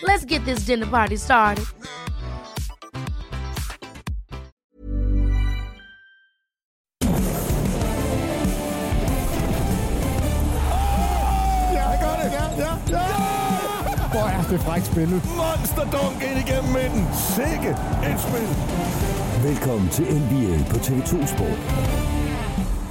Let's get this dinner party started. Hvor er det frækt spillet. Monster dunk ind igennem midten. Sikke et spil. Velkommen til NBA på TV2 Sport.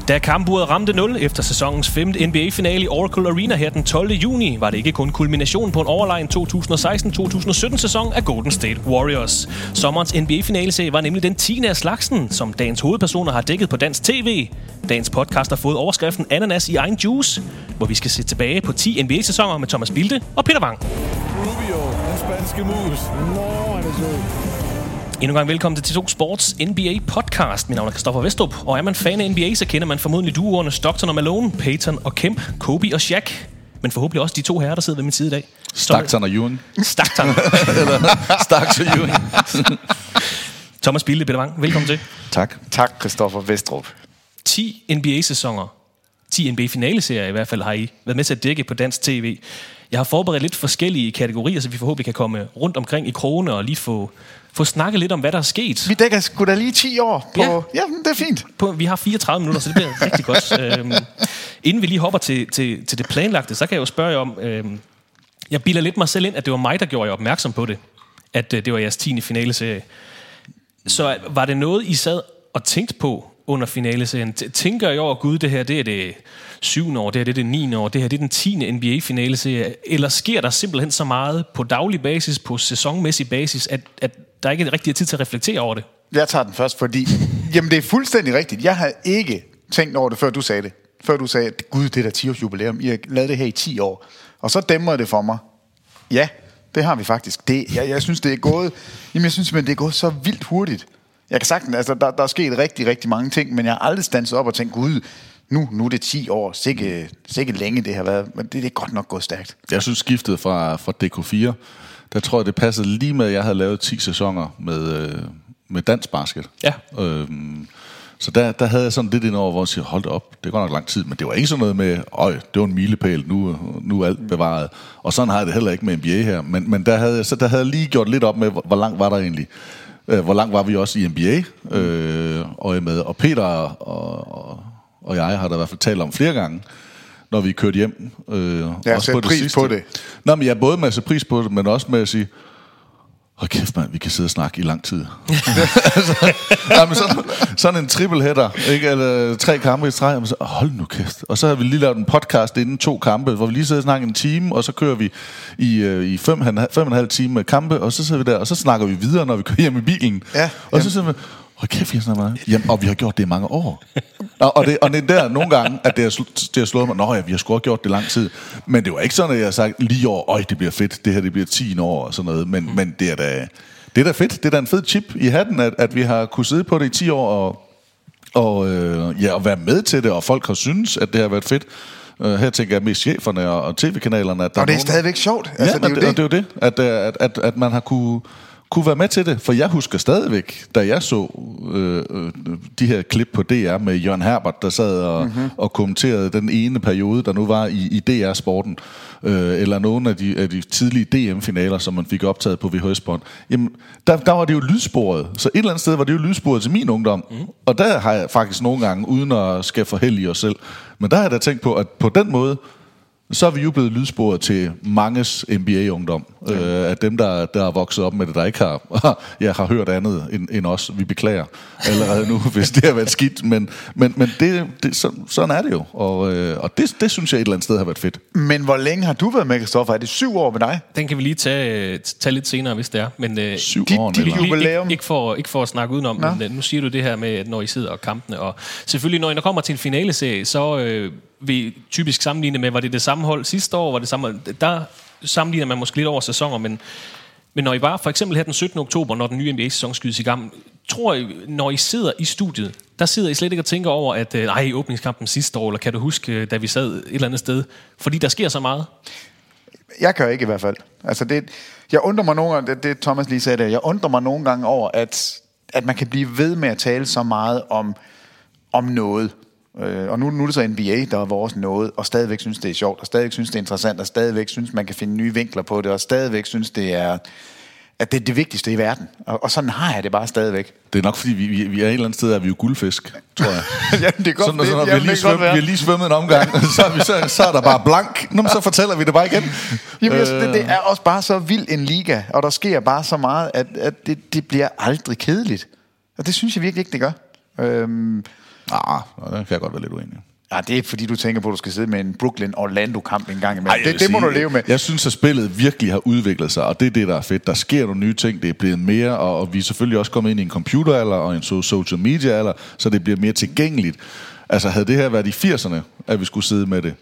Da kampburet ramte 0 efter sæsonens femte NBA-finale i Oracle Arena her den 12. juni, var det ikke kun kulmination på en overlegen 2016-2017 sæson af Golden State Warriors. Sommerens NBA-finaleserie var nemlig den 10. af slagsen, som dagens hovedpersoner har dækket på dansk tv. Dagens podcast har fået overskriften Ananas i egen juice, hvor vi skal se tilbage på 10 NBA-sæsoner med Thomas Bilde og Peter Wang. Rubio, den spanske mus. Nå, er. Endnu en gang velkommen til T2 Sports NBA podcast. Mit navn er Kristoffer Vestrup, og er man fan af NBA, så kender man formodentlig duoerne Stockton og Malone, Peyton og Kemp, Kobe og Shaq. Men forhåbentlig også de to herrer, der sidder ved min side i dag. Stockton og Ewing. Stockton. Eller Starks og Ewing. Thomas Bilde, Peter Wang, velkommen til. tak. Tak, Christoffer Vestrup. 10 NBA-sæsoner, 10 NBA-finaleserier i hvert fald, har I været med til at dække på dansk tv. Jeg har forberedt lidt forskellige kategorier, så vi forhåbentlig kan komme rundt omkring i krone og lige få, få snakket lidt om, hvad der er sket. Vi dækker sgu da lige 10 år på... Ja. Ja, det er fint. på, vi har 34 minutter, så det bliver rigtig godt. Øhm, inden vi lige hopper til, til, til det planlagte, så kan jeg jo spørge jer om... Øhm, jeg bilder lidt mig selv ind, at det var mig, der gjorde jer opmærksom på det. At øh, det var jeres 10. finaleserie. Så var det noget, I sad og tænkte på under finaleserien? Tænker I over, gud, det her det er det syvende år, det her det er det niende år, det her det er den 10. NBA-finaleserie? Eller sker der simpelthen så meget på daglig basis, på sæsonmæssig basis, at, at der ikke er rigtig tid til at reflektere over det? Jeg tager den først, fordi... Jamen, det er fuldstændig rigtigt. Jeg havde ikke tænkt over det, før du sagde det. Før du sagde, at gud, det der 10 års jubilæum, I har lavet det her i 10 år. Og så dæmmer det for mig. Ja, det har vi faktisk. Det, jeg, jeg synes, det er gået... Jamen, jeg synes simpelthen, det er gået så vildt hurtigt. Jeg kan sagtens... Altså, der, der er sket rigtig, rigtig mange ting, men jeg har aldrig standset op og tænkt, gud, nu, nu er det 10 år. Sikke, sikke længe det har været. Men det, det er godt nok gået stærkt. Jeg synes skiftet fra, fra DK4, der tror jeg, det passede lige med, at jeg havde lavet 10 sæsoner med, øh, med dansk basket. Ja. Øhm, så der, der havde jeg sådan lidt ind over, hvor jeg siger, hold op, det går nok lang tid, men det var ikke sådan noget med, øj, det var en milepæl, nu, nu er alt bevaret. Og sådan har jeg det heller ikke med NBA her, men, men der, havde jeg, så der havde jeg lige gjort lidt op med, hvor, hvor langt var der egentlig. Øh, hvor langt var vi også i NBA øh, og med. Og Peter og, og, og jeg har da i hvert fald talt om flere gange, når vi er kørt hjem. Øh, Ja, sæt pris på det. Nå, men jeg er både med at sætte pris på det, men også med at sige, Hold kæft, mand, vi kan sidde og snakke i lang tid. altså, ja, men sådan, sådan en triple header, ikke? Eller tre kampe i træk. Og så, hold nu kæft. Og så har vi lige lavet en podcast inden to kampe, hvor vi lige sidder og snakker en time, og så kører vi i, øh, i fem, fem og en halv time med kampe, og så sidder vi der, og så snakker vi videre, når vi kører hjem i bilen. Ja, og så sidder vi, Hold kæft, vi har snakket meget. Jamen, og vi har gjort det i mange år. og, og, det, og det er der nogle gange, at det har, det har slået mig, nå ja, vi har sgu gjort det lang tid. Men det var ikke sådan, at jeg har sagt lige år, øj, det bliver fedt, det her det bliver 10 år og sådan noget. Men, mm. men det er da... Det er da fedt. Det er da en fed chip i hatten, at, at vi har kunnet sidde på det i 10 år og, og, øh, ja, og være med til det, og folk har synes, at det har været fedt. Uh, her tænker jeg mest cheferne og, og tv-kanalerne. At der Og det er nogen- stadigvæk sjovt. Ja, Altså, det, det, er jo det, at, øh, at, at, at man har kunne, kunne være med til det. For jeg husker stadigvæk, da jeg så øh, øh, de her klip på DR med Jørgen Herbert, der sad og, Mhm. mm-hmm. og kommenterede den ene periode, der nu var i, i DR-sporten, øh, eller nogle af de, af de tidlige DM-finaler, som man fik optaget på VHS-bånd. Jamen, der, der var det jo lydsporet. Så et eller andet sted var det jo lydsporet til min ungdom. Mm. Og der har jeg faktisk nogle gange, uden at skal forhellige os selv, men der har jeg da tænkt på, at på den måde, så er vi jo blevet lydsporet til manges NBA-ungdom. Ja. Øh, af dem, der, der er vokset op med det, der ikke har, jeg har hørt andet end, end os. Vi beklager allerede nu, hvis det har været skidt. Men, men, men det, det, så, sådan er det jo. Og, øh, og det, det synes jeg et eller andet sted har været fedt. Men hvor længe har du været med, Kristoffer? Er det syv år med dig? Den kan vi lige tage, tage lidt senere, hvis det er. Men, øh, Syv Dit- år, Nicolaj. Ikke, jubilæum. ikke, ikke, for, ikke for at snakke udenom, Nå. men øh, nu siger du det her med, at når I sidder og kampene, og selvfølgelig når I når kommer til en finaleserie, så øh, vi typisk sammenligne med, var det det samme hold sidste år, var det samme? Der sammenligner man måske lidt over sæsoner, men, men når I bare, for eksempel her den 17. oktober, når den nye NBA-sæson skydes i gang, tror I, når I sidder i studiet, der sidder I slet ikke og tænker over, at øh, åbningskampen sidste år, eller kan du huske, øh, da vi sad et eller andet sted? Fordi der sker så meget. Jeg gør ikke i hvert fald. Altså det, jeg undrer mig nogle gange, det, det Thomas lige sagde der, jeg undrer mig nogle gange over, at, at man kan blive ved med at tale så meget om, om noget. Øh, og nu, nu er det så NBA, der er vores noget, og stadigvæk synes, det er sjovt, og stadigvæk synes, det er interessant, og stadigvæk synes, man kan finde nye vinkler på det, og stadigvæk synes, det er, at det er det vigtigste i verden. Og, og sådan har jeg det bare stadigvæk. Det er nok, fordi vi, vi, vi er et eller andet sted, er vi jo guldfisk, tror jeg. Jamen, det er godt, Sådan, sådan, vi, har lige være. vi har lige svømmet en omgang, så er, vi, så, så er der bare blank. Nå, så fortæller vi det bare igen. Jamen, synes, det, det er også bare så vild en liga, og der sker bare så meget, at, at det, det bliver aldrig kedeligt. Og det synes jeg virkelig ikke, det gør. Øhm, Ah, der kan jeg godt være lidt uenig. ja, det er fordi, du tænker på, at du skal sidde med en Brooklyn-Orlando-kamp en gang imellem. Ej, det, det må sige, du leve med. Jeg synes, at spillet virkelig har udviklet sig, og det er det, der er fedt. Der sker nogle nye ting, det er blevet mere, og, og vi er selvfølgelig også kommet ind i en computeralder og en so- social media-alder, så det bliver mere tilgængeligt. Altså, havde det her været i 80'erne, at vi skulle sidde med det,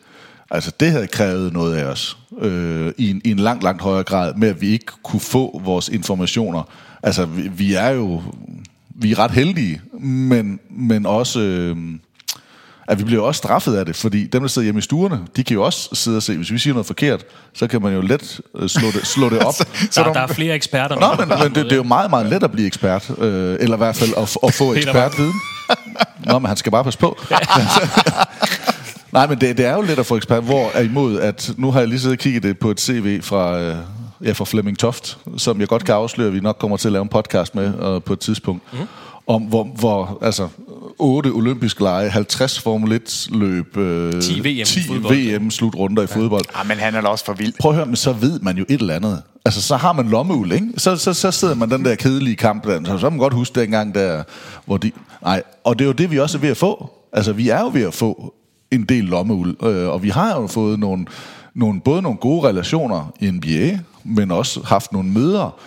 altså, det havde krævet noget af os øh, i, en, i en langt, langt højere grad, med at vi ikke kunne få vores informationer. Altså, vi, vi er jo vi er ret heldige, men, men også... Øh, at vi bliver også straffet af det, fordi dem, der sidder hjemme i stuerne, de kan jo også sidde og se. Hvis vi siger noget forkert, så kan man jo let øh, slå, det, slå det op. så, Der, du, der er flere eksperter. Nå, men, men det, det er jo meget, meget let at blive ekspert. Øh, eller i hvert fald at, at få ekspertviden. Nå, men han skal bare passe på. Nej, men det, det er jo let at få ekspert. Hvor er imod, at nu har jeg lige siddet og kigget det på et CV fra, øh, ja, fra Flemming Toft, som jeg godt kan afsløre, at vi nok kommer til at lave en podcast med øh, på et tidspunkt. Mm. Om hvor, hvor altså, 8 olympiske lege, 50 Formel 1 løb, øh, 10 VM i 10 fodbold. VM-slutrunder i fodbold. ah, men han er da også for vild. Prøv at høre, men så ved man jo et eller andet. Altså, så har man lommeuld, ikke? Så, så, så sidder man den der kedelige kamp, der, så, så kan man godt huske dengang, der, hvor de... Nej, og det er jo det, vi også er ved at få. Altså, vi er jo ved at få en del lommeuld, øh, og vi har jo fået nogle, nogle, både nogle gode relationer i NBA, men også haft nogle møder,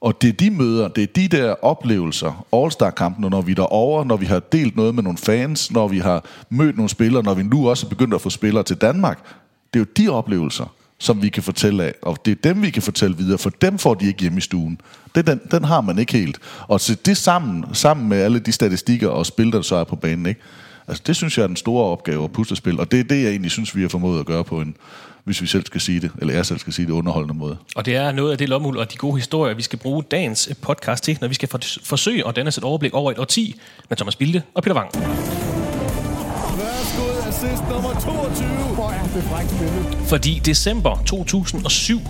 og det er de møder, det er de der oplevelser, All-Star-kampene, når vi er derovre, når vi har delt noget med nogle fans, når vi har mødt nogle spillere, når vi nu også er begyndt at få spillere til Danmark. Det er jo de oplevelser, som vi kan fortælle af, og det er dem, vi kan fortælle videre, for dem får de ikke hjemme i stuen. Det, den, den har man ikke helt. Og så det sammen, sammen med alle de statistikker og spil, der så er på banen, ikke? Altså, det synes jeg er den store opgave at puslespil, og det er det, jeg egentlig synes, vi har formået at gøre på en, hvis vi selv skal sige det, eller jeg selv skal sige det, underholdende måde. Og det er noget af det lommel og de gode historier, vi skal bruge dagens podcast til, når vi skal for- forsøge at danne et overblik over et årti med Thomas Bilde og Peter Wang. Værsgo, assist nummer 22. Hvor er det frækt spillet. Fordi december 2007,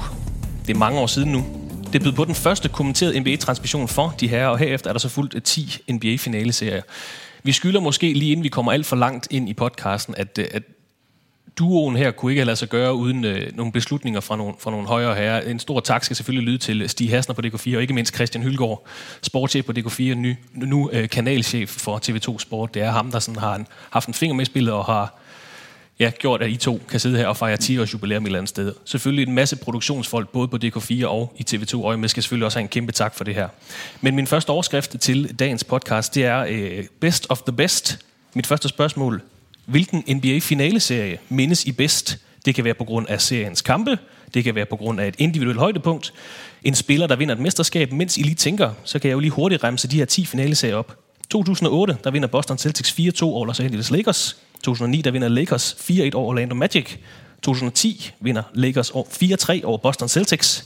det er mange år siden nu, det bød på den første kommenterede NBA-transmission for de her, og herefter er der så fuldt 10 NBA-finaleserier. Vi skylder måske lige inden vi kommer alt for langt ind i podcasten, at, at duoen her kunne ikke have lade sig gøre uden øh, nogle beslutninger fra nogle, fra nogle højere herrer. En stor tak skal selvfølgelig lyde til Stig Hasner på DK4, og ikke mindst Christian Hylgaard, sportschef på DK4, nu, nu øh, kanalchef for TV2 Sport. Det er ham, der sådan har en, haft en finger med i spillet og har ja, gjort, at I to kan sidde her og fejre 10 års jubilæum et eller andet sted. Selvfølgelig en masse produktionsfolk, både på DK4 og i TV2, og jeg skal selvfølgelig også have en kæmpe tak for det her. Men min første overskrift til dagens podcast, det er øh, Best of the Best. Mit første spørgsmål. Hvilken NBA-finaleserie mindes I bedst? Det kan være på grund af seriens kampe, det kan være på grund af et individuelt højdepunkt, en spiller, der vinder et mesterskab. Mens I lige tænker, så kan jeg jo lige hurtigt remse de her 10 finaleserier op. 2008, der vinder Boston Celtics 4-2 over Los Angeles Lakers. 2009, der vinder Lakers 4-1 over Orlando Magic. 2010 vinder Lakers 4-3 over Boston Celtics.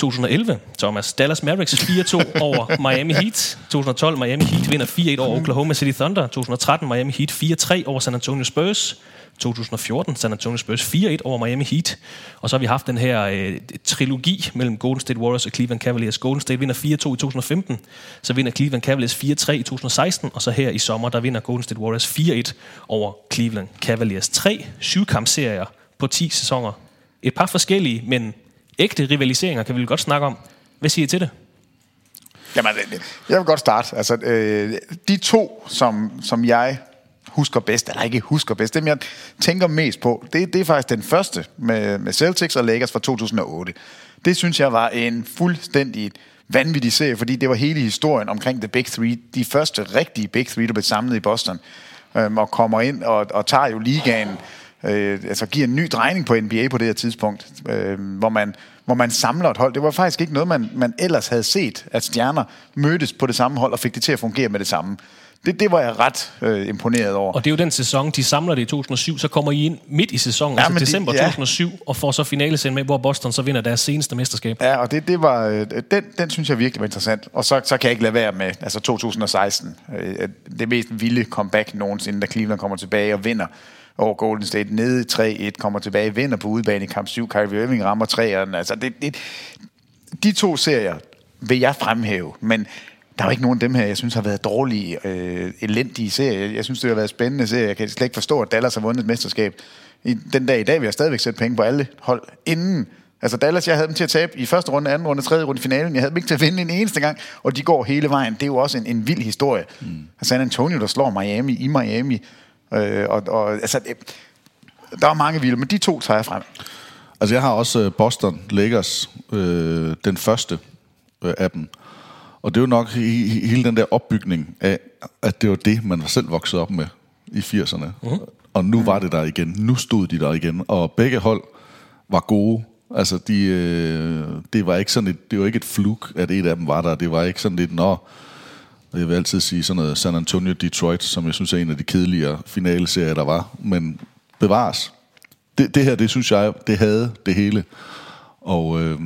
2011, Thomas Dallas Mavericks 4-2 over Miami Heat. 2012, Miami Heat vinder 4-1 over Oklahoma City Thunder. 2013, Miami Heat 4-3 over San Antonio Spurs. 2014, San Antonio Spurs 4-1 over Miami Heat. Og så har vi haft den her øh, trilogi mellem Golden State Warriors og Cleveland Cavaliers. Golden State vinder 4-2 i 2015, så vinder Cleveland Cavaliers 4-3 i 2016, og så her i sommer, der vinder Golden State Warriors 4-1 over Cleveland Cavaliers. Tre syvkampserier på 10 sæsoner. Et par forskellige, men ægte rivaliseringer kan vi vel godt snakke om. Hvad siger I til det? Jamen, øh, jeg vil godt starte. Altså, øh, de to, som, som jeg husker bedst, eller ikke husker bedst, dem jeg tænker mest på, det, det er faktisk den første med, med Celtics og Lakers fra 2008. Det synes jeg var en fuldstændig vanvittig serie, fordi det var hele historien omkring The Big Three. De første rigtige Big Three, der blev samlet i Boston, øhm, og kommer ind og, og tager jo ligaen, øh, altså giver en ny drejning på NBA på det her tidspunkt, øh, hvor man hvor man samler et hold. Det var faktisk ikke noget, man, man ellers havde set, at stjerner mødtes på det samme hold og fik det til at fungere med det samme. Det, det var jeg ret øh, imponeret over. Og det er jo den sæson, de samler det i 2007, så kommer I ind midt i sæsonen, ja, altså december de, ja. 2007, og får så finalescenen med, hvor Boston så vinder deres seneste mesterskab. Ja, og det, det var, øh, den, den synes jeg virkelig var interessant. Og så, så kan jeg ikke lade være med, altså 2016, øh, det mest vilde comeback nogensinde, da Cleveland kommer tilbage og vinder over Golden State, nede 3-1, kommer tilbage, vinder på udebane i kamp 7, Kyrie Irving rammer træerne. Altså, det, det, de to serier vil jeg fremhæve, men der er jo ikke nogen af dem her, jeg synes har været dårlige, øh, elendige serier. Jeg synes, det har været spændende serier. Jeg kan slet ikke forstå, at Dallas har vundet et mesterskab. I den dag i dag vil jeg stadigvæk sætte penge på alle hold inden. Altså Dallas, jeg havde dem til at tabe i første runde, anden runde, tredje runde finalen. Jeg havde dem ikke til at vinde en eneste gang, og de går hele vejen. Det er jo også en, en vild historie. Mm. San Antonio, der slår Miami i Miami. Øh, og, og, altså, der er mange vilde, men de to tager jeg frem. Altså jeg har også øh, Boston Lakers, øh, den første øh, af dem. Og det er jo nok he- hele den der opbygning af, at det var det, man selv voksede op med i 80'erne. Mm. Og nu var det der igen. Nu stod de der igen. Og begge hold var gode. Altså, de, øh, det var ikke sådan et, det var ikke et fluk, at et af dem var der. Det var ikke sådan lidt, nå, jeg vil altid sige sådan noget San Antonio Detroit, som jeg synes er en af de kedeligere finaleserier, der var. Men bevares. Det, det her, det synes jeg, det havde det hele. Og øh,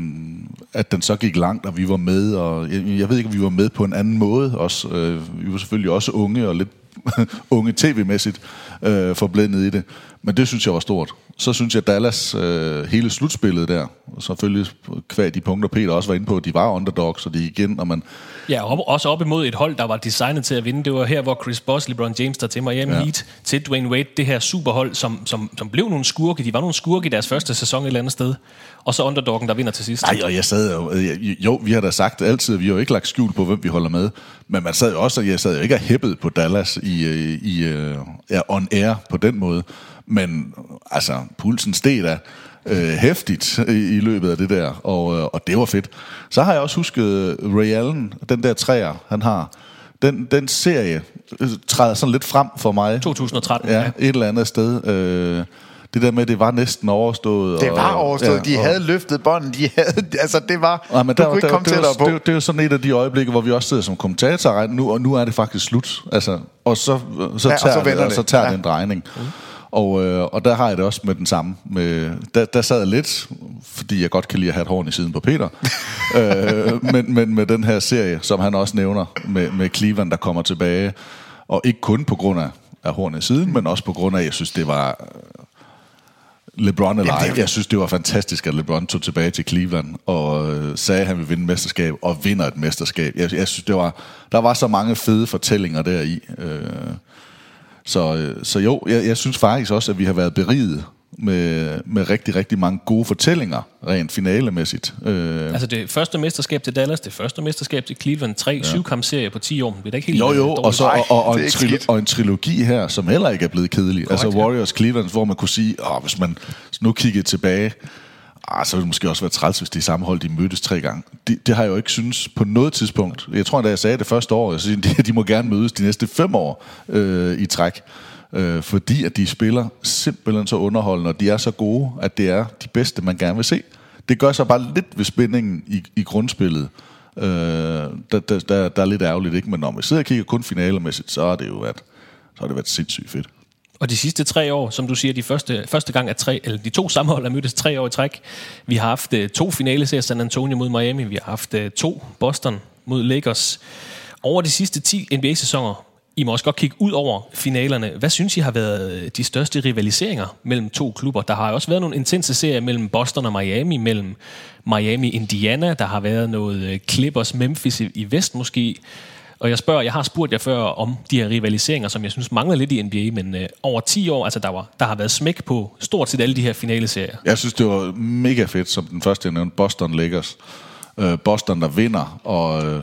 at den så gik langt, og vi var med, og jeg, jeg ved ikke, om vi var med på en anden måde også. Øh, vi var selvfølgelig også unge og lidt unge tv-mæssigt øh, forblændet i det. Men det synes jeg var stort. Så synes jeg, Dallas, øh, hele slutspillet der, selvfølgelig kvad de punkter, Peter også var inde på, de var underdogs, og de igen, og man... Ja, og også op imod et hold, der var designet til at vinde. Det var her, hvor Chris Bosh, LeBron James, der til Miami ja. Heat, til Dwayne Wade, det her superhold, som, som, som blev nogle skurke. De var nogle skurke i deres første sæson et eller andet sted. Og så underdoggen, der vinder til sidst. Nej, og jeg sad jo... Jo, vi har da sagt altid, vi har jo ikke lagt skjul på, hvem vi holder med. Men man sad jo også, jeg sad jo ikke og hæppet på Dallas i, i, i ja, on air på den måde. Men altså, pulsen steg da øh, hæftigt i, i løbet af det der, og, øh, og det var fedt. Så har jeg også husket Ray Allen, den der træer, han har. Den, den serie øh, træder sådan lidt frem for mig. 2013, ja. ja. Et eller andet sted. Øh, det der med, at det var næsten overstået. Det var overstået. Ja, de havde løftet bånden. De havde, altså, det var... Ja, men der, du kunne ikke komme det, tættere på. Det, det er jo sådan et af de øjeblikke, hvor vi også sidder som kommentatorer nu, og nu er det faktisk slut. Altså, og så, så tager, ja, og så det, og så tager ja. det en drejning. Mm. Og, øh, og der har jeg det også med den samme. Med, der, der sad jeg lidt, fordi jeg godt kan lide at have et horn i siden på Peter, øh, men, men med den her serie, som han også nævner, med, med Cleveland, der kommer tilbage. Og ikke kun på grund af, af hornet i siden, men også på grund af, at jeg synes, det var... Øh, LeBron eller ej. Jeg synes, det var fantastisk, at LeBron tog tilbage til Cleveland og øh, sagde, at han ville vinde mesterskab og vinder et mesterskab. Jeg, jeg synes, det var, der var så mange fede fortællinger deri. Øh, så, øh, så jo, jeg, jeg synes faktisk også, at vi har været beriget med, med rigtig, rigtig mange gode fortællinger, rent finalemæssigt. Øh, Altså det første mesterskab til Dallas, det første mesterskab til Cleveland, tre ja. syvkampserier på 10 år. Det er da ikke helt jo, jo, og, så, og, og, og, en skidt. og en trilogi her, som heller ikke er blevet kedelig. Korrekt, altså ja. Warriors Cleveland, hvor man kunne sige, åh, hvis man nu kiggede tilbage, ah, så ville det måske også være træls, hvis de samme hold, de mødtes tre gange. Det, det har jeg jo ikke synes på noget tidspunkt. Jeg tror, da jeg sagde det første år, jeg synes, de, de må gerne mødes de næste fem år øh, i træk. Øh, fordi at de spiller simpelthen så underholdende, og de er så gode, at det er de bedste, man gerne vil se. Det gør så bare lidt ved spændingen i, i grundspillet. Øh, der, der, der, der er lidt ærgerligt, ikke? Men når man sidder og kigger kun finalemæssigt, så har det jo været, så har det været sindssygt fedt. Og de sidste tre år, som du siger, de første, første gang at tre, eller de to sammenhold er mødtes tre år i træk. Vi har haft øh, to finaleserier, San Antonio mod Miami. Vi har haft øh, to Boston mod Lakers. Over de sidste 10 NBA-sæsoner, I må også godt kigge ud over finalerne. Hvad synes I har været øh, de største rivaliseringer mellem to klubber? Der har også været nogle intense serier mellem Boston og Miami, mellem Miami Indiana. Der har været noget Clippers Memphis i vest måske. Og jeg spørger, jeg har spurgt jer før om de her rivaliseringer, som jeg synes mangler lidt i NBA, men øh, over 10 år, altså der, var, der har været smæk på stort set alle de her finaleserier. Jeg synes, det var mega fedt, som den første, jeg nævnte, Boston Lakers. Øh, Boston, der vinder, og øh,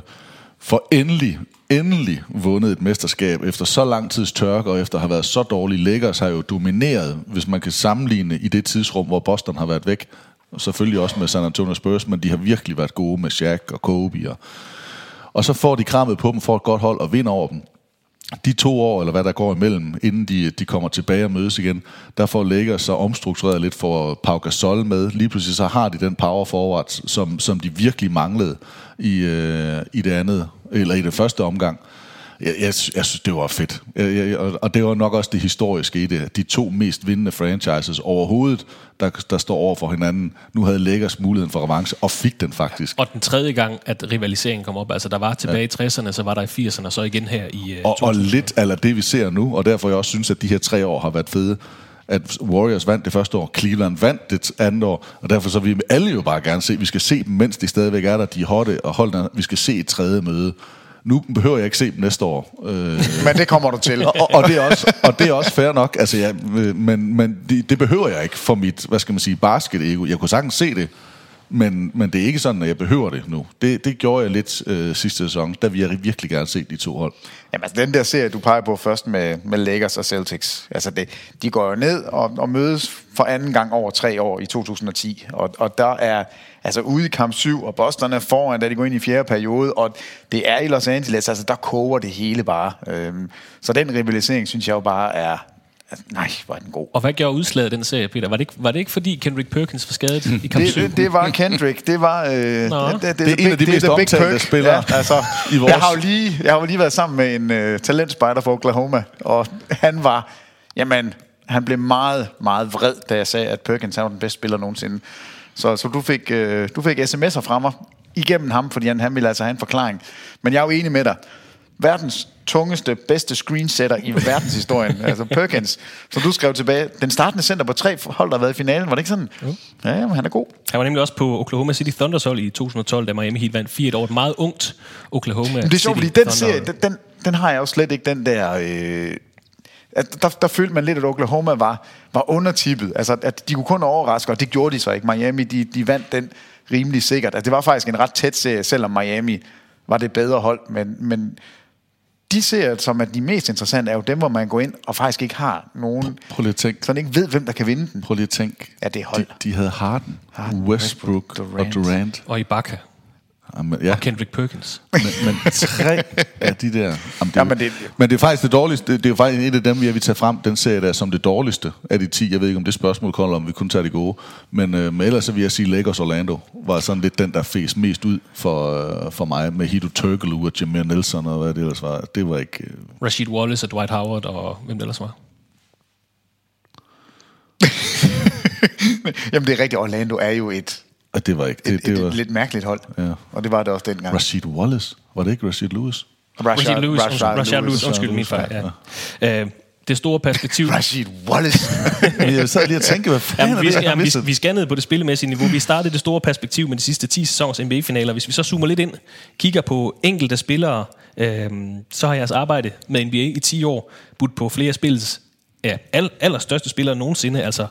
for endelig, endelig vundet et mesterskab efter så lang tids tørke, og efter at have været så dårlige. Lakers har jo domineret, hvis man kan sammenligne i det tidsrum, hvor Boston har været væk. Og selvfølgelig også med San Antonio Spurs, men de har virkelig været gode med Shaq og Kobe. Og, og så får de krammet på dem for et godt hold og vinder over dem de to år, eller hvad der går imellem, inden de, de kommer tilbage og mødes igen, der får Lakers så omstruktureret lidt for Pau Gasol med. Lige pludselig så har de den power forward, som, som de virkelig manglede i, øh, i det andet, eller i det første omgang. Jeg, jeg, jeg synes, det var fedt. Jeg, jeg, og- det var nok også det historiske i det. De to mest vindende franchises overhovedet, der, der står over for hinanden. Nu havde Lakers muligheden for revanche, og fik den faktisk. Og den tredje gang, at rivaliseringen kom op, altså der var tilbage ja. i 60'erne, så var der i 80'erne, og så igen her i øh, og, og lidt af det, vi ser nu, og derfor jeg også synes, at de her tre år har været fede. At Warriors vandt det første år, Cleveland vandt det andet år, og derfor så vil vi alle jo bare gerne se, vi skal se dem, mens de stadigvæk er der, de er hotte, og holdene, vi skal se et tredje møde. Nu behøver jeg ikke se dem næste år. Øh, Men det kommer du til. og, og, det er også, og det er også fair nok, altså, ja, øh, men, men det, det behøver jeg ikke for mit, hvad skal man sige, basket-ego. Jeg kunne sagtens se det, men, men det er ikke sådan, at jeg behøver det nu. Det, det gjorde jeg lidt øh, sidste sæson, da vi virkelig gerne set de to hold. Jamen, altså, den der serie, du peger på først med, med Lakers og Celtics, altså det, de går jo ned og, og mødes for anden gang over tre år i 2010, og, og der er altså ude i kamp 7, og Boston er foran, da de går ind i fjerde periode, og det er i Los Angeles, altså der koger det hele bare. Øhm, så den rivalisering, synes jeg jo bare er, nej, er den god. Og hvad gjorde udslaget den serie, Peter? Var det ikke, var det ikke fordi Kendrick Perkins var skadet i kamp Det, 7? det, det var Kendrick. Det var... Øh, det, Nå. det, det, Det er the en af de mest omtalte spillere Ja, altså, i vores- Jeg har jo lige, jeg har jo lige været sammen med en øh, talentspejder fra Oklahoma, og han var... Jamen, han blev meget, meget vred, da jeg sagde, at Perkins var den bedste spiller nogensinde. Så, så du, fik, øh, du fik sms'er fra mig igennem ham, fordi han, han ville altså have en forklaring. Men jeg er jo enig med dig. Verdens tungeste, bedste screensetter i verdenshistorien, altså Perkins, som du skrev tilbage. Den startende center på tre hold, der har været i finalen, var det ikke sådan? Jo. Ja, jamen, han er god. Han var nemlig også på Oklahoma City Thunders hold i 2012, da Miami Heat vandt 4 over et meget ungt Oklahoma Men det er sjovt, fordi den serie, den, den, den har jeg jo slet ikke den der... Øh, at der, der følte man lidt, at Oklahoma var, var undertippet. Altså, at de kunne kun overraske, og det gjorde de så ikke. Miami, de, de vandt den rimelig sikkert. Altså, det var faktisk en ret tæt serie, selvom Miami var det bedre hold. Men, men de serier, som er de mest interessante, er jo dem, hvor man går ind og faktisk ikke har nogen... Prøv lige at tænke. Så man ikke ved, hvem der kan vinde den. Prøv lige at tænke. Ja, det er hold. De, de havde Harden, Harden, Westbrook, Westbrook, og Durant. Durant. Og Ibaka. Jamen, ja. Og Kendrick Perkins. men, men tre af de der... Jamen, det, Ja, men det- men det er faktisk det dårligste. Det, det er jo faktisk et af dem, jeg vil tage frem. Den serie der som det dårligste af de 10. Jeg ved ikke, om det spørgsmål kommer, om vi kun tager det gode. Men, øh, men ellers så vil jeg sige, Lakers Orlando var sådan lidt den, der fes mest ud for, øh, for mig. Med Hito Turkoglu og Jameer Nelson og hvad det ellers var. Det var ikke... Øh, Rashid Wallace og Dwight Howard og hvem det ellers var. Jamen, det er rigtigt. Orlando er jo et, at det var ikke... Det, et, det et, var, et lidt mærkeligt hold. Ja. Og det var det også dengang. Rashid Wallace. Var det ikke Rashid Lewis? Rashid Lewis, undskyld, Rashad Lewis, undskyld min Lewis, fejl. Ja. Øh, det store perspektiv... Rashid Wallace. Jeg sad lige og tænkte, hvad fanden Jamen, vi, er det, jamen, vi, vi skal ned på det spillemæssige niveau. Vi startede det store perspektiv med de sidste 10 sæsoners NBA-finaler. Hvis vi så zoomer lidt ind, kigger på enkelte spillere, øhm, så har jeres arbejde med NBA i 10 år budt på flere spils ja, al, allerstørste spillere nogensinde. Altså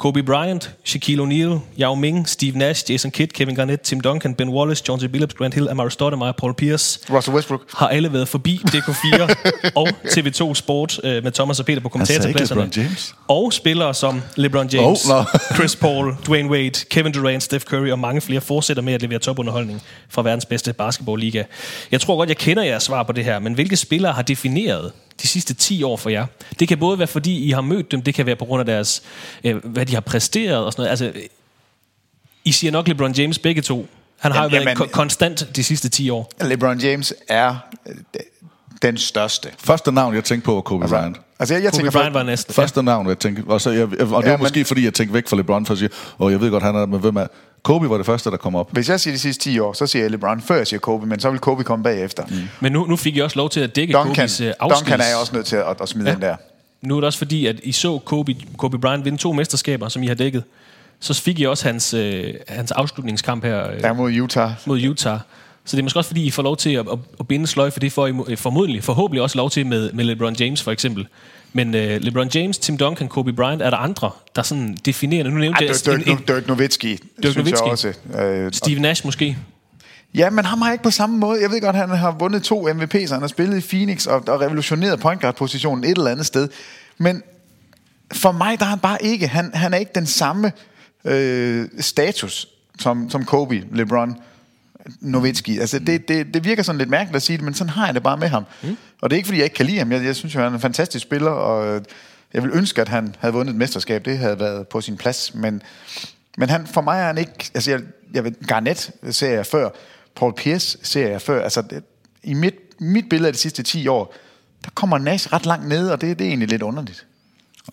Kobe Bryant, Shaquille O'Neal, Yao Ming, Steve Nash, Jason Kidd, Kevin Garnett, Tim Duncan, Ben Wallace, John C. Billups, Grant Hill, Amari Stoudemire, Paul Pierce. Russell Westbrook. Har alle været forbi DK4 og TV2 Sport øh, med Thomas og Peter på kommentatorpladserne. LeBron James. Og spillere som LeBron James, Oh, nå. Chris Paul, Dwayne Wade, Kevin Durant, Steph Curry og mange flere fortsætter med at levere topunderholdning fra verdens bedste basketballliga. Jeg tror godt, jeg kender jeres svar på det her, men hvilke spillere har defineret de sidste 10 år for jer? Det kan både være, fordi I har mødt dem, det kan være på grund af deres, øh, hvad de har præsteret og sådan noget. Altså, I siger nok LeBron James begge to. Han har Jamen, jo været jamen- ko- konstant de sidste 10 år. LeBron James er øh, den største. Første navn, jeg tænkte på, var Kobe Bryant. Altså, jeg, jeg Kobe tænker Bryant var næsten. Første navn, jeg tænkte, og, så jeg, og det Ja, var men- måske fordi, jeg tænkte væk fra LeBron, for at sige, og jeg ved godt, han er, men hvem er... Kobe var det første, der kom op. Hvis jeg siger de sidste 10 år, så siger jeg LeBron, før jeg siger Kobe, men så vil Kobe komme bagefter. Mm. Men nu, nu fik I også lov til at dække Duncan, Kobes øh, afskeds... Duncan er jeg også nødt til at, at smide Ja. ja. den der. Nu er det også fordi, at I så Kobe, Kobe Bryant vinde to mesterskaber, som I har dækket. Så fik I også hans, øh, hans afslutningskamp her øh, Der mod Utah. mod Utah. Så det er måske også fordi, I får lov til at, at, at binde sløj for det, får I øh, formodentlig, forhåbentlig også lov til med, med LeBron James for eksempel. Men øh, LeBron James, Tim Duncan, Kobe Bryant, er der andre, der sådan definerer Nu nævnte Ej, jeg Dirk, Dirk, en- en- Dirk Nowitzki, Dirk synes Nowitzki. jeg også. Øh, Steve Nash måske. Ja, men ham har ikke på samme måde. Jeg ved godt, han har vundet to MVP'er, han har spillet i Phoenix og, og revolutioneret point guard positionen et eller andet sted. Men for mig, der er han bare ikke, han, han er ikke den samme øh, status som, som Kobe, LeBron, Nowitzki. Altså, det, det, det virker sådan lidt mærkeligt at sige det, men sådan har jeg det bare med ham. Mm. Og det er ikke, fordi jeg ikke kan lide ham. Jeg, jeg synes jo, han er en fantastisk spiller, og jeg vil ønske, at han havde vundet et mesterskab. Det havde været på sin plads. Men, men han, for mig er han ikke... Altså, jeg, jeg ved, Garnett ser jeg før. Paul Pierce ser jeg før. Altså, det, i mit, mit billede af de sidste 10 år, der kommer Nash ret langt ned, og det, det er egentlig lidt underligt.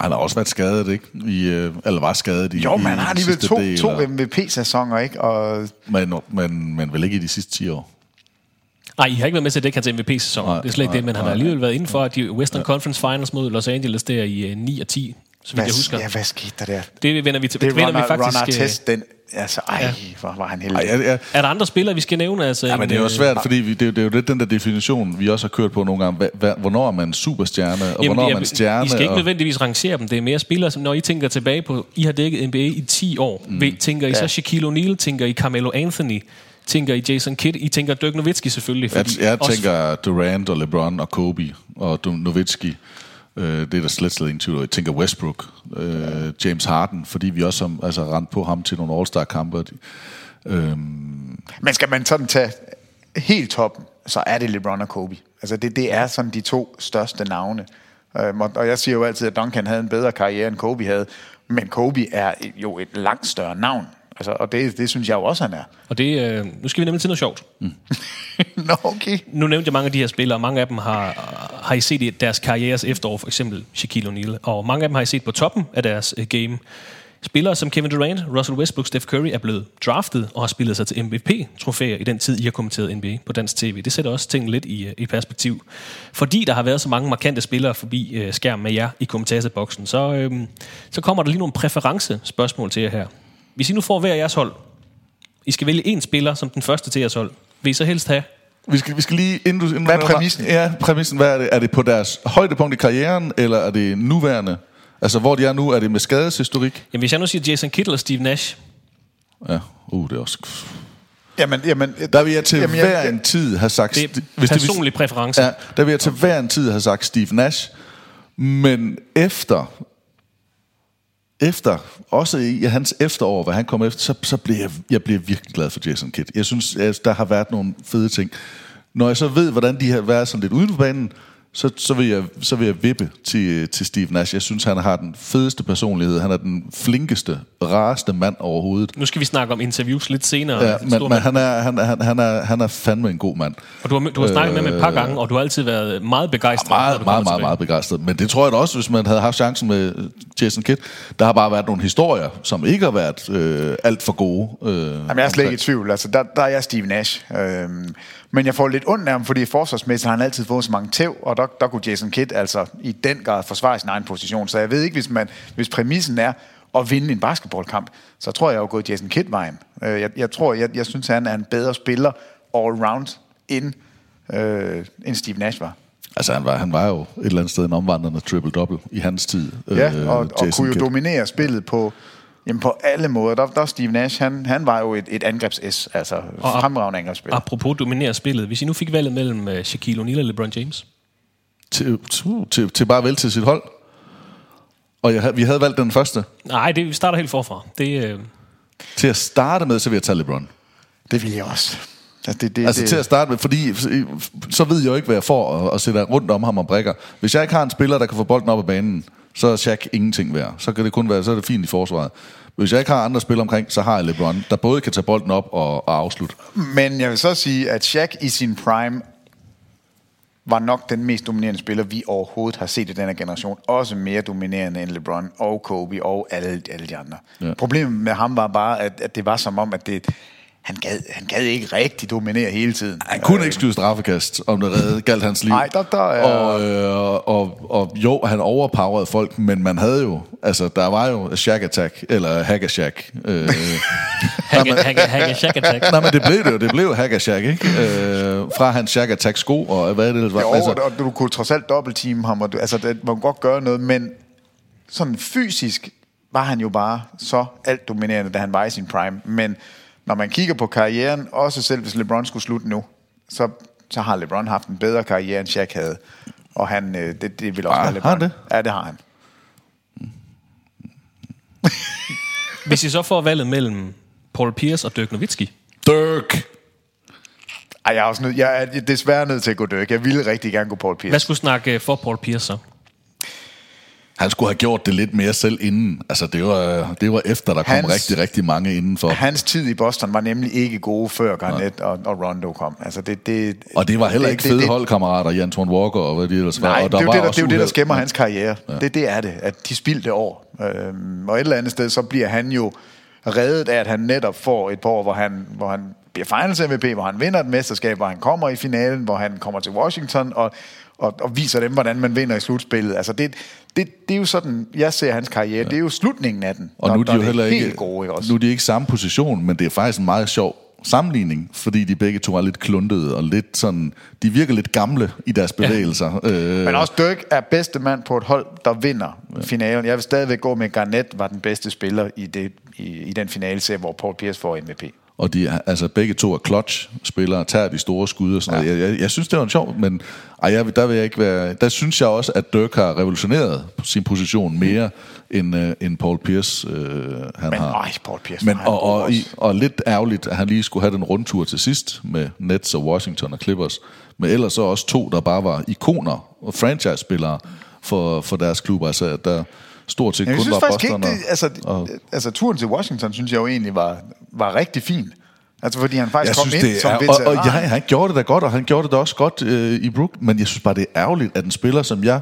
Han har også været skadet, ikke? I, øh, eller var skadet i Jo, han har alligevel to, del, to MVP-sæsoner, ikke? Og Men, men, men vel ikke i de sidste 10 år. Nej, I har ikke været med til at dække hans MVP-sæson. Nej, Det er slet ikke nej, det, men han har alligevel været inden for at de Western Conference Finals mod Los Angeles der i øh, 9 og 10, så vidt hvad, jeg husker. ja, hvad skete der der? Det vender vi til. Det er vender Ron, vi faktisk, Ron øh, Artest, den... Altså, ej, ja. hvor var han heldig. Ej, jeg, jeg, Er der andre spillere, vi skal nævne? Altså, ja, men det er jo en, svært, fordi vi, det, er jo- det er jo lidt den der definition, vi også har kørt på nogle gange. Hva, hva, hvornår er man superstjerne, og Jamen, hvornår er jeg- man stjerne? I skal ikke og, nødvendigvis rangere dem. Det er mere spillere, som når I tænker tilbage på, I har dækket NBA i 10 år. Mm. Tænker I så Ja. Shaquille O'Neal? Tænker I Carmelo Anthony? Tænker I Jason Kidd? I tænker Dirk Nowitzki selvfølgelig. jeg, fordi jeg også- tænker Durant og LeBron og Kobe og Nowitzki. Øh, det er der slet, slet ingen tvivl om. Jeg tænker Westbrook, øh, James Harden, fordi vi også har altså, rent på ham til nogle All-Star-kampe. Øhm, Men skal man sådan tage helt toppen, så er det LeBron og Kobe. Altså det, det er sådan de to største navne. Øhm, og, og jeg siger jo altid, at Duncan havde en bedre karriere, end Kobe havde. Men Kobe er jo et langt større navn. Altså, og det, det synes jeg jo også, han er. Og det, øh, nu skal vi nemlig til noget sjovt. Nå, okay. Nu nævnte jeg mange af de her spillere, og mange af dem har, har I set i deres karrieres efterår, for eksempel Shaquille O'Neal. Og mange af dem har I set på toppen af deres øh, game. Spillere som Kevin Durant, Russell Westbrook, Steph Curry er blevet draftet og har spillet sig til MVP-trofæer i den tid, I har kommenteret NBA på dansk tv. Det sætter også tingene lidt i, øh, i perspektiv. Fordi der har været så mange markante spillere forbi øh, skærmen med jer i kommentatorboksen, så, øh, så kommer der lige nogle præference-spørgsmål til jer her. Hvis I nu får hver jeres hold, I skal vælge en spiller som den første til jeres hold, vil I så helst have vi, skal, vi skal lige... Inden du, inden Hvad er præmissen? Ja, præmissen. Hvad er det? Er det på deres højdepunkt i karrieren, eller er det nuværende? Altså, hvor de er nu, er det med skadeshistorik? Jamen, hvis jeg nu siger Jason Kidd eller Steve Nash, Ja, uh, det er også... Jamen, jamen, Der vil jeg til jamen, hver en tid have sagt... det er personlig præference. Ja, der vil jeg til hver en tid have sagt Steve Nash. Men efter... Efter, også i hans efterår, hvad han kom efter, så, så blev jeg, jeg blev virkelig glad for Jason Kidd. Jeg synes, at der har været nogle fede ting. Når jeg så ved, hvordan de har været sådan lidt uden for banen, så, så, vil jeg, så vil jeg vippe til, til Steve Nash. Jeg synes, han har den fedeste personlighed. Han er den flinkeste, rareste mand overhovedet. Nu skal vi snakke om interviews lidt senere. Ja, Stor men, men han, er, han, han, han, er, han er fandme en god mand. Og du har, du har snakket med ham et par gange, og du har altid været meget begejstret. når Meget, du meget, meget, meget begejstret. Men det tror jeg da også, hvis man havde haft chancen med øh, Jason Kidd. Der har bare været nogle historier, som ikke har været øh, alt for gode. Øh, Jamen, jeg er slet ikke i tvivl. Altså, der, der er jeg Steve Nash. Øhm, men jeg får lidt ondt af ham, fordi forsvarsmæssigt har han altid fået så mange tæv, og der, der kunne Jason Kidd altså i den grad forsvare sin egen position. Så jeg ved ikke, hvis, man, hvis præmissen er at vinde en basketballkamp, så tror jeg, jeg har gået Jason Kidd-vejen. Øh, jeg, jeg tror, jeg, jeg synes, han er en bedre spiller all-round, end, øh, end Steve Nash var. Altså, han var, han var jo et eller andet sted en omvandrende triple-double i hans tid. Ja, øh, og, og Jason kunne jo Kidd. dominere spillet på, Jamen på alle måder. Der, der Steve Nash, han, han var jo et, et angrebs-S, altså Og- fremragende angrebsspiller. Apropos dominere spillet. Hvis I nu fik valget mellem uh, Shaquille O'Neal og LeBron James. Til, til, til, bare vælge til sit hold. Og jeg, vi havde valgt den første. Nej, det, vi starter helt forfra. Det, uh, Til at starte med, så vil jeg tage LeBron. Det vil jeg også. Altså, det, det, Altså det, til at starte med, fordi så ved jeg jo ikke, hvad jeg får at, at sætte rundt om ham og brækker. Hvis jeg ikke har en spiller, der kan få bolden op ad banen, så er Shaq ingenting værd. Så kan det kun være, så er det fint i forsvaret. Hvis jeg ikke har andre spillere omkring, så har jeg LeBron, der både kan tage bolden op og, og afslutte. Men jeg vil så sige, at Shaq i sin prime var nok den mest dominerende spiller, vi overhovedet har set i denne generation. Også mere dominerende end LeBron og Kobe og alle, alle de andre. Ja. Problemet med ham var bare, at, at det var som om, at det, han, gad, han gad ikke rigtig dominere hele tiden. Han kunne ikke skyde straffekast, om det redde, galt hans liv. Nej, der- der er- og, øh, og, og jo, han overpowerede folk, men man havde jo, altså der var jo Shack Attack, eller Hack a Shack. Øh, Hack, hack, hack, Shack Attack. nej, men det blev det jo, det blev Hack a Shack, ikke? Øh, fra hans Shack Attack sko, og hvad det ellers var. Jo, altså, og du kunne trods alt dobbeltteam ham, og du, altså, det, man kunne godt gøre noget, men sådan fysisk var han jo bare så alt dominerende, da han var i sin prime. Men når man kigger på karrieren, også selv hvis LeBron skulle slutte nu, så, så har LeBron haft en bedre karriere, end Shaq havde. Og han, øh, det, det vil også Ah, være LeBron. har det? Ja, det har han. Hvis I så får valget mellem Paul Pierce og Dirk Nowitzki. Dirk! Ej, jeg er, også nød, jeg er desværre nødt til at gå Dirk. Jeg ville rigtig gerne gå Paul Pierce. Hvad skulle snakke øh, for Paul Pierce så? Han skulle have gjort det lidt mere selv inden. Altså, det var, det var efter, der kom Hans- rigtig, rigtig mange indenfor. Hans tid i Boston var nemlig ikke gode, før Garnett og, og Rondo kom. Altså det, det, Og det var heller det- ikke det- fede det- holdkammerater, Jan Thorn Walker og hvad de ellers var. Nej, og det er, jo var det, der, det er jo det, der skæmmer Ja. hans karriere. Ja. Ja. Det, det er det, at de spildte år. Øhm, og et eller andet sted, så bliver han jo reddet af, at han netop får et par år, hvor han, hvor han bliver finals MVP, hvor han vinder et mesterskab, hvor han kommer i finalen, hvor han kommer til Washington og, og, og viser dem, hvordan man vinder i slutspillet. Altså det, det, det er jo sådan, jeg ser hans karriere. Ja. Det er jo slutningen af den. Og når- nu er de jo heller helt ikke, gode, ikke også? nu er de ikke samme position, men det er faktisk en meget sjov sammenligning, fordi de begge to er lidt kluntede og lidt sådan, de virker lidt gamle i deres bevægelser. Ja. Øh, Men også Dirk er bedste mand på et hold, der vinder ja. finalen. Jeg vil stadigvæk gå med, at Garnett var den bedste spiller i, det, i, i den finale, hvor Paul Pierce får MVP. Og de altså begge to er clutch-spillere, tager de store skud og sådan ja. noget. Jeg, jeg, jeg, synes, det var en sjov, men ej, jeg, der vil jeg ikke være... Der synes jeg også, at Dirk har revolutioneret sin position mere, end, øh, end Paul Pierce øh, han Men har. ej, Paul Pierce men, og, og, i, og lidt ærgerligt, at han lige skulle have den rundtur til sidst med Nets og Washington og Clippers. Men ellers så også to, der bare var ikoner og franchise-spillere for, for deres klubber. Altså, der stort set Jeg kun synes var faktisk Boston ikke, det, altså, og, altså turen til Washington, synes jeg jo egentlig var, var rigtig fin. Altså fordi han faktisk jeg kom synes, ind det som er, veteran. og, og ja, han gjorde det da godt, og han gjorde det da også godt øh, i Brook, men jeg synes bare, det er ærgerligt, at en spiller, som jeg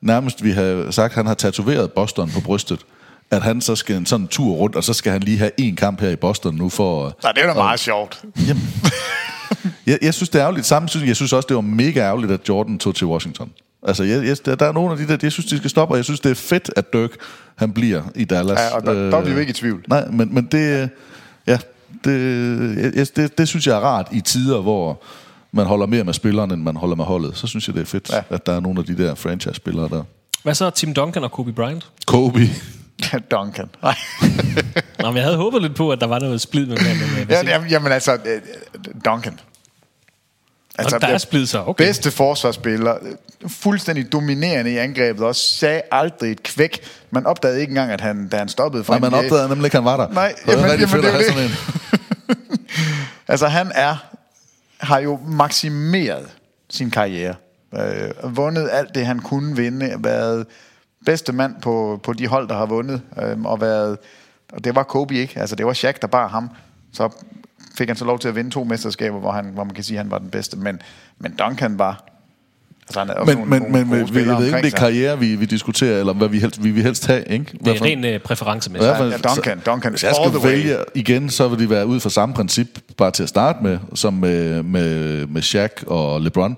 nærmest vi have sagt, han har tatoveret Boston på brystet, at han så skal en sådan tur rundt, og så skal han lige have en kamp her i Boston nu for... Så det er da meget sjovt. Jeg, jeg synes, det er ærgerligt. Samme synes jeg synes også, det var mega ærgerligt, at Jordan tog til Washington. Altså, jeg, jeg, der, der er nogle af de der, jeg synes, de skal stoppe, og jeg synes, det er fedt, at Dirk, han bliver i Dallas. Ja, og der- der er vi jo ikke i tvivl. Nej, men, men det, ja, det, jeg, det, det synes jeg er rart i tider, hvor man holder mere med spilleren, end man holder med holdet. Så synes jeg, det er fedt, ja. at der er nogle af de der franchise-spillere der. Hvad så Tim Duncan og Kobe Bryant? Kobe. Duncan. Nej. Nå, men jeg havde håbet lidt på, at der var noget splid med øh, hvad Ja, jamen, jamen altså, øh, Duncan. Altså, der er splid så, okay. Bedste forsvarsspiller, fuldstændig dominerende i angrebet, også sagde aldrig et kvæk. Man opdagede ikke engang, at han, da han stoppede for Nej, man opdagede nemlig ikke, at han var der. Nej, det jamen, jamen, fedt det er sådan en. Altså han er, har jo maksimeret sin karriere. Øh, vundet alt det, han kunne vinde. Været bedste mand på, på de hold, der har vundet. Øh, og, været, og det var Kobe ikke. Altså det var Shaq, der bar ham. Så fik han så lov til at vinde to mesterskaber, hvor, han, hvor man kan sige, at han var den bedste. Men, men Duncan var... Altså han også Men, nogle, men, nogle men, gode spillere jeg ved ikke, det er karriere, vi, vi diskuterer, eller hvad vi helst, vi vil helst have, ikke? Det Hvad er for- ren øh, præferencemæssigt. Ja, Ja, Duncan, Duncan, Hvis jeg all skal the way. vælge igen, så vil det være ud fra samme princip, bare til at starte med, som med, med, med Shaq og LeBron.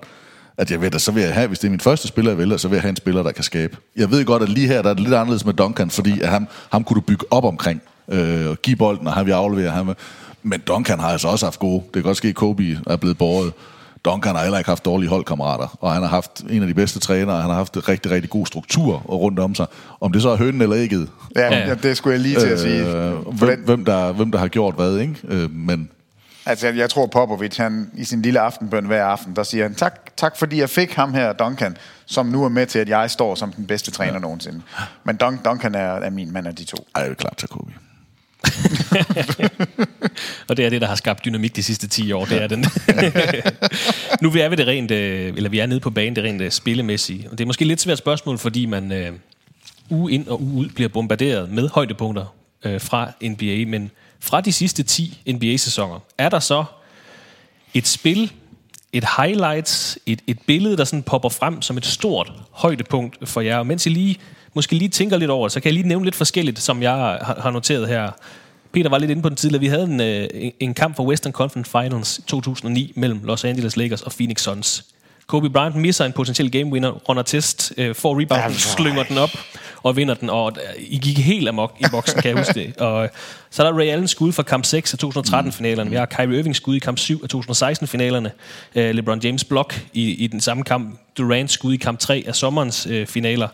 At jeg ved, at så vil jeg have, hvis det er min første spiller, jeg vælger, så vil jeg have en spiller, der kan skabe. Jeg ved godt, at lige her, der er det lidt anderledes med Duncan, fordi at ham, ham kunne du bygge op omkring, øh, og give bolden, og han vil aflevere ham. Men Duncan har altså også haft gode. Det kan godt ske, at Kobe er blevet båret. Duncan har heller ikke haft dårlige holdkammerater, og han har haft en af de bedste trænere, han har haft rigtig, rigtig god struktur rundt om sig. Om det så er hønen eller ægget, Ja, ja. det skulle jeg lige til at sige. øh, hvem, hvem, der, hvem der har gjort hvad, ikke? Øh, men Altså, jeg, jeg tror Popovic, han i sin lille aftenbøn hver aften, der siger han, tak, tak fordi jeg fik ham her, Duncan, som nu er med til, at jeg står som den bedste træner ja. nogensinde. Men Dun, Duncan er, er min mand af de to. ej, jeg vil klart Kobe. Og det er det, der har skabt dynamik de sidste 10 år. Det er den. nu er vi det rent, øh, eller vi er nede på banen, det rent øh, spillemæssige. Og det er måske lidt svært spørgsmål, fordi man øh, uge ind og uge ud bliver bombarderet med højdepunkter øh, fra NBA. Men fra de sidste 10 NBA-sæsoner, er der så et spil, et highlights, et, et billede, der sådan popper frem som et stort højdepunkt for jer. Og mens I lige, måske lige tænker lidt over så kan jeg lige nævne lidt forskelligt, som jeg har, har noteret her. Peter var lidt inde på den tidligere. Vi havde en, øh, en- kamp for Western Conference Finals 2009 mellem Los Angeles Lakers og Phoenix Suns. Kobe Bryant misser en potentiel game winner, runder test, øh, får rebound, slynger den op og vinder den. Og øh, I gik helt amok i boksen, kan jeg huske det. Og øh, så er der Ray Allen skud fra kamp 6 af 2013-finalerne. Vi har Kyrie Irving skud i kamp 7 af 2016-finalerne. Øh, LeBron James blok i, i den samme kamp. Durant skud i kamp 3 af sommerens øh, finaler.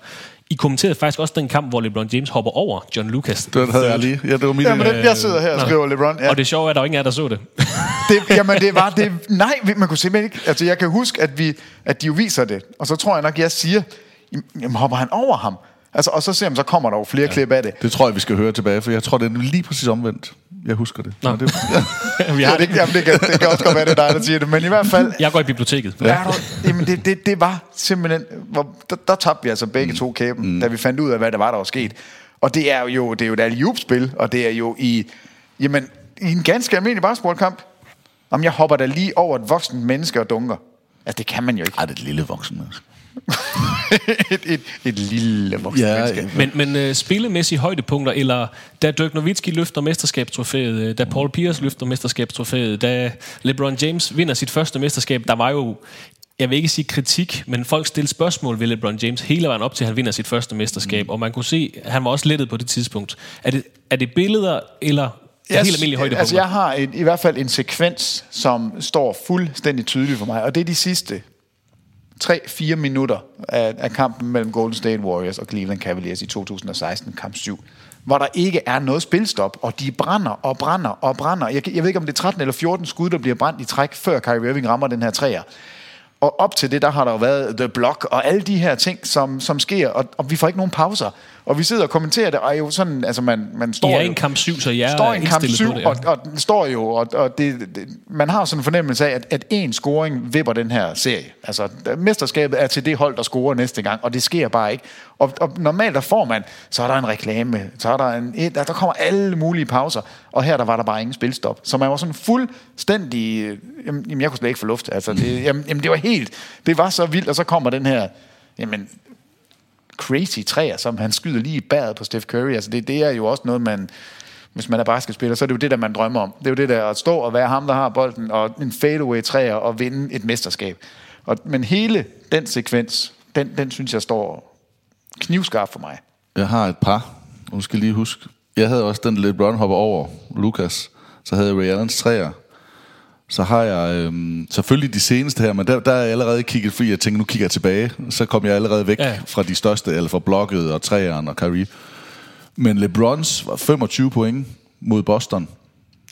I kommenterede faktisk også den kamp, hvor LeBron James hopper over John Lucas. Det havde jeg lige. Ja, det var mit... Jamen, det, jeg sidder her og Nå. skriver LeBron. Ja. Og det sjove er, at der var ingen af der så det. det, jamen, det var det. Nej, man kunne simpelthen ikke. Altså, jeg kan huske, at, vi, at de jo viser det. Og så tror jeg nok, jeg siger, jamen, hopper han over ham? Altså, og så ser man, så kommer der jo flere ja. klip af det. Det tror jeg, vi skal høre tilbage, for jeg tror, det er lige præcis omvendt. Jeg husker det. Nå. Men det. Vi har det, jamen, det, kan, det kan også godt være, det er dig, der siger det. Men i hvert fald, Jeg går i biblioteket. Ja. Er du, jamen det, det, det var simpelthen... Hvor, der, der tabte vi altså begge mm. to kæben, mm. da vi fandt ud af, hvad der var, der var sket. Og det er jo, det er jo et alley-oop-spil, og det er jo i, jamen, i en ganske almindelig basketballkamp. Om jeg hopper da lige over et voksen menneske og dunker. Altså, det kan man jo ikke. Ej, det er et lille voksen menneske. et, et, et lille voksen Ja, menneske. Men, men øh, spillemæssige højdepunkter, eller da Dirk Nowitzki løfter mesterskabstrofæet, øh, da Paul Pierce løfter mesterskabstrofæet, da LeBron James vinder sit første mesterskab, der var jo, jeg vil ikke sige kritik, men folk stillede spørgsmål ved LeBron James hele vejen op til, at han vinder sit første mesterskab, mm. og man kunne se, at han var også lettet på det tidspunkt. Er det, er det billeder, eller er helt almindelige højdepunkter? Altså, jeg har et, i hvert fald en sekvens, som står fuldstændig tydeligt for mig, og det er de sidste 3-4 minutter af, af kampen mellem Golden State Warriors og Cleveland Cavaliers i 2016, kamp 7, hvor der ikke er noget spilstop, og de brænder og brænder og brænder. Jeg, jeg ved ikke, om det er 13 eller 14 skud, der bliver brændt i træk, før Kyrie Irving rammer den her træer. Og op til det, der har der jo været The Block og alle de her ting, som, som sker, og, og vi får ikke nogen pauser. Og vi sidder og kommenterer det, og er jo sådan, altså man, man står I er jo- en kamp 7, så jeg står er en kamp indstillet 7, på det. ja. og, og den står jo, og, og det, det, man har sådan en fornemmelse af, at, at én scoring vipper den her serie. Altså, mesterskabet er til det hold, der scorer næste gang, og det sker bare ikke. Og, og normalt der får man, så er der en reklame, så er der en, der, der kommer alle mulige pauser, og her der var der bare ingen spilstop. Så man var sådan fuldstændig, øh, jamen, jamen jeg kunne slet ikke få luft. Altså, det, jamen, jamen, det var helt, det var så vildt, og så kommer den her, jamen, crazy træer, som han skyder lige i bæret på Steph Curry. Altså det, det er jo også noget, man... Hvis man er basketspiller, så er det jo det, der man drømmer om. Det er jo det der at stå og være ham, der har bolden, og en fadeaway træer og vinde et mesterskab. Og, men hele den sekvens, den, den synes jeg står knivskarp for mig. Jeg har et par. Nu skal lige huske. Jeg havde også den LeBron hopper over Lucas. Så havde jeg Ray Allens træer. Så har jeg øhm, selvfølgelig de seneste her, men der, der er jeg allerede kigget, fordi jeg tænker, nu kigger jeg tilbage. Så kom jeg allerede væk Ja. fra de største, eller fra blokket og træeren og Kyrie. Men LeBrons var 25 point mod Boston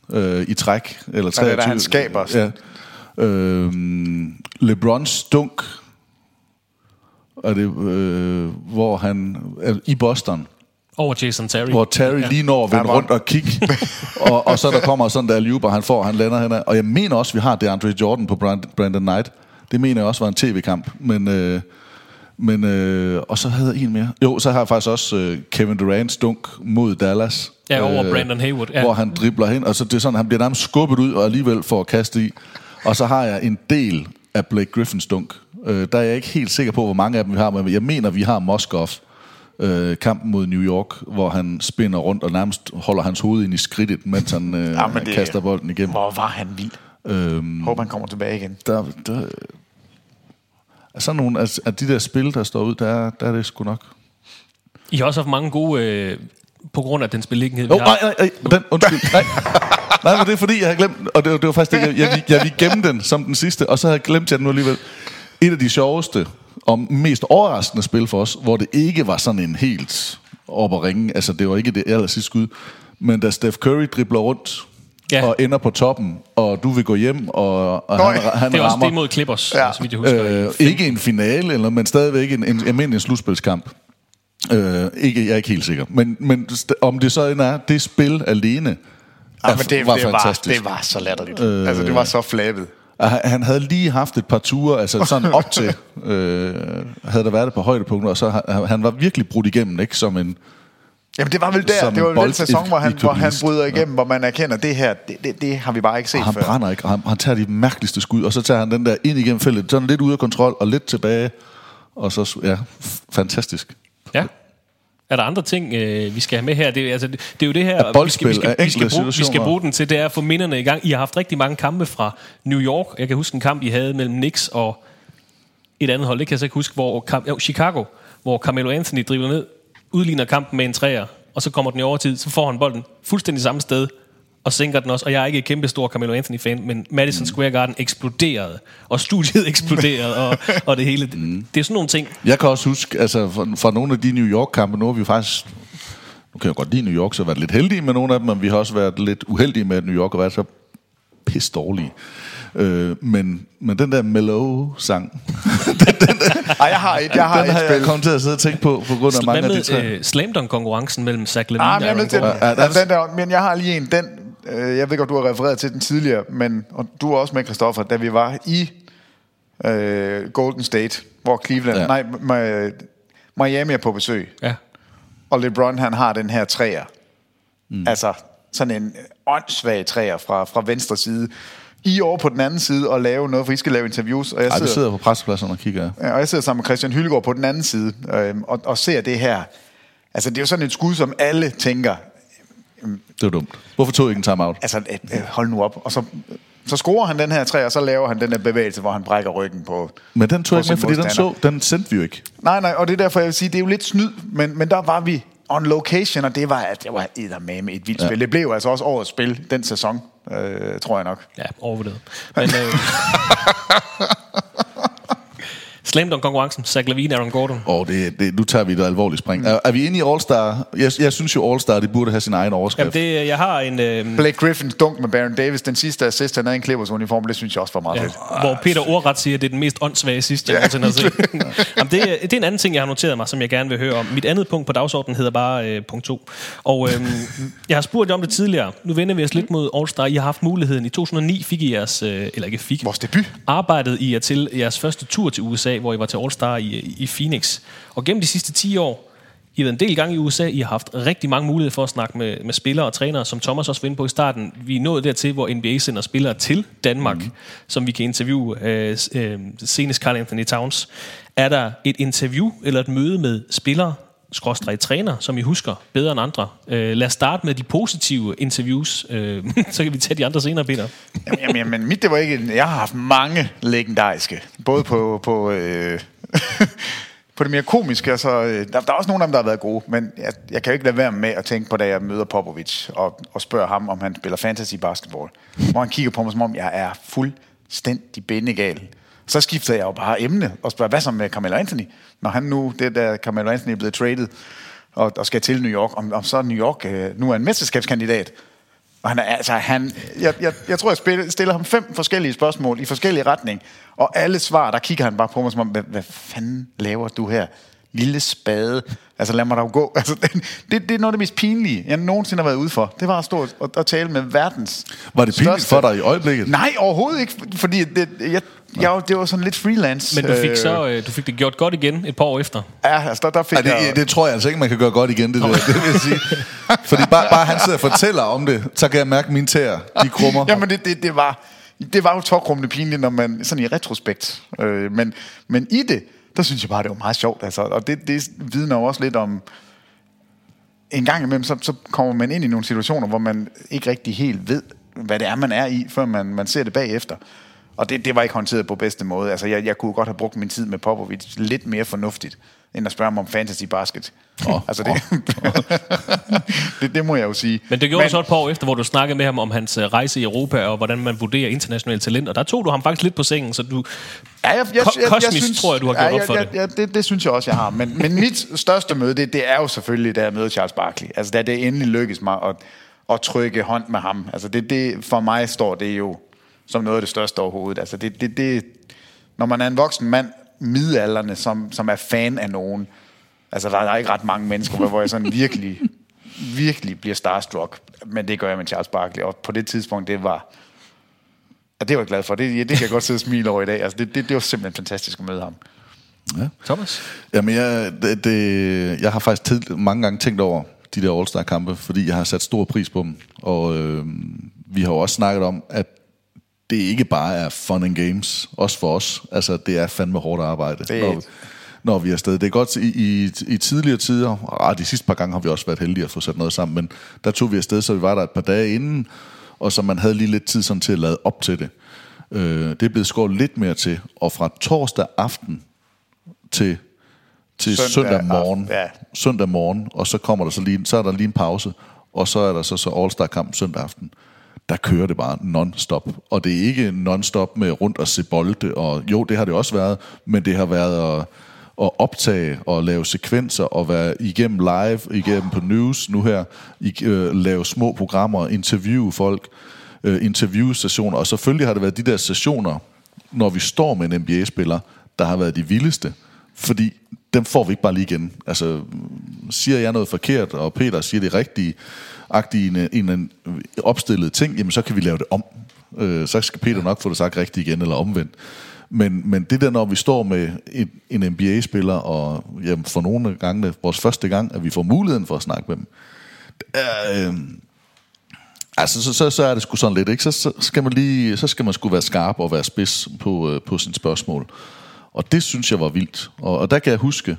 øh, i træk. Eller det er 23. da, han skaber. Ja. Øhm, LeBrons dunk, er det, øh, hvor han er i Boston, Over Jason Terry. hvor Terry ja. lige når at vende rundt og kigge, og, og så der kommer sådan der Luber, han får, han lander henne. Og jeg mener også, vi har det Andre Jordan på Brand- Brandon Knight. Det mener jeg også var en tv-kamp. Men, øh, men øh, og så havde jeg en mere. Jo, så har jeg faktisk også øh, Kevin Durant's dunk mod Dallas. Ja, over Brandon Hayward, ja. Hvor han dribler hen, og så det er sådan, han bliver nærmest skubbet ud, og alligevel får kaste i. Og så har jeg en del af Blake Griffins dunk. Øh, der er jeg ikke helt sikker på, hvor mange af dem vi har, men jeg mener, vi har Moskov øh, kampen mod New York, hvor han spinner rundt og nærmest holder hans hoved ind i skridtet, mens han øh, Ja, men det- kaster bolden igennem. Hvor var han vild. Øhm, Håber, han kommer tilbage igen. der, der, er sådan nogle af, af de der spil, der står ud, der, er- der er det sgu nok. I har også haft mange gode, øh, på grund af dens beliggenhed. vi Oh, har. nej, nej, nej, den, undskyld. Nej. Nej, men det er fordi, jeg har glemt, og det var, det var faktisk det, jeg, jeg, jeg, jeg ville gemme den som den sidste, og så havde jeg glemt jeg den nu alligevel. Et af de sjoveste og mest overraskende spil for os, hvor det ikke var sådan en helt op og ringe, altså det var ikke det aller sidste skud, men da Steph Curry dribler rundt ja. og ender på toppen, og du vil gå hjem, og, og Nøj, han, han det er også rammer, det mod Clippers, ja. så vidt jeg husker. Øh, ikke en finale, eller, men stadigvæk en, en almindelig slutspilskamp. Øh, ikke, jeg er ikke helt sikker. Men, men st- om det så end er, det spil alene, er- men det, var det, var, fantastisk. det var så latterligt. Øh, altså, det var så flabet. Han- Han havde lige haft et par ture, altså sådan op til, øh, havde der været et par højdepunkter, og så han, han var virkelig brudt igennem, ikke? Som en, Jamen, det var vel der. Det var en vel den sæson, hvor han, hvor han bryder igennem, ja. hvor man erkender, det her, det, det, det har vi bare ikke set og han før. brænder ikke, og han, han tager de mærkeligste skud, og så tager han den der ind igennem feltet, sådan lidt ude af kontrol, og lidt tilbage, og så, ja, fantastisk. Ja. Er der andre ting, øh, vi skal have med her? Det, er- altså, det, det er jo det her, vi, skal, vi, skal, vi, skal bruge, vi skal bruge den til, det er at få minderne i gang. I har haft rigtig mange kampe fra New York. Jeg kan huske en kamp, I havde mellem Knicks og et andet hold. Det kan jeg så ikke huske, hvor Cam- jo, Chicago, hvor Carmelo Anthony dribler ned, udligner kampen med en træer, og så kommer den i overtid, så får han bolden fuldstændig samme sted, og sænker den også. Og jeg er ikke et kæmpe stor Carmelo Anthony-fan, men Madison Square Garden eksploderede, og studiet eksploderede, og, og det hele. Det, det er sådan nogle ting. Jeg kan også huske, altså fra, fra nogle af de New York-kampe, nu har vi faktisk, nu kan jeg godt lide New York, så været lidt heldige med nogle af dem, men vi har også været lidt uheldige med, at New York har været så pisse dårlige. Øh, men, men den der Mellow-sang, Ej, jeg har et, jeg har den et har jeg spil. kommet til at sidde og tænke på, på grund af mange Hvad af de tre. øh, slam konkurrencen mellem Zach Lavine Ah, og men jeg, Aaron Gordon? Ja, ja, den der, men jeg har lige en, den, øh, jeg ved godt, du har refereret til den tidligere, men og du var også med, Christoffer, da vi var i øh, Golden State, hvor Cleveland, Ja. nej, Mi- Miami er på besøg, Ja. og LeBron han har den her træer. Mm. Altså sådan en åndssvag træer fra, fra venstre side. I er over på den anden side og lave noget, for I skal lave interviews. Og jeg Ej, vi sidder, sidder på pressepladsen og kigger. Ja, og jeg sidder sammen med Christian Hylgaard på den anden side, øh, og, og ser det her. Altså, det er jo sådan et skud, som alle tænker, Det var dumt. Hvorfor tog I ikke en timeout? altså, øh, øh, hold nu op. Og så, så scorer han den her træ, og så laver han den her bevægelse, hvor han brækker ryggen på... Men den tog jeg ikke med, fordi den, så, den sendte vi jo ikke. Nej, nej, og det er derfor, jeg vil sige, det er jo lidt snyd, men, men der var vi on location, og det var, det var eddermame et vildt Ja. ja. spil. Det blev altså også årets spil den sæson, øh, tror jeg nok. Ja, overvurderet. Men, øh, slam dunk konkurrencen, Zach Lavine, Aaron Gordon. Og det, det, nu tager vi et alvorligt spring. Er, er vi inde i All-Star? Jeg, jeg synes jo, All-Star de burde have sin egen overskrift. Jamen, det, jeg har en... Øh, Blake Griffins dunk med Baron Davis, den sidste assist, han havde en Clippers uniform, det synes jeg også var meget Ja, fedt. hvor Peter Ordret siger, at det er den mest åndssvage sidst, jeg nogensinde har set. Jamen, det, er- det er en anden ting, jeg har noteret mig, som jeg gerne vil høre om. Mit andet punkt på dagsordenen hedder bare øh, punkt 2. Og øhm, jeg har spurgt jer om det tidligere. Nu vender vi os lidt mod All-Star. I har haft muligheden. I 2009 fik I jeres... Øh, eller ikke fik. Vores debut. Arbejdede I jer til jeres første tur til USA, hvor I var til All-Star i, i Phoenix. Og gennem de sidste 10 år, I har været en del gange i USA. I har haft rigtig mange muligheder for at snakke med, med spillere og trænere, som Thomas også var inde på i starten. Vi er nået dertil, hvor NBA sender spillere til Danmark, mm. som vi kan interviewe. Øh, øh, senest Carl Anthony Towns. Er der et interview eller et møde med spillere, skråstrej træner, som I husker bedre end andre? Øh, lad os starte med de positive interviews, øh, så kan vi tage de andre senere, Peter. Jamen, jamen, jamen, mit, det var ikke... Jeg har haft mange legendariske. Både på... på øh, på det mere komiske, altså, så, øh, der, der er også nogle af dem, der har været gode, men jeg, jeg kan jo ikke lade være med at tænke på, da jeg møder Popovic og, og spørger ham, om han spiller fantasy basketball. Hvor han kigger på mig, som om jeg er fuldstændig bindegal. Så skifter jeg jo bare emne og spørger, hvad så med Carmelo Anthony? Når han nu, det der Carmelo Anthony er blevet traded og, og skal til New York, om, om så New York øh, nu er en mesterskabskandidat. Og han er, altså, han, jeg, jeg, jeg tror, jeg spiller, stiller ham fem forskellige spørgsmål i forskellige retning. Og alle svar, der kigger han bare på mig som om, hvad, hvad fanden laver du her? Lille spade. Altså, lad mig dog gå. Altså, det, det, det er noget af det mest pinlige, jeg nogensinde har været ude for. Det var at stå og, og tale med verdens Var det pinligt største- for dig i øjeblikket? Nej, overhovedet ikke. Fordi det, jeg, jeg, det var sådan lidt freelance. Men du fik, Øh, så, øh, du fik det gjort godt igen et par år efter. Ja, altså, der, der fik Ej, det, jeg... det tror jeg altså ikke, man kan gøre godt igen, det der. Det vil jeg sige. Fordi bare, bare han sidder og fortæller om det, så kan jeg mærke, at mine tæer, de krummer. Jamen, det, det, det var... Det var jo tårkrummende pinligt, når man sådan i retrospekt. Øh, men, men i det, der synes jeg bare, det var meget sjovt. Altså, og det, det vidner jo også lidt om... En gang imellem, så, så kommer man ind i nogle situationer, hvor man ikke rigtig helt ved, hvad det er, man er i, før man, man ser det bagefter. Og det, det var ikke håndteret på bedste måde. Altså, jeg, jeg kunne godt have brugt min tid med Popovic lidt mere fornuftigt, end at spørge ham om fantasy basket. Oh, altså, det, det, det må jeg jo sige. Men det gjorde Men, du så et par år efter, hvor du snakkede med ham om hans øh, rejse i Europa, og hvordan man vurderer internationale talent, og der tog du ham faktisk lidt på sengen, så du... Ja, jeg, jeg, jeg, kosmisk, jeg synes, tror jeg, du har gjort ja, op for ja, det. Ja, det, det synes jeg også, jeg har. Men, men mit største møde, det, det er jo selvfølgelig, da jeg møder Charles Barkley. Altså, da det endelig lykkedes mig at, at trykke hånd med ham. Altså, det, det, for mig står det jo som noget af det største overhovedet. Altså, det, det, det, når man er en voksen mand, midalderne, som, som er fan af nogen, altså, der er ikke ret mange mennesker, hvor jeg sådan virkelig, virkelig bliver starstruck. Men det gør jeg med Charles Barkley. Og på det tidspunkt, det var... Ja, det var jeg glad for. Det, det kan jeg godt sidde og smile over i dag. Altså, det, det, det var simpelthen fantastisk at møde ham. Ja. Thomas? Jamen, jeg, det, det, jeg har faktisk tid, mange gange tænkt over de der All-Star-kampe, fordi jeg har sat stor pris på dem. Og øh, vi har jo også snakket om, at det ikke bare er fun and games, også for os. Altså, det er fandme hårdt arbejde, Det- når, når vi er afsted. Det er godt, i, i, i tidligere tider, og de sidste par gange har vi også været heldige at få sat noget sammen, men der tog vi afsted, så vi var der et par dage inden, og så man havde lige lidt tid sådan til at lade op til det. Øh, det er blevet skåret lidt mere til, og fra torsdag aften til, til Søndag søndag, morgen, ja. søndag morgen, og så kommer der så lige, så er der lige en pause, og så er der så, så All-Star-kamp søndag aften. Der kører det bare non-stop. Og det er ikke non-stop med rundt og se bolde, og jo, det har det også været, men det har været at, at optage og lave sekvenser og være igennem live, igennem på news nu her, i, øh, lave små programmer, interviewe folk, øh, interviewstationer, og selvfølgelig har det været de der stationer, når vi står med en NBA-spiller, der har været de vildeste, fordi dem får vi ikke bare lige igen. Altså, siger jeg noget forkert, og Peter siger det rigtige, agtige en, en, en opstillet ting, jamen så kan vi lave det om. Øh, så skal Peter nok få det sagt rigtigt igen, eller omvendt. Men, men det der, når vi står med en, en NBA-spiller, og jamen, for nogle af gangene, vores første gang, at vi får muligheden for at snakke med dem, er, øh, Altså, så, så, så er det sgu sådan lidt, ikke? Så, så skal man lige, så skal man sgu være skarp og være spids på, øh, på sin spørgsmål. Og det synes jeg var vildt. Og, og der kan jeg huske,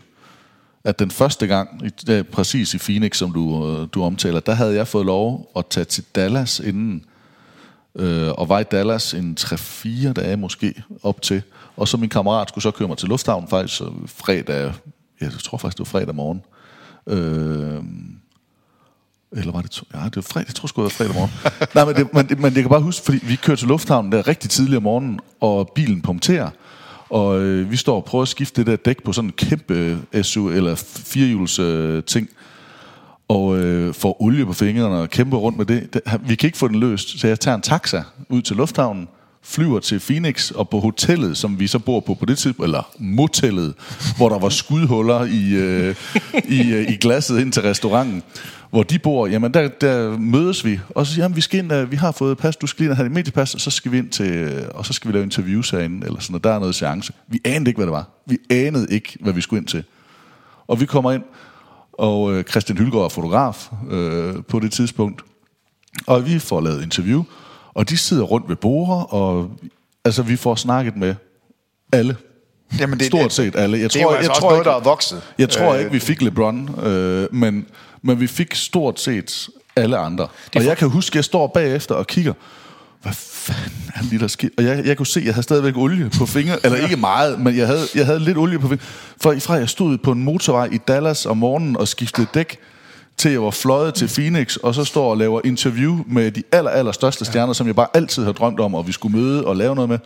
at den første gang, i- præcis i Phoenix, som du, øh, du omtaler, der havde jeg fået lov at tage til Dallas inden, øh, og var i Dallas en 3-4 dage måske op til. Og så min kammerat skulle så køre mig til lufthavnen faktisk øh, fredag, jeg tror faktisk det var fredag morgen. Øh, eller var det to? Ja, det var fredag. Jeg tror sgu, det var fredag morgen. Nej, men, det, men, det, men jeg kan bare huske, fordi vi kører til lufthavnen der rigtig tidligt om morgenen, og bilen punkterer. Og øh, vi står og prøver at skifte det der dæk på sådan en kæmpe øh, SU eller firehjuls øh, ting og øh, får olie på fingrene og kæmper rundt med det. det. Vi kan ikke få den løst, så jeg tager en taxa ud til lufthavnen, flyver til Phoenix, og på hotellet, som vi så bor på på det tidspunkt, eller motellet, hvor der var skudhuller i, øh, i, øh, i glasset ind til restauranten, hvor de bor, jamen der, der mødes vi, og så siger jamen, vi skal ind, øh, vi har fået pas, du skal lige have dit mediepas, og så skal vi ind til, øh, og så skal vi lave interviews herinde, eller sådan, og der er noget seance. Vi anede ikke, hvad det var. Vi anede ikke, hvad vi skulle ind til. Og vi kommer ind, og øh, Christian Hylgaard er fotograf øh, på det tidspunkt. Og vi får lavet interview, og de sidder rundt ved bordet, og altså, vi får snakket med alle. Jamen, det- Stort set alle. Jeg det er jo altså også noget, der er vokset. Jeg tror Øh, ikke, vi fik LeBron, øh, men, men vi fik stort set alle andre. Og jeg kan huske, jeg står bagefter og kigger, hvad fanden er lige der sker? Og jeg, jeg kunne se, at jeg havde stadigvæk olie på fingre. Eller ikke meget, men jeg havde, jeg havde lidt olie på fingre. For fra jeg stod på en motorvej i Dallas om morgenen og skiftede dæk, til jeg var fløjet til Phoenix, og så står og laver interview med de aller, aller største stjerner, som jeg bare altid har drømt om, og vi skulle møde og lave noget med.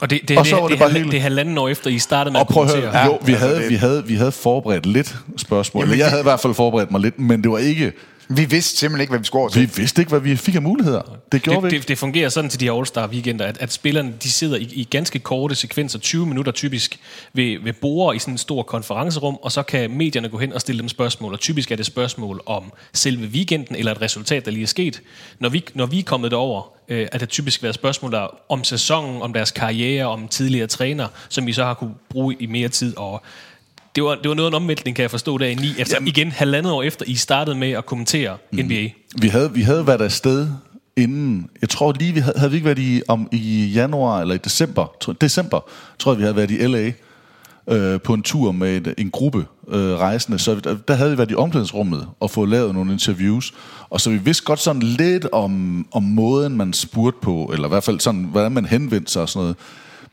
Og det, det, Og det, så var det, det det, bare det, hele- det er halvanden år efter, I startede med Og at prøv at kommentere. høre, jo, vi, altså, havde, det- vi, havde, vi havde forberedt lidt spørgsmål. Jamen, jeg havde i hvert fald forberedt mig lidt, men det var ikke... Vi vidste simpelthen ikke, hvad vi skulle over til. Vi vidste ikke, hvad vi fik af muligheder. Det gjorde vi Det, ikke. det, det fungerer sådan til de her All-Star weekender, at, at spillerne de sidder i, i ganske korte sekvenser, 20 minutter typisk, ved, ved borde i sådan en stor konferencerum, og så kan medierne gå hen og stille dem spørgsmål, og typisk er det spørgsmål om selve weekenden, eller et resultat, der lige er sket. Når vi, når vi er kommet derover, øh, er det typisk været spørgsmål der, om sæsonen, om deres karriere, om tidligere træner, som vi så har kunne bruge i mere tid, og det var, det var noget af en omvæltning, kan jeg forstå, der i 9. Efter, Jamen. igen halvandet år efter, I startede med at kommentere mm. NBA. Vi havde, vi havde været afsted inden... Jeg tror lige, vi havde, havde vi ikke været i, om, i januar eller i december. Tror, december, tror jeg, vi havde været i L.A. øh, på en tur med et, en gruppe øh, rejsende. Så der, der havde vi været i omklædningsrummet og fået lavet nogle interviews. Og så vi vidste godt sådan lidt om, om måden, man spurgte på, eller i hvert fald sådan, hvordan man henvendte sig og sådan noget.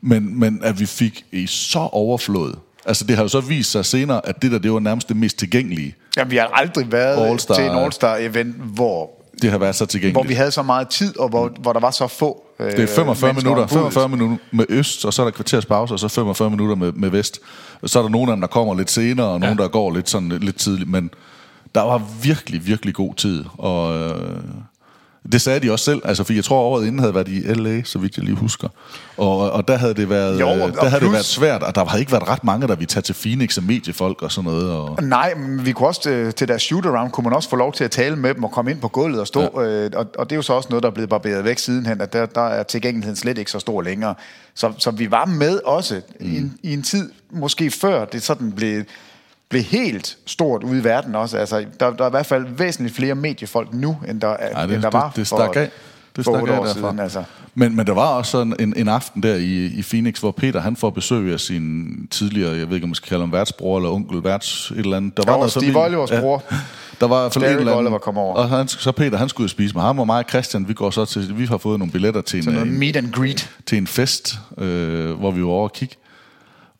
Men, men at vi fik i så overflod. Altså det har jo så vist sig senere, at det der, det var nærmest det mest tilgængelige. Ja, vi har aldrig været All-Star. til en All-Star-event, hvor, Det har været så tilgængeligt. hvor vi havde så meget tid, og hvor, hvor der var så få øh, Det er 45 mennesker minutter, ombud. 45 minutter med øst, og så er der kvarters pause, og så 45 minutter med, med vest. Og så er der nogle af dem, der kommer lidt senere, og nogle, der går lidt, sådan, lidt tidligt. Men der var virkelig, virkelig god tid. Og øh, det sagde de også selv, altså, for jeg tror, året inden havde været i L.A., så vidt jeg lige husker. Og, og der havde det været, Jo, jo, og der havde plus- det været svært, og der havde ikke været ret mange, der ville tage til Phoenix og mediefolk og sådan noget. Og, Nej, men vi kunne også øh, til deres shoot-around, kunne man også få lov til at tale med dem og komme ind på gulvet og stå. Ja. Øh, og, og det er jo så også noget, der er blevet barberet væk sidenhen, at der, der er tilgængeligheden slet ikke så stor længere. Så, så vi var med også mm. i, en, i en tid, måske før det sådan blev, blev helt stort ude i verden også. Altså, der, der er i hvert fald væsentligt flere mediefolk nu, end der, Ej, det, end der det, var det for, stak af. Det for otte år derfra. siden. Altså. Men, men der var også sådan en, en aften der i, i Phoenix, hvor Peter han får besøg af sin tidligere, jeg ved ikke om man skal kalde ham værtsbror eller onkel værts et eller andet. Der Jo, noget Steve familie- Olivers bror. Der var i hvert fald en eller anden, kom over. Og han, så Peter, han skulle spise med ham, og mig og Christian, vi går så til, vi har fået nogle billetter til, Sådan en, en, meet and greet. til en fest, øh, hvor vi var over og kigge.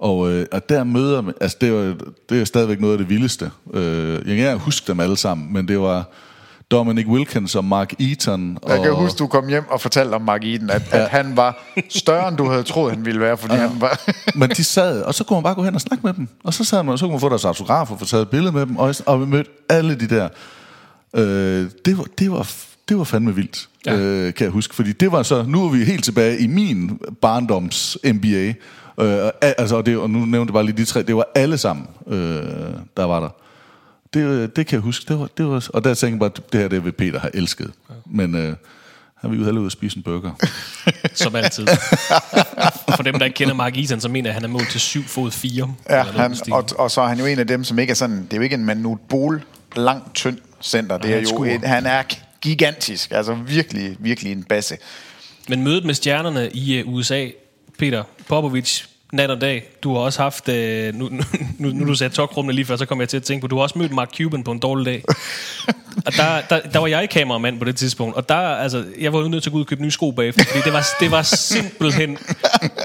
Og, øh, og der møder man, altså det var, det er stadigvæk noget af det vildeste. Øh, jeg kan ikke huske dem alle sammen, men det var Dominic Wilkins og Mark Eaton. Og, Jeg kan huske, du kom hjem og fortalte om Mark Eden, at, ja. at han var større, end du havde troet, han ville være, fordi ja. han var... Men de sad, og så kunne man bare gå hen og snakke med dem. Og så sad man, og så kunne man få deres autograf og få taget et billede med dem, og, og vi mødte alle de der. Øh, det, var, det, var, det var fandme vildt, ja. øh, kan jeg huske. Fordi det var så, nu er vi helt tilbage i min barndoms NBA. Øh, altså, og, det, og nu nævnte jeg bare lige de tre, det var alle sammen, øh, der var der. Det, det kan jeg huske, det var, det var, og der tænkte jeg bare, det her det vil Peter have elsket. Men øh, han ville jo hellere ud og spise en burger. Som altid. For dem, der ikke kender Mark Eaton, så mener jeg, at han er målt til 7 fod 4. Ja, han, og, og så er han jo en af dem, som ikke er sådan... Det er jo ikke en Manut Bol lang, tynd center. Det er han jo et, han er gigantisk. Altså virkelig, virkelig en basse. Men mødet med stjernerne i uh, USA, Peter Popovic, nat og dag, du har også haft, uh, nu, nu, nu, nu du sagde tokrummene lige før, så kom jeg til at tænke på, du har også mødt Mark Cuban på en dårlig dag. og der, der, der var jeg kameramand på det tidspunkt, og der, altså, jeg var nødt til at gå ud og købe nye sko bagefter, fordi det var, det var simpelthen,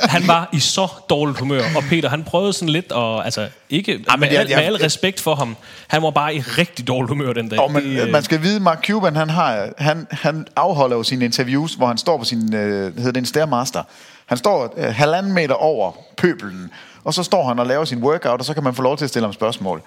han var i så dårligt humør, og Peter, han prøvede sådan lidt, og altså, ikke, men med, jeg- al, jeg- med al respekt for ham, han var bare i rigtig dårligt humør den dag. Og man, Det, øh, man skal vide, Mark Cuban, han, har, han, han afholder jo sine interviews, hvor han står på sin, øh, hedder det en Stairmaster. Han står øh, halvanden meter over pøbelen, og så står han og laver sin workout, og så kan man få lov til at stille ham spørgsmål.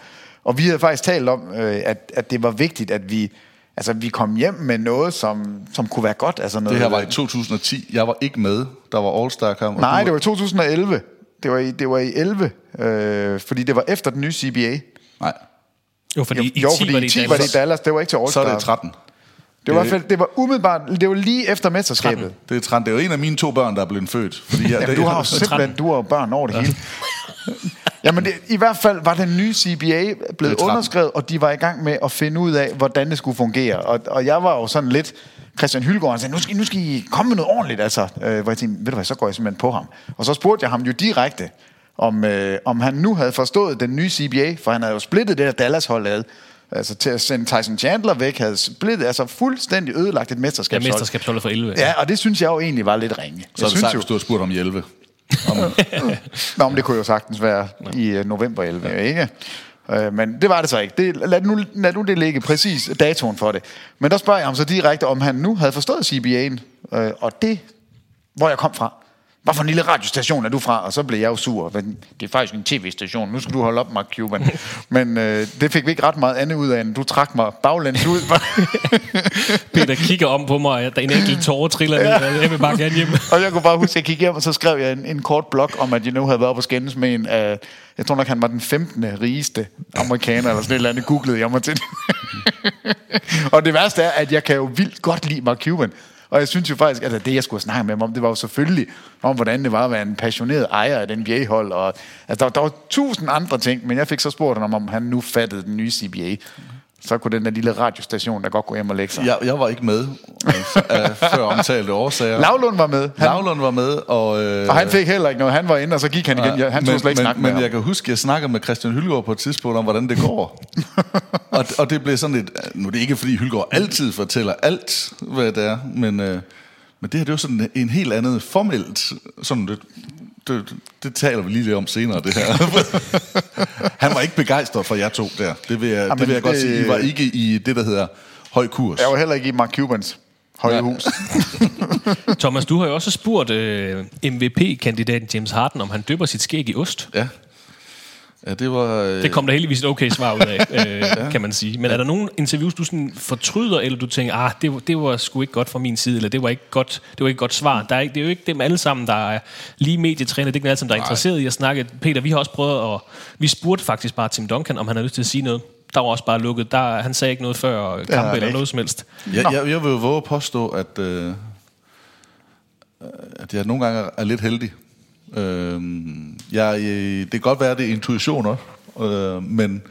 Og vi havde faktisk talt om, øh, at, at det var vigtigt, at vi, altså, vi kom hjem med noget, som, som kunne være godt. Altså noget, Det her var i 2010. Jeg var ikke med. Der var All-Star kamp. og Nej, det var i 2011. Det var i, det var i 11, øh, fordi det var efter den nye CBA. Nej. jo, fordi i jo, 10 fordi var det i i 10 var Dallas. det i Dallas, det var ikke til All-Star. Så er det 13. Det var, hvert fald, det var umiddelbart, det var lige efter mesterskabet. Det er 13. Det er jo en af mine to børn, der er blevet født. Fordi jeg, Jamen, du har jo simpelthen du har børn over det hele. Jamen, det, i hvert fald var den nye CBA blevet Det er 13. underskrevet, og de var i gang med at finde ud af, hvordan det skulle fungere. Og, og jeg var jo sådan lidt... Christian Hylgaard han sagde, nu skal, nu skal I komme med noget ordentligt, altså. Øh, hvor jeg tænkte, ved du hvad, så går jeg simpelthen på ham. Og så spurgte jeg ham jo direkte, om, øh, om han nu havde forstået den nye CBA, for han havde jo splittet det der Dallas-hold ad. Altså til at sende Tyson Chandler væk, havde splittet, altså fuldstændig ødelagt et Ja, mesterskabshold. mesterskabsholdet for 11. Ja, og det synes jeg jo egentlig var lidt ringe. Så jeg det sagt, hvis du har spurgt om 11. Nå, men det kunne jo sagtens være i øh, november 11, ja. ikke? Øh, men det var det så ikke. Det, lad, nu, lad nu det ligge præcis datoen for det. Men der spørger jeg ham så direkte, om han nu havde forstået CBA'en. Øh, og det, hvor jeg kom fra. Hvad for en lille radiostation er du fra? Og så blev jeg jo sur. Men det er faktisk en tv-station. Nu skal du holde op, Mark Cuban. Men øh, det fik vi ikke ret meget andet ud af, end du trak mig baglæns ud. Peter kigger om på mig, og der er en enkelt tårer triller ned, og jeg vil bare gerne hjem. og jeg kunne bare huske, at jeg kiggede hjem, og så skrev jeg en, en kort blog om, at jeg nu havde været på skændes med en af, jeg tror nok, han var den 15. rigeste amerikaner, eller sådan et eller andet, googlede jeg mig til. og det værste er, at jeg kan jo vildt godt lide Mark Cuban. Og jeg synes jo faktisk, at det, jeg skulle snakke med ham om, det var jo selvfølgelig om, hvordan det var at være en passioneret ejer af den NBA-hold. Og, altså, der, der var tusind andre ting, men jeg fik så spurgt ham, om han nu fattede den nye CBA så kunne den der lille radiostation, der godt gå hjem og lægge sig. Jeg, jeg var ikke med, altså, af før omtalte årsager. Lavlund var med. Han, Lavlund var med, og... Øh, og han fik heller ikke noget. Han var inde, og så gik han igen. Ja, han men, slet ikke men, snakke men med jeg kan huske, jeg snakkede med Christian Hylgaard på et tidspunkt om, hvordan det går. og, og det blev sådan lidt... Nu er det ikke, fordi Hylgaard altid fortæller alt, hvad det er, men, øh, men det her, det var sådan en helt andet formelt... Sådan det, det, det taler vi lige lidt om senere, det her. han var ikke begejstret for jer to der. Det vil jeg, Jamen, det vil jeg godt sige. I var ikke i det, der hedder høj kurs. Jeg var heller ikke i Mark Cubans høje ja. hus. Thomas, du har jo også spurgt øh, MVP-kandidaten James Harden, om han dypper sit skæg i ost. Ja. Ja, det var... Øh... Det kom der heldigvis et okay svar ud af, øh, ja. kan man sige. Men ja. er der nogle interviews, du sådan fortryder, eller du tænker, ah, det, var, det var sgu ikke godt fra min side, eller det var ikke godt, det var ikke godt svar. Der er ikke, det er jo ikke dem alle sammen, der er lige medietræner, det er ikke alle sammen, der er interesseret i at snakke. Peter, vi har også prøvet at... Vi spurgte faktisk bare Tim Duncan, om han havde lyst til at sige noget. Der var også bare lukket. Der, han sagde ikke noget før kampe eller noget som helst. Jeg, jeg, jeg vil jo våge at påstå, at, øh, at jeg nogle gange er lidt heldig. Øh, jeg, det kan godt være, at det er intuitioner, øh, men,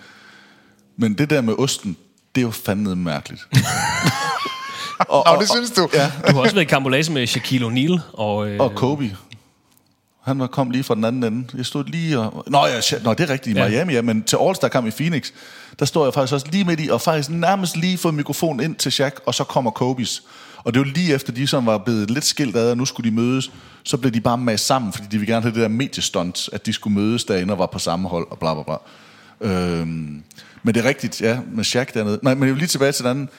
men det der med osten, det er jo fandme mærkeligt. og, og, det synes du? Ja. Du har også været i kambolage med Shaquille O'Neal. Og, øh, og Kobe. Han var kom lige fra den anden ende. Jeg stod lige og... Nå, ja, nå det er rigtigt i ja. Miami, ja, men til All-Star kamp i Phoenix, der står jeg faktisk også lige midt i, og faktisk nærmest lige fået mikrofonen ind til Shaq, og så kommer Kobe's. Og det var lige efter, de som var blevet lidt skilt ad, og nu skulle de mødes, så blev de bare med sammen, fordi de ville gerne have det der mediestunt, at de skulle mødes derinde og var på samme hold, og bla bla bla. Øhm, men det er rigtigt, ja, med Shaq dernede. Nej, men jeg vil lige tilbage til den anden.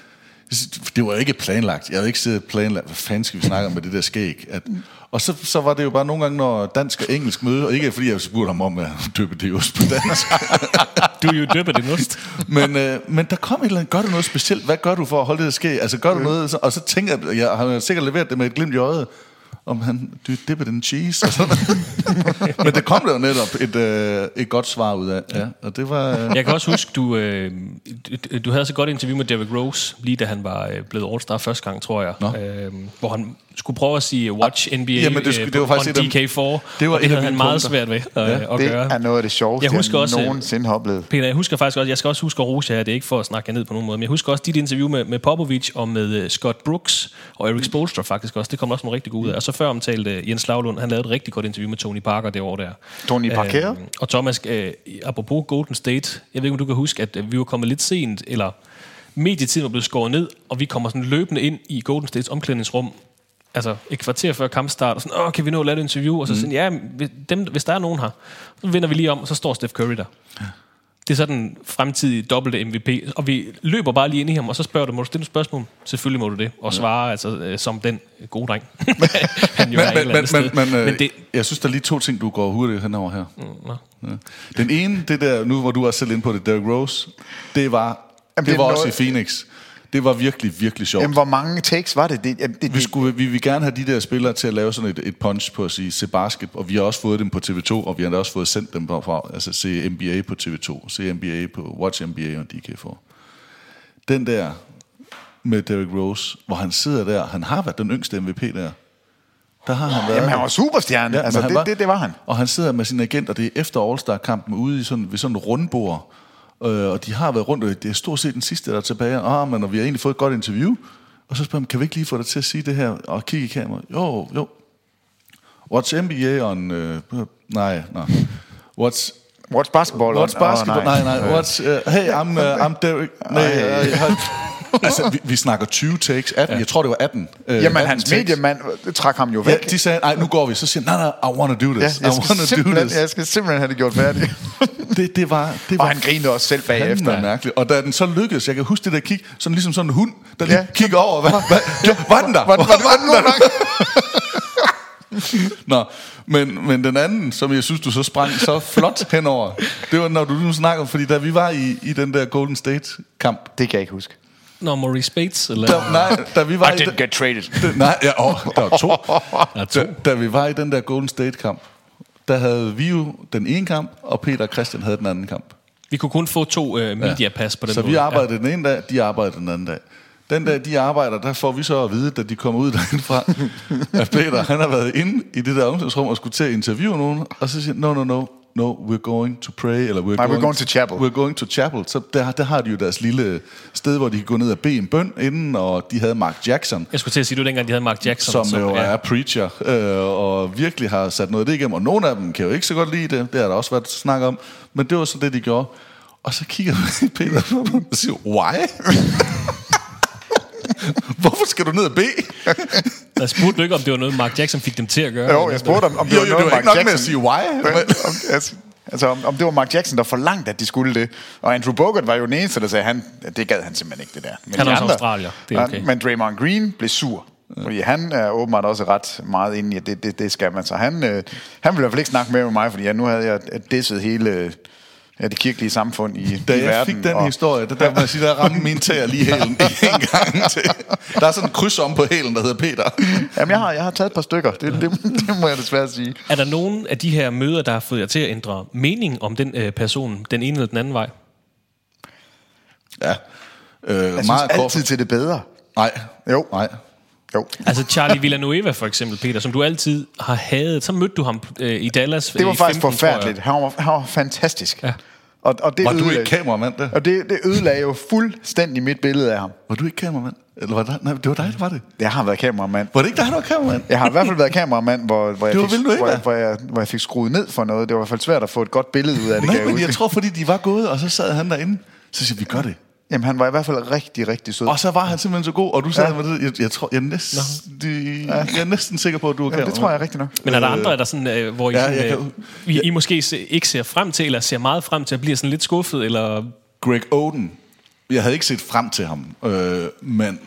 Det var ikke planlagt. Jeg havde ikke siddet planlagt. Hvad fanden skal vi snakke om med det der skæg? At, og så, så var det jo bare nogle gange, når dansk og engelsk møde, og ikke fordi jeg spurgte ham om at døbe det ost på dansk. du er jo døber det ost. men, øh, men der kom et eller andet, gør du noget specielt? Hvad gør du for at holde det der skæg? Altså gør du noget? Og så tænker jeg, jeg har sikkert leveret det med et glimt i øjet om han du dipper den cheese og sådan Men det kom der jo netop et, øh, et godt svar ud af. Ja, og det var, øh... Jeg kan også huske, du, øh, du havde så godt interview med Derrick Rose, lige da han var øh, blevet All-Star første gang, tror jeg. Øh, hvor han skulle prøve at sige Watch NBA Jamen, det, skulle, det var faktisk on DK4. Det var det havde han meget svært ved at, ja, at det gøre. Det er noget af det sjoveste, jeg, husker jeg også, nogensinde har oplevet. Peter, jeg husker faktisk også, jeg skal også huske at rose jer, det er ikke for at snakke jer ned på nogen måde, men jeg husker også dit interview med, med Popovic og med uh, Scott Brooks og Eric Spolstra faktisk også. Det kom også nogle rigtig gode ud af. Og så før omtalte Jens Lavlund, han lavede et rigtig godt interview med Tony Parker det år der. Tony Parker? Øh, og Thomas, øh, apropos Golden State, jeg ved ikke, om du kan huske, at vi var kommet lidt sent, eller medietiden var blevet skåret ned, og vi kommer sådan løbende ind i Golden States omklædningsrum, altså et kvarter før kampstart, og sådan, åh, kan vi nå at lave et interview? Og så mm. sådan, ja, dem, hvis der er nogen her, så vinder vi lige om, og så står Steph Curry der. Ja. Det er sådan fremtidige dobbelte MVP, og vi løber bare lige ind i ham, og så spørger du, må du stille et spørgsmål? Selvfølgelig må du det, og svare ja. altså, øh, som den gode dreng. Han jo men, men, men, men, men, men det, jeg synes, der er lige to ting, du går hurtigt henover her. Mm, ja. Den ene, det der, nu hvor du er selv inde på det, Derrick Rose, det var, Jamen, det, det var også i Phoenix. Det var virkelig, virkelig sjovt. Jamen, hvor mange takes var det? det, det, det vi, skulle, vi vil gerne have de der spillere til at lave sådan et, et punch på at sige, se basket, og vi har også fået dem på TV2, og vi har også fået sendt dem fra, altså se NBA på TV2, se NBA på Watch NBA og DK4. Den der med Derrick Rose, hvor han sidder der, han har været den yngste MVP der, der har han været. Jamen, han var superstjerne. Ja, altså, det, var, det, det, var han. Og han sidder med sin agent, og det er efter All-Star-kampen ude i sådan, ved sådan en rundbord, Øh, og de har været rundt, og det er stort set den sidste, der er tilbage. Ah, men og vi har egentlig fået et godt interview. Og så spørger man, kan vi ikke lige få dig til at sige det her? Og kigge i kameraet. Jo, jo. What's NBA on... Uh, nej, nej. What's... What's basketball? What's basketball? Oh, nej. nej, nej. What's, uh, hey, I'm, uh, I'm Derek. Nej, uh, altså, vi, vi snakker 20 takes, 18, ja. jeg tror det var 18. Uh, Jamen, 18 hans mediemand trak ham jo væk. Ja, de sagde, nej, nu går vi. Så siger nej, nej, I want to do this. Ja, jeg, I want to do this. jeg skal simpelthen have det gjort færdigt. det, det var, det var og han grinede også selv bagefter. Det mærkeligt. Og da den så lykkedes, jeg kan huske det der kig, sådan ligesom sådan en hund, der lige ja. kigger over. Hvad, hvad, ja, var den der? Var, var, var, var den der? Nå, men, men den anden, som jeg synes, du så sprang så flot henover, det var, når du nu snakker, fordi da vi var i, i den der Golden State-kamp. Det kan jeg ikke huske. Nå, Maurice Bates? Eller? Da, nej, da vi var I didn't get traded. Da, nej, ja, oh, der var to. der to. Da, da vi var i den der Golden State-kamp, der havde vi jo den ene kamp, og Peter og Christian havde den anden kamp. Vi kunne kun få to uh, mediapas ja. på den Så måde. vi arbejdede ja. den ene dag, de arbejdede den anden dag. Den dag, de arbejder, der får vi så at vide, da de kommer ud derindefra, at Peter, han har været inde i det der omklædningsrum og skulle til at interviewe nogen, og så siger no, no, no, no, we're going to pray, eller we're, Nej, we're going to chapel. We're going to chapel. Så der, der har de jo deres lille sted, hvor de kan gå ned og bede en bøn inden, og de havde Mark Jackson, Jeg skulle til at sige, du dengang de havde Mark Jackson. som, jo ja. er preacher, øh, og virkelig har sat noget af det igennem, og nogle af dem kan jo ikke så godt lide det, det har der også været snak om, men det var så det, de gjorde. Og så kigger Peter på dem og siger, why? Hvorfor skal du ned og bede? Jeg spurgte du ikke, om det var noget, Mark Jackson fik dem til at gøre. Jo, jeg spurgte om, om det Jo, var jo, noget, det var Mark ikke nok med Jackson... at sige why. Men, altså, altså om, om det var Mark Jackson, der forlangte, at de skulle det. Og Andrew Bogut var jo den eneste, der sagde, han, det gad han simpelthen ikke, det der. Men Han de er også australier. Det er okay. Men Draymond Green blev sur. Fordi han er åbenbart også ret meget inde i, at det, det, det skal man. Så han, øh, han ville i hvert fald ikke snakke mere med mig, fordi ja, nu havde jeg disset hele ja, det kirkelige samfund i, Da i jeg verden. fik den historie, der, der må jeg sige, der ramte min tæer lige hælen en gang til. Der er sådan en kryds om på hælen, der hedder Peter. Jamen, jeg har, jeg har taget et par stykker. Det, det, det må jeg desværre sige. Er der nogen af de her møder, der har fået jer til at ændre mening om den øh, person, den ene eller den anden vej? Ja. Øh, Jeg synes altid til det bedre. Nej. Jo. Nej. Jo. Altså Charlie Villanueva for eksempel, Peter, som du altid har hadet. Så mødte du ham øh, i Dallas Det var i faktisk 15, tror jeg. forfærdeligt. Han var, han var fantastisk. Ja. Og, og det Var du ødelagde- ikke kameramand der? Og det, det ødelagde jo fuldstændig mit billede af ham. Var du ikke kameramand? Eller var det, nej, det var dig, der var det. Jeg har været kameramand. Var det ikke dig, der var kameramand? Jeg har i hvert fald været kameramand, hvor, hvor, jeg, Det var fik, hvor, jeg, hvor, jeg, hvor jeg fik skruet ned for noget. Det var i hvert fald svært at få et godt billede ud af det. Nej, men huske. jeg tror, fordi de var gået, og så sad han derinde. Så siger vi gør det. Jamen, han var i hvert fald rigtig, rigtig sød. Og så var han simpelthen så god, og du sad Ja. ja. med det. Jeg, jeg, tror, jeg, er næsten, de, jeg er næsten sikker på, at du er Jamen, kameramand. det tror jeg rigtig nok. Men er der andre, der sådan, øh, hvor I, Ja, sådan, øh, kan- I, I måske se, ikke ser frem til, eller ser meget frem til at blive sådan lidt skuffet, eller... Greg Oden. Jeg havde ikke set frem til ham, øh, men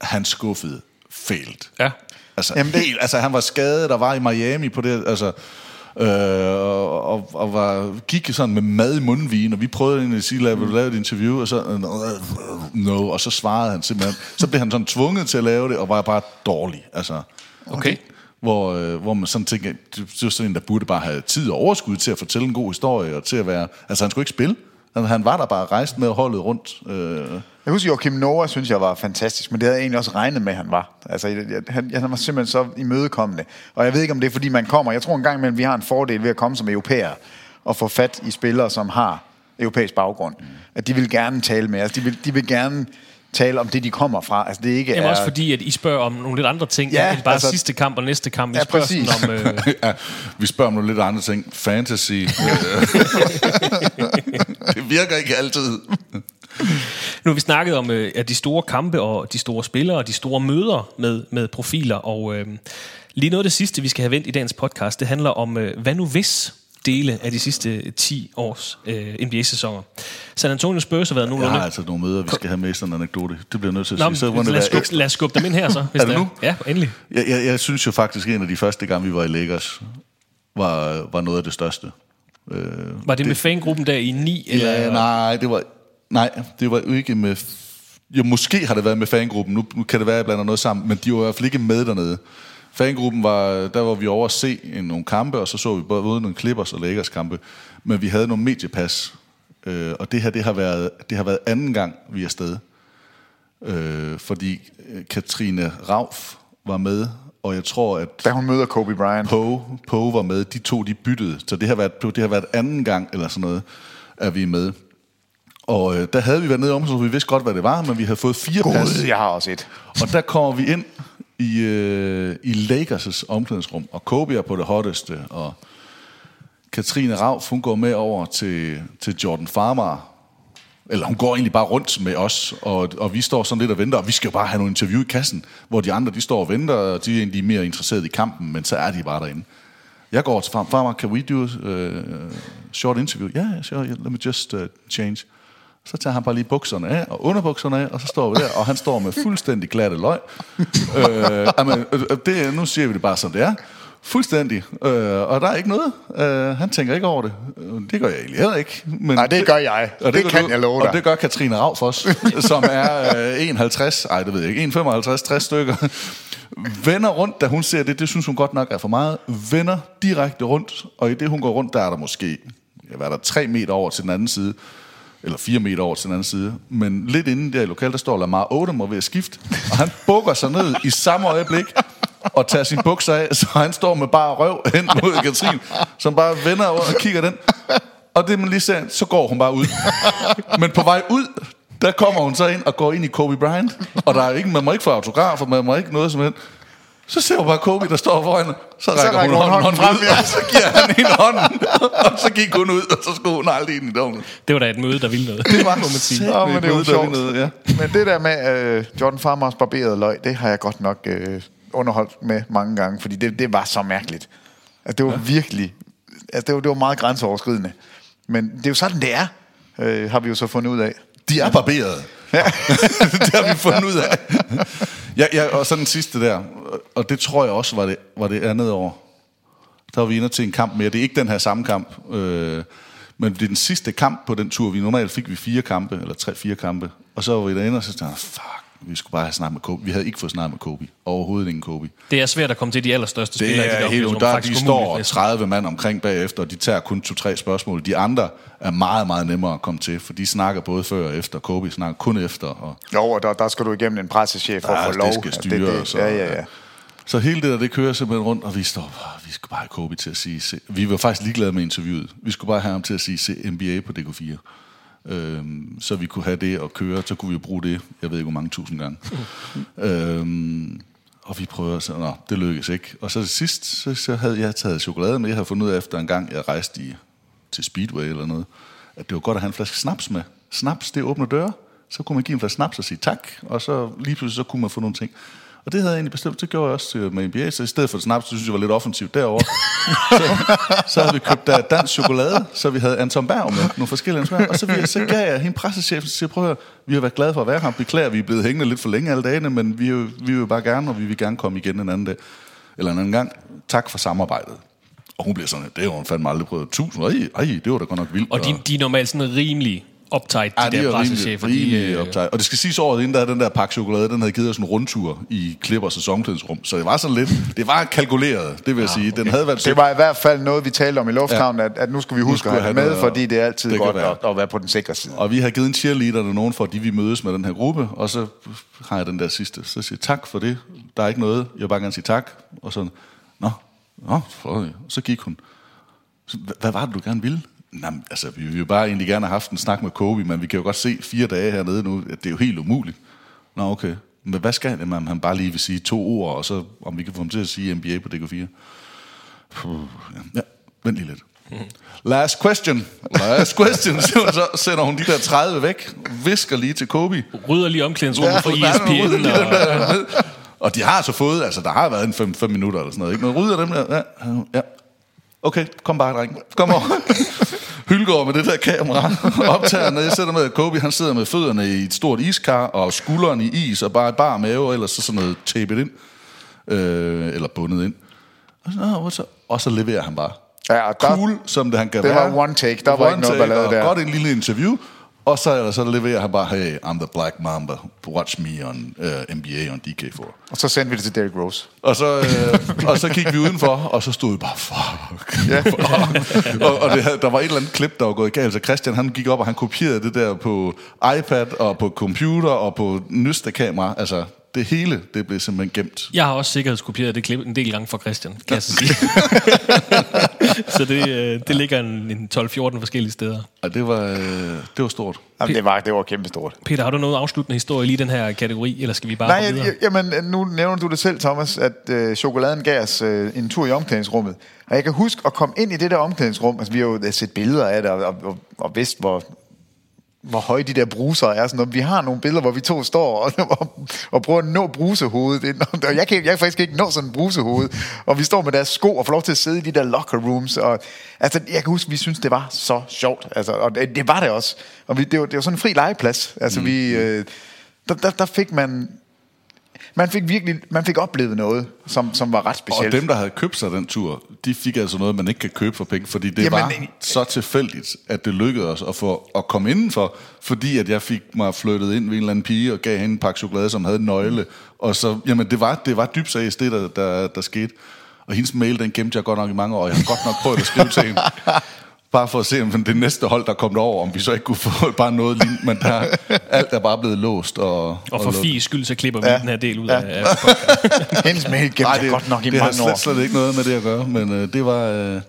han skuffede fælt. Ja. Altså, Jamen, Jamen, det- helt, altså han var skadet og var i Miami på det, altså, øh, og, og, var, gik sådan med mad i mundvigen, og vi prøvede egentlig at sige, lad du lave et interview, og så, no, og så svarede han simpelthen, så blev han sådan tvunget til at lave det, og var bare dårlig, altså. Okay. Hvor, øh, hvor man sådan tænker, det, var sådan en, der burde bare have tid og overskud til at fortælle en god historie, og til at være, altså han skulle ikke spille, han, han var der bare rejst med holdet rundt. Øh, Jeg husker, Joachim Noah synes jeg var fantastisk, men det havde jeg egentlig også regnet med, at han var. Altså, jeg, han, han var simpelthen så imødekommende. Og jeg ved ikke, om det er, fordi man kommer. Jeg tror en gang imellem, vi har en fordel ved at komme som europæer og få fat i spillere, som har europæisk baggrund. At de vil gerne tale med os. De vil, de vil gerne tale om det, de kommer fra. Altså, det ikke Jamen er... også fordi, at I spørger om nogle lidt andre ting, Ja, end bare altså- altså, sidste kamp og næste kamp. I Ja, spørger præcis. om... Øh, ja, vi spørger om nogle lidt andre ting. Fantasy. det virker ikke altid. Nu har vi snakket om øh, de store kampe og de store spillere og de store møder med, med profiler, og øh, lige noget af det sidste, vi skal have vendt i dagens podcast, det handler om, øh, hvad nu hvis dele af de sidste 10 års øh, NBA-sæsoner. San Antonio Spurs har været Jeg nogenlunde... har altså nogle møder, vi skal have med sådan en anekdote. Det bliver jeg nødt til at Nå, sige. Så det lad, os skubbe, lad os skubbe dem ind her så. Hvis Er det nu? Ja, endelig. Jeg, jeg, jeg synes jo faktisk, en af de første gange, vi var i Lakers, var, var noget af det største. Øh, Var det, med fangruppen der i 9? Eller? Ja, nej, det var, nej, det var ikke med... Jo, måske har det været med fangruppen. Nu, nu kan det være, at jeg blander noget sammen, men de var i hvert fald ikke med dernede. Fangruppen var, der var vi over at se en- nogle kampe, og så så vi både nogle Clippers og Lakers kampe. Men vi havde nogle mediepas, øh, og det her, det har, været, det har været anden gang, vi er afsted. Øh, fordi øh, Katrine Rauf var med, og jeg tror, at Da hun møder Kobe Bryant. Poe, Poe var med. De to, de byttede. Så det har været, det har været anden gang, eller sådan noget, at vi er med. Og øh, der havde vi været nede om, så vi vidste godt, hvad det var, men vi havde fået fire God, pas. jeg har også et. Og der kommer vi ind i, øh, i Lakers' omklædningsrum, og Kobe er på det hotteste, og Katrine Rauf, hun går med over til, til Jordan Farmer, eller hun går egentlig bare rundt med os, og, og vi står sådan lidt og venter, og vi skal jo bare have nogle interview i kassen, hvor de andre, de står og venter, og de er egentlig mere interesseret i kampen, men så er de bare derinde. Jeg går over til Farmer, Farmer, can we do a uh, short interview? Ja, yeah, sure, yeah, let me just uh, change. Så tager han bare lige bukserne af, og underbukserne af, og så står vi der, og han står med fuldstændig glatte løg. øh, amen, øh, det, nu siger vi det bare, som det er. Fuldstændig. Øh, og der er ikke noget. Øh, han tænker ikke over det. Øh, Det gør jeg egentlig heller ikke. Men Nej, det gør jeg. Det gør kan du, jeg love dig. Og det gør Katrine Rauf også, som er øh, 51, ej det ved jeg ikke, 1,55, 60 stykker. Vender rundt, da hun ser det, det synes hun godt nok er for meget. Vender direkte rundt, og i det hun går rundt, der er der måske, hvad er der, 3 meter over til den anden side eller 4 meter over til den anden side. Men lidt inden der i lokalet, der står Lamar Odom og ved at skifte, og han bukker sig ned i samme øjeblik, og tager sin bukser af, så han står med bare røv hen mod Katrin, som bare vender over og kigger den. Og det man lige ser, så går hun bare ud. Men på vej ud, der kommer hun så ind og går ind i Kobe Bryant, og der er ikke, man må ikke få autografer, man må ikke noget som helst. Så ser hun bare Kobe, der står foran. Så rækker, så rækker hun, hun hånden, hånden frem, ud, ja. og så giver han hende hånden. og så gik hun ud, og så skulle hun aldrig ind i dommen. Det var da et møde, der ville noget. Det var må man sige. Nå, men det er der sjovt. noget, ja. Men det der med uh, Jordan Farmers barberede løg, det har jeg godt nok uh, underholdt med mange gange, fordi det, det var så mærkeligt. Altså, det var ja. virkelig... Altså, det var, det var meget grænseoverskridende. Men det er jo sådan, det er, uh, har vi jo så fundet ud af. De er barberet. Ja. det har vi fundet ud af ja, ja, og så den sidste der, og det tror jeg også var det, var det andet år. Der var vi inde til en kamp mere. Det er ikke den her samme kamp, øh, men det er den sidste kamp på den tur. Vi normalt fik vi fire kampe, eller tre-fire kampe. Og så var vi derinde, og så tænkte jeg, fuck, vi skulle bare have snakket med Kobe. Vi havde ikke fået snakket med Kobe. Overhovedet ingen Kobe. Det er svært at komme til de allerstørste Det spillere. i er der helt der, de står næsten. 30 mand omkring bagefter, og de tager kun to-tre spørgsmål. De andre er meget, meget nemmere at komme til, for de snakker både før og efter. Kobe snakker kun efter. Og Jo, og der, der skal du igennem en pressechef for at få lov. det skal Altså, styres. ja, ja, ja. Så hele det der, det kører simpelthen rundt, og vi står bare, vi skal bare have Kobe til at sige, se. vi var faktisk ligeglade med interviewet. Vi skulle bare have ham til at sige, se NBA på DK4. Øhm, så vi kunne have det og køre, så kunne vi bruge det, jeg ved ikke hvor mange tusind gange. øhm, og vi prøver, så nå, det lykkedes ikke. Og så til sidst, så, så havde jeg taget chokolade med. Jeg havde fundet ud af efter en gang, jeg rejste i, til Speedway eller noget, at det var godt at have en flaske snaps med. Snaps, det åbner døre. Så kunne man give en flaske snaps og sige tak, og så lige pludselig så kunne man få nogle ting. Og det havde jeg egentlig bestemt, det gjorde jeg også til- med NBA, så i stedet for snaps, så synes jeg var lidt offensivt derovre. så, så havde vi købt der dansk chokolade, så vi havde Anton Berg med, nogle forskellige smag, og så, vi, så gav jeg hende pressechefen, så siger, prøv at høre, vi har været glade for at være her, beklager, vi er blevet hængende lidt for længe alle dagene, men vi, vi vil bare gerne, og vi vil gerne komme igen en anden dag, eller en anden gang. Tak for samarbejdet. Og hun bliver sådan, det har hun fandme aldrig prøvet. Tusind, ej, ej, det var da godt nok vildt. Og de, de er normalt sådan rimelig uptight, de Ja, der er rimelig, pressechefer. rimelig de, øh, optaget. Og det skal siges året inden, der den der pakke chokolade, den havde givet os en rundtur i Klipper sæsonklædningsrum. Så det var sådan lidt, det var kalkuleret, det vil jeg sige. Den havde været Det var i hvert fald noget, vi talte om i lufthavnen, ja. at, at nu skal vi huske skulle at have med, noget, fordi det er altid det godt at, at være på den sikre side. Og vi har givet en cheerleader der nogen for, at de vil mødes med den her gruppe, og så har jeg den der sidste. Så siger jeg, tak for det, der er ikke noget, jeg vil bare gerne sige tak. Og så, nå, nå, for, så gik hun. Så, "Hva- hvad var det, du gerne ville? Nå, men, altså, vi vil jo bare egentlig gerne have haft en snak med Kobe, men vi kan jo godt se fire dage hernede nu, at det er jo helt umuligt. Nå, okay. Men hvad skal det, om han bare lige vil sige to ord, og så om vi kan få ham til at sige NBA på DK4? Puh, ja. ja, vent lige lidt. Last question. Last question. så sender hun de der 30 væk, visker lige til Kobe. Rydder lige omklædningsrummet for E ESPN. Og, der. Og de har så fået, altså der har været en 5 minutter eller sådan noget, ikke? Men rydder dem der, ja, ja. Okay, kom bare, dreng. Kom over. Hylgaard med det der kamera, optager ned, sætter med, at Kobe han sidder med fødderne i et stort iskar, og skulderen i is, og bare et bar mave, ellers så sådan noget tapet ind, øh, eller bundet ind. Og så, "Nå, what's up?" og så leverer han bare. Ja, og der, Cool, som det han kan det være. var one take. Der var ikke noget ballade og der. Godt en lille interview. Og så, så leverer han bare, hey, I'm the Black Mamba. Watch me on uh, NBA on DK4. Og så sendte vi det til Derrick Rose. Og så, øh, og så gik vi udenfor, og så stod vi bare, fuck. Ja. og og det, der var et eller andet klip, der var gået galt. Så Christian, han gik op, og han kopierede det der på iPad, og på computer, og på nyeste kamera. Altså, det hele, det blev simpelthen gemt. jeg har også sikkerhedskopieret det klip en del gange fra Christian, kan jeg så sige. så det, øh, det ligger en, en 12-14 forskellige steder. Og det var, øh, det var stort. Jamen, det var, det var kæmpestort. Peter, har du noget afsluttende historie lige i den her kategori, eller skal vi bare Nej, videre? jeg, jamen, nu nævner du det selv, Thomas, at øh, chokoladen gav os øh, en tur i omklædningsrummet. Og jeg kan huske at komme ind i det der omklædningsrum. Altså, vi har jo øh, set billeder af det, og, og, og, og vidst, hvor, hvor høje de der bruser er. Sådan, vi har nogle billeder, hvor vi to står og, og, og prøver at nå brusehovedet. Det- Og jeg kan, jeg kan faktisk ikke nå sådan en brusehoved. Og vi står med deres sko og får lov til at sidde i de der locker rooms. Og, altså, jeg kan huske, vi synes det var så sjovt. Altså, og det, det var det også. Og vi, det, var, det var sådan en fri legeplads. Altså, mm. vi, øh, der, der, der fik man... Man fik virkelig man fik oplevet noget, som, som var ret Og specielt. dem, der havde købt sig den tur, de fik altså noget, man ikke kan købe for penge, fordi det Jamen, var så tilfældigt, at det lykkedes os at, få, at komme indenfor, fordi at jeg fik mig flyttet ind ved en eller anden pige og gav hende en pakke chokolade, som havde en nøgle. Og så, jamen det var, det var dybt seriøst, det der, der, der skete. Og hendes mail, den gemte jeg godt nok i mange år, og jeg har godt nok prøvet at skrive til hende. Bare for at se, om det næste hold, der kom over, om vi så ikke kunne få bare noget lignende, men der, alt er bare blevet låst. Og, Og for. Fies skyld, så klipper vi Ja. den her del ud Ja. af, af Hendes mail gemte Nej, jeg godt nok i det har mange slet, år. slet ikke noget med det at gøre, men øh, det var øh,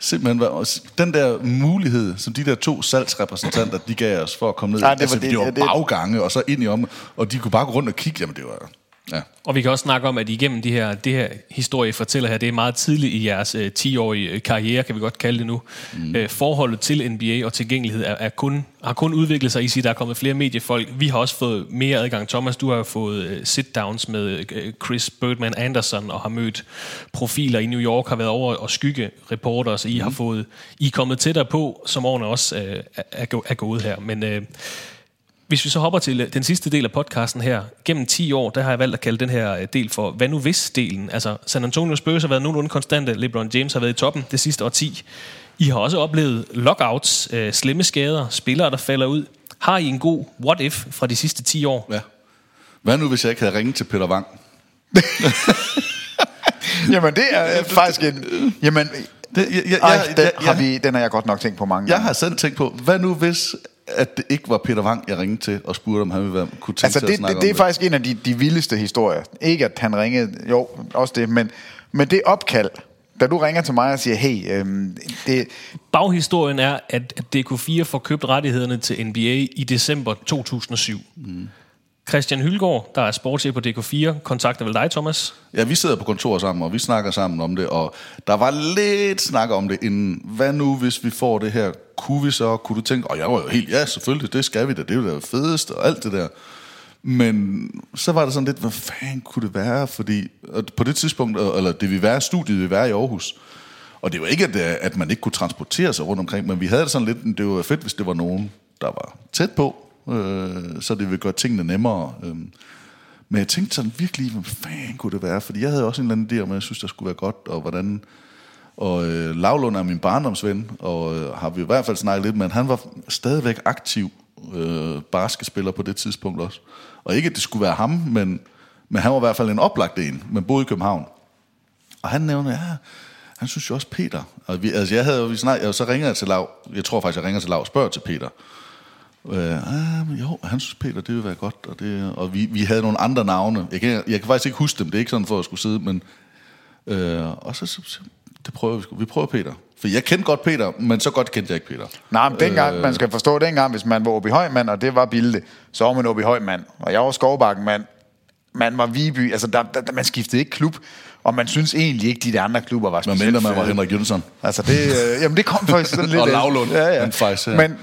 simpelthen... Var, den der mulighed, som de der to salgsrepræsentanter, de gav os for at komme ned. Nej, det var altså, det- det var det- baggange, og så ind i om, og de kunne bare gå rundt og kigge. Jamen, det var... Ja. Og vi kan også snakke om, at igennem de her, det her historie, I fortæller her, det er meget tidligt i jeres øh, 10-årige øh, karriere, kan vi godt kalde det nu. Mm. Øh, forholdet til NBA og tilgængelighed er, er kun, har kun udviklet sig. I siger, der er kommet flere mediefolk. Vi har også fået mere adgang. Thomas, du har jo fået øh, sit-downs med øh, Chris Birdman Anderson og har mødt profiler i New York, har været over og skygge reporter, så I har fået, I er kommet tættere på, som årene også øh, er, er gået her. Men øh, hvis vi så hopper til øh, den sidste del af podcasten her, gennem 10 år, der har jeg valgt at kalde den her øh, del for hvad nu hvis-delen. Altså, San Antonio Spurs har været nogenlunde konstante, LeBron James har været i toppen det sidste årti. I har også oplevet lockouts, øh, slemme skader, spillere, der falder ud. Har I en god what-if fra de sidste 10 år? ja. Hvad nu, hvis jeg ikke havde ringet til Peter Wang? Jamen, det er øh, faktisk en... Jamen, Det, jeg, jeg, ej, den, jeg, har jeg, vi, den har jeg godt nok tænkt på mange jeg gange. har selv tænkt på, hvad nu hvis at det ikke var Peter Wang, jeg ringede til og spurgte, om han ville være, kunne tænke Altså, sig det, at snakke det, det er faktisk en af de, de vildeste historier. Ikke at han ringede, jo, også det, men, men det opkald, da du ringer til mig og siger, hey, øhm, det, Baghistorien er, at at DK4 får købt rettighederne til NBA i december 2007. Mm. Christian Hylgaard, der er sportschef på DK4, kontakter vel dig, Thomas? Ja, vi sidder på kontor sammen, og vi snakker sammen om det, og der var lidt snak om det inden. Hvad nu, hvis vi får det her? Kunne vi så? Kunne du tænke, og jeg var jo helt, ja, selvfølgelig, det skal vi da, det er jo det fedeste, og alt det der. Men så var det sådan lidt, hvad fanden kunne det være? Fordi på det tidspunkt, eller det vi være, studiet vi være i Aarhus. Og det var ikke, at, at man ikke kunne transportere sig rundt omkring, men vi havde det sådan lidt, det var fedt, hvis det var nogen, der var tæt på, øh, så det ville gøre tingene nemmere. Øh. Men jeg tænkte sådan virkelig, hvad fanden kunne det være? Fordi jeg havde også en eller anden idé om, at jeg synes, der skulle være godt, og hvordan... Og øh, Lavlund er min barndomsven, og øh, har vi i hvert fald snakket lidt med, han var stadigvæk aktiv øh, basketspiller på det tidspunkt også. Og ikke, at det skulle være ham, men, men han var i hvert fald en oplagt en, men boede i København. Og han nævner, ja, han synes jo også Peter. Og vi, altså jeg havde jo, vi snak, og så ringer jeg til Lav, jeg tror faktisk, jeg ringer til Lav og spørger til Peter. Øh, ah, men jo, han synes Peter, det vil være godt. Og, det, og vi, vi havde nogle andre navne. Jeg kan, jeg kan faktisk ikke huske dem, det er ikke sådan for at skulle sidde, men... Øh, og så, så, så, det prøver vi sgu. Vi prøver Peter. For jeg kendte godt Peter, men så godt kendte jeg ikke Peter. nej, men dengang, øh, man skal forstå, dengang, hvis man var i Højmand, og det var Bilde, så var man i Højmand. Og jeg var Skovbakken, mand. Man var Viby, altså der, der, der, man skiftede ikke klub, og man synes egentlig ikke, de der andre klubber var Men specielt mindre man var. Henrik Jønsson. Altså det, øh, jamen det kom faktisk sådan lidt... Og Lavlund. Ja, ja. Men faktisk, ja. Men,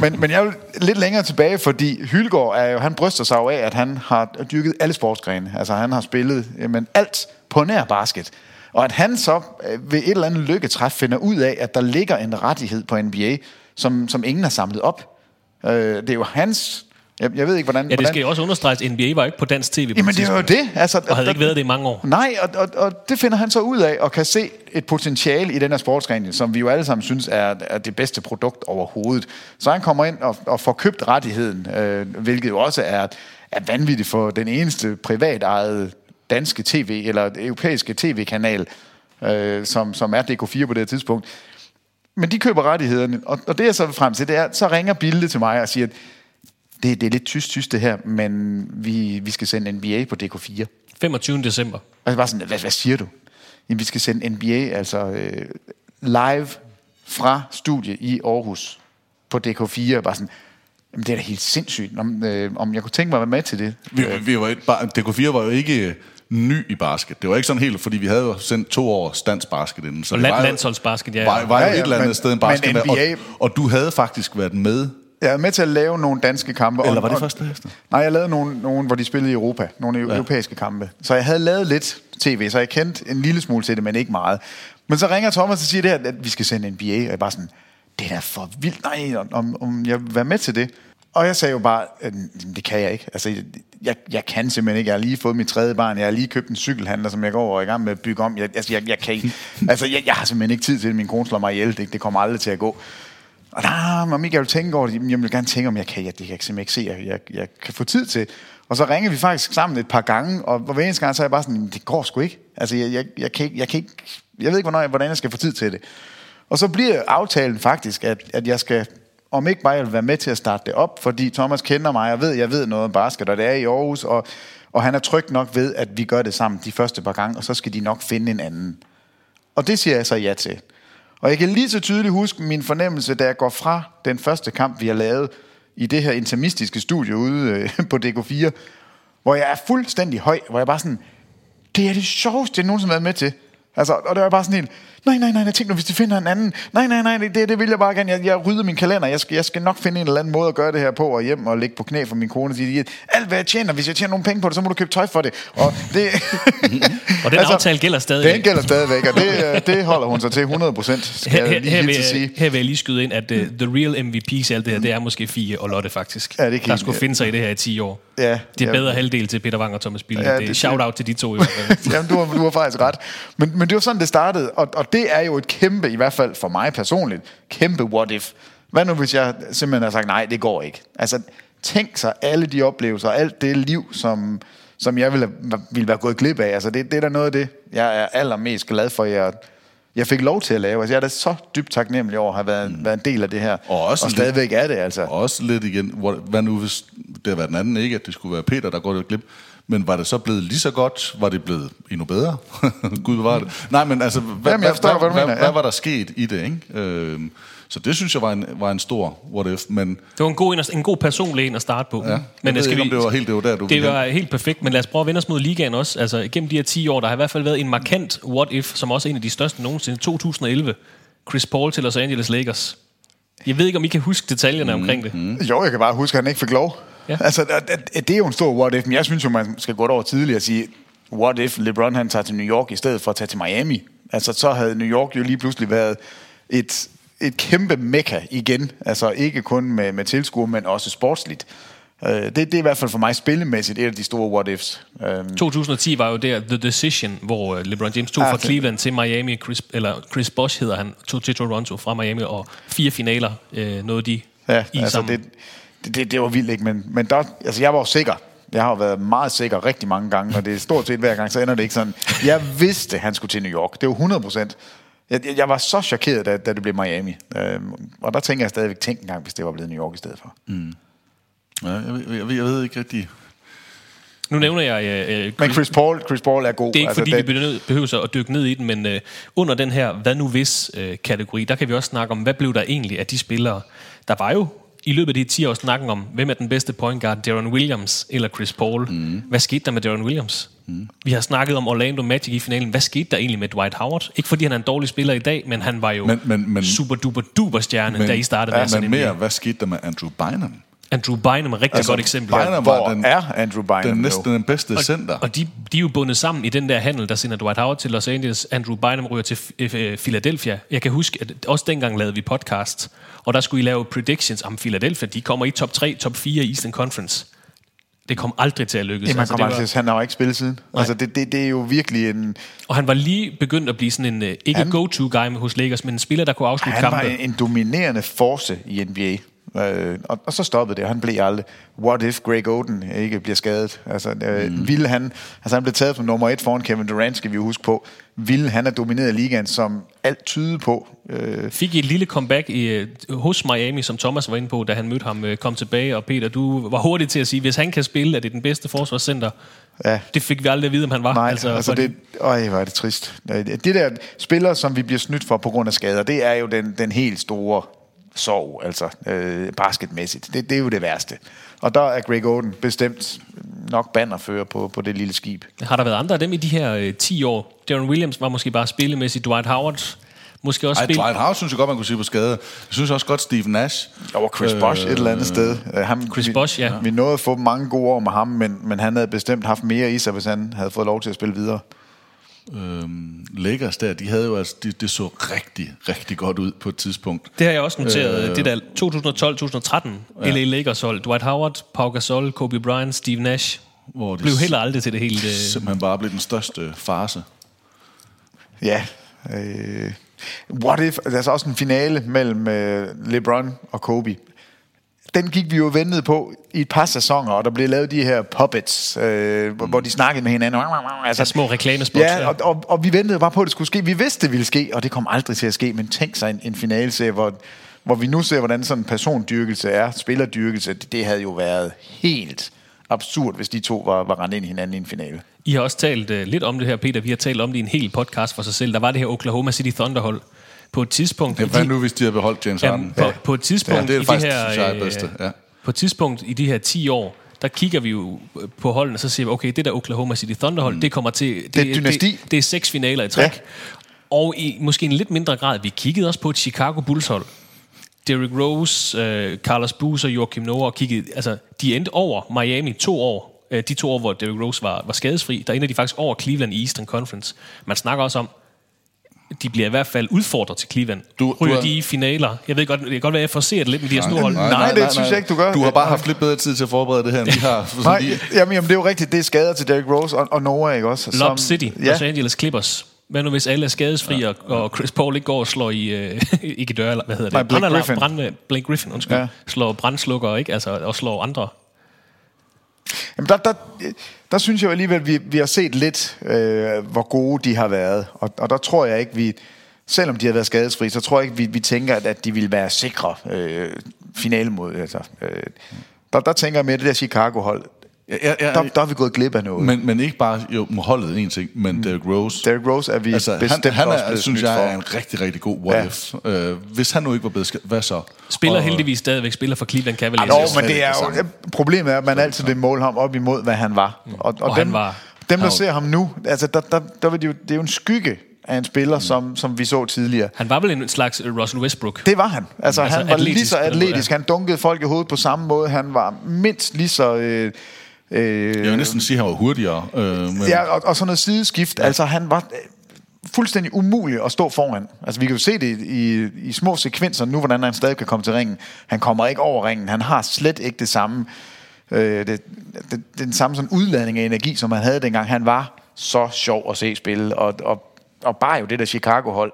men, men jeg vil lidt længere tilbage, fordi Hylgaard er jo, han bryster sig jo af, at han har dyrket alle sportsgrene. Altså han har spillet jamen, alt på nær basket. Og at han så øh, ved et eller andet lykketræf finder ud af, at der ligger en rettighed på NBA, som, som ingen har samlet op. Øh, det er jo hans... Jeg, jeg ved ikke, hvordan... Ja, det hvordan, skal jo også understreges, at NBA var ikke på dansk tv på Jamen det er jo det. Altså, Og havde der- ikke været det i mange år. Nej, og, og, og det finder han så ud af, og kan se et potentiale i den her sportsgren, som vi jo alle sammen synes er, er det bedste produkt overhovedet. Så han kommer ind og, og får købt rettigheden, øh, hvilket jo også er, er vanvittigt for den eneste privatejede danske tv, eller europæiske tv-kanal, øh, som, som er DK4 på det her tidspunkt. Men de køber rettighederne, og, og det jeg så vil frem til, det er, så ringer Bilde til mig og siger, at det, det er lidt tyst, tyst det her, men vi, vi skal sende NBA på DK4. 25. december. Og jeg var sådan, hvad, hvad siger du? Jamen, vi skal sende NBA, altså øh, live fra studie i Aarhus på DK4. Bare sådan, jamen, det er da helt sindssygt, om, øh, om jeg kunne tænke mig at være med til det. Vi, vi var ikke bare, DK4 var jo ikke ny i basket. Det var ikke sådan helt, fordi vi havde jo sendt to år standsbasket inden. Så Og det land, var landsholdsbasket, ja. var, var Ja, jo ja, et eller andet men- sted en men basket. med, NBA og, og du havde faktisk været med. Jeg er med til at lave nogle danske kampe. Eller var det først derefter? Nej, jeg lavede nogle, nogle, hvor de spillede i Europa. Nogle ja. europæiske kampe. Så jeg havde lavet lidt tv, så jeg kendte en lille smule til det, men ikke meget. Men så ringer Thomas og siger det her, at vi skal sende NBA, og jeg er bare sådan, det er da for vildt, nej, om, om jeg vil være med til det. Og jeg sagde jo bare, at det kan jeg ikke. Altså, jeg, jeg kan simpelthen ikke. Jeg har lige fået mit tredje barn. Jeg har lige købt en cykelhandler, som jeg går over i gang med at bygge om. Jeg, altså, jeg, jeg kan ikke. Altså, jeg, jeg har simpelthen ikke tid til det. Min kone slår mig ihjel. Det, det kommer aldrig til at gå. Og der, om ikke jeg vil tænke over det, jamen, jeg vil gerne tænke, om jeg kan. ja, det kan jeg simpelthen ikke se, jeg, jeg, jeg kan få tid til. Og så ringer vi faktisk sammen et par gange, og hver eneste gang, så er jeg bare sådan, det går sgu ikke. Altså, jeg, jeg, jeg, kan ikke, jeg, kan ikke, jeg ved ikke, hvornår jeg, hvordan jeg skal få tid til det. Og så bliver aftalen faktisk, at, at jeg skal, om ikke bare jeg vil være med til at starte det op, fordi Thomas kender mig, og ved, jeg ved noget om basket, og det er i Aarhus, og, og han er tryg nok ved, at vi gør det sammen de første par gange, og så skal de nok finde en anden. Og det siger jeg så ja til. Og jeg kan lige så tydeligt huske min fornemmelse, da jeg går fra den første kamp, vi har lavet i det her intermistiske studie ude øh, på DK4, hvor jeg er fuldstændig høj, hvor jeg bare sådan, det er det sjoveste, jeg nogensinde har været med til. Altså, og det var bare sådan helt, nej, nej, nej, jeg tænker nu, hvis de finder en anden, nej, nej, nej, det, det vil jeg bare gerne, jeg, jeg rydder min kalender, jeg skal, jeg skal nok finde en eller anden måde at gøre det her på, og hjem og ligge på knæ for min kone, og sige, alt hvad jeg tjener, hvis jeg tjener nogle penge på det, så må du købe tøj for det. Og, det, og den altså, aftale gælder stadig. Den gælder stadigvæk, og det, det holder hun sig til 100 procent, skal her, jeg lige her, vil, sige. her vil jeg lige skyde ind, at uh, the real MVP's alt det her, det er måske Fie og Lotte faktisk. Ja, det der skulle finde sig i det her i 10 år. Ja, det er ja. bedre halvdel til Peter Wang og Thomas Bille. Ja, Ja, det det- shout-out til de to. fald. Jamen, du har, du har faktisk ret. Men, men det var sådan, det startede, og, og det er jo et kæmpe, i hvert fald for mig personligt, kæmpe what if. Hvad nu, hvis jeg simpelthen har sagt, nej, det går ikke? Altså, tænk sig alle de oplevelser, alt det liv, som, som jeg ville, ville være gået glip af. Altså, det, det er da noget af det, jeg er allermest glad for, jeg, jeg fik lov til at lave. Altså, jeg er da så dybt taknemmelig over at have været, mm. været en del af det her. Og også og lidt- stadigvæk er det, altså. Og også lidt igen, hvor, hvad nu hvis det har været den anden, ikke at det skulle være Peter, der går det glip, men var det så blevet lige så godt? Var det blevet endnu bedre? Gud bevare det. Nej, men altså, hvad, Jamen, jeg forstår, hvad, hvad hvad, mener, hvad var der sket i det, ikke? Øhm, så det synes jeg var en, var en stor what if, men Det var en god, en, god personlig en at starte på. Ja, jeg men ved skal ikke, om det var helt- det var der, du Det var helt perfekt, men lad os prøve at vende os mod ligaen også. Altså, igennem de her 10 år, der har i hvert fald været en markant what-if, som også er en af de største nogensinde. 2011. Chris Paul til Los Angeles Lakers. Jeg ved ikke, om I kan huske detaljerne mm, omkring det. Mm. Jo, jeg kan bare huske, at han ikke fik lov. Ja. Altså, det, er jo en stor what if, men jeg synes jo, man skal gå over tidligere og sige, what if LeBron han tager til New York i stedet for at tage til Miami? Altså, så havde New York jo lige pludselig været et, et kæmpe mekka igen. Altså, ikke kun med, med tilskuer, men også sportsligt. Øh, Det, det er i hvert fald for mig spillemæssigt et af de store what ifs. Øhm, 2010 var jo der The Decision, hvor øh, LeBron James tog Ja, fra Cleveland til Miami, Chris, eller Chris Bosh hedder han, tog til Toronto fra Miami, og fire finaler øh, nåede de Ja, i altså sammen. det, det, det, det var vildt, ikke? Men, men der, altså jeg var jo sikker. Jeg har jo været meget sikker rigtig mange gange, og det er stort set hver gang, så ender det ikke sådan. Jeg vidste, han skulle til New York. Det var 100 procent. Jeg, jeg, jeg var så chokeret, da, da det blev Miami. Øhm, og der tænker jeg stadigvæk, tænk engang, hvis det var blevet New York i stedet for. Mm. ja, jeg, ved- jeg, ved- jeg ved ikke rigtig... Nu nævner jeg... Øh, Men Chris Paul, Chris Paul er god. Det er ikke altså, fordi, det, vi behøver, behøver så at dykke ned i den, men øh, under den her hvad nu hvis øh, kategori, der kan vi også snakke om, hvad blev der egentlig af de spillere. Der var jo i løbet af de 10 år snakken om, hvem er den bedste point guard, Darren Williams eller Chris Paul. Mm. Hvad skete der med Darren Williams? Mm. Vi har snakket om Orlando Magic i finalen. Hvad skete der egentlig med Dwight Howard? Ikke fordi han er en dårlig spiller i dag, men han var jo men, Men- men- men- super duper duper stjerne, da I startede med ja, sende men mere, hvad skete der med Andrew Bynum? Andrew Bynum er et rigtig altså, godt eksempel. Bynum Hvor var den, er Andrew Bynum den næsten den bedste center. Og de, de er jo bundet sammen i den der handel, der sender Dwight Howard til Los Angeles. Andrew Bynum ryger til F- øh, Philadelphia. Jeg kan huske, at også dengang lavede vi podcast, og der skulle I lave predictions om Philadelphia. De kommer i top 3, top 4 i Eastern Conference. Det kom aldrig til at lykkes. Jamen, Altså, det var... var, han har jo ikke spillet siden. Altså, det, det, det er jo virkelig en... og han var lige begyndt at blive sådan en, øh, ikke Han- go-to-guy med hos Lakers, men en spiller, der kunne afslutte Han var kampe. en, en dominerende force i NBA. Øh, og, og så stoppede det, han blev aldrig. What if Greg Oden ikke bliver skadet? Altså, øh, mm. ville han, altså han blev taget som nummer et foran Kevin Durant, skal vi jo huske på. Ville han have domineret ligaen, som alt tyder på? Øh, Fik I et lille comeback i, øh, hos Miami, som Thomas var inde på, da han mødte ham, øh, kom tilbage. Og Peter, du var hurtig til at sige, hvis han kan spille, er det den bedste forsvarscenter. ja. Det fik vi aldrig at vide, om han var. Nej, altså, altså det, øj, hvor er det trist. Øh, Det der spillere, som vi bliver snydt for på grund af skader, det er jo den, den helt store sorg, altså øh, basketmæssigt. Det, det er jo det værste. Og der er Greg Oden bestemt nok bannerfører på, på det lille skib. Har der været andre af dem i de her øh, 10 år? Darren Williams var måske bare spillemæssigt. Dwight Howard måske også Ej, spil. Dwight Howard synes jeg godt, man kunne sige på skade. Jeg synes også godt, Steve Nash. Og Chris øh, Bosh et eller andet sted. Øh, Ham, Chris vi, Bosh, ja. Vi nåede at få mange gode år med ham, men, men han havde bestemt haft mere i sig, hvis han havde fået lov til at spille videre. Øhm, Lakers der, de havde jo altså, de, det så rigtig, rigtig godt ud på et tidspunkt. Det har jeg også noteret. Øh. Øh, det der 2012-2013 ja. LA Lakers hold. Dwight Howard, Pau Gasol, Kobe Bryant, Steve Nash. Hvor de Blev heller aldrig til det hele. øh, simpelthen bare blev den største farse. Ja. Øh, what if? Der er så også en finale mellem øh, LeBron og Kobe. Den gik vi jo ventet på i et par sæsoner, og der blev lavet de her puppets, øh, mm. hvor de snakkede med hinanden. Altså små reklamespots. Ja, og, og, og vi ventede bare på, at det skulle ske. Vi vidste, det ville ske, og det kom aldrig til at ske. Men tænk sig en, en finale, hvor, hvor vi nu ser, hvordan sådan en persondyrkelse er, spillerdyrkelse, det, det havde jo været helt absurd, hvis de to var, var rendt ind i hinanden i en finale. I har også talt uh, lidt om det her, Peter. Vi har talt om det i en hel podcast for sig selv. Der var det her Oklahoma City Thunder-hold. På et tidspunkt... Ja, hvad nu, hvis de havde beholdt James Harden? Ja, på, på et tidspunkt ja, det er i faktisk, de her, jeg, bedste. Ja. På et tidspunkt i de her 10 år, der kigger vi jo på holdene, og så siger vi, okay, det der Oklahoma City Thunder-hold, mm. det kommer til... Det, det er dynasti. Det, det er seks finaler i træk. Ja. Og i måske en lidt mindre grad, vi kiggede også på et Chicago Bulls-hold. Derrick Rose, uh, Carlos Boozer, Joachim Noah, kiggede, altså, de endte over Miami to år de to år, hvor Derrick Rose var, var skadesfri, der ender de faktisk over Cleveland i Eastern Conference. Man snakker også om, de bliver i hvert fald udfordret til Cleveland. Du, Ryger du har... de i finaler? Jeg ved godt, det kan godt være, at jeg forser det lidt med de her store hold. Nej, nej, nej, nej, det synes jeg ikke, du gør. Du har bare haft lidt bedre tid til at forberede det her, end vi har. nej, jamen, jamen, det er jo rigtigt. Det er skader til Derrick Rose og, og Noah, ikke også? Lob City, ja. Los Angeles Clippers. Hvad nu, hvis alle er skadesfri, ja. og, og Chris Paul ikke går og slår i... Uh, ikke dør, eller hvad hedder det? Nej, Blake Griffin. Brand, Blake Griffin, undskyld. Ja. Slår brandslukker, ikke? Altså, og slår andre Jamen der, der, der synes jeg alligevel, at vi, vi har set lidt, øh, hvor gode de har været. Og, og der tror jeg ikke, vi, selvom de har været skadesfri, så tror jeg ikke, vi, vi tænker, at, at de vil være sikre øh, finale mod. Altså, øh, der, der tænker jeg med det der Chicago-hold, Ja, ja, ja, der, der er vi gået glip af noget. Men, men ikke bare jo, holdet en ting, men mm. Derrick Rose. Derrick Rose er vi altså, bestemt han, han er, synes jeg, er en rigtig, rigtig god what ja. if. Uh, hvis han nu ikke var blevet skadet, hvad så? Spiller og, heldigvis stadigvæk, spiller for Cleveland Cavaliers. Nå, men det er jo, problemet er, at man altid vil måle ham op imod, hvad han var. Mm. Og, og, og dem, han var, dem, der ser ham nu, altså, der, der, der, der, det, jo, det er jo en skygge af en spiller, mm. som, som vi så tidligere. Han var vel en slags Russell Westbrook? Det var han. Altså, altså han var lige så atletisk. Han dunkede folk i hovedet på samme måde. Han var mindst lige så... Øh, Øh, jeg vil næsten sige, at han var hurtigere. Øh, men... Ja, og, og sådan noget sideskift. Ja. Altså, han var øh, fuldstændig umulig at stå foran. Altså, vi kan jo se det i, i små sekvenser nu, hvordan han stadig kan komme til ringen. Han kommer ikke over ringen. Han har slet ikke det samme, øh, det, det, den samme sådan udladning af energi, som han havde dengang. Han var så sjov at se spille, og, og, og bare jo det der Chicago-hold.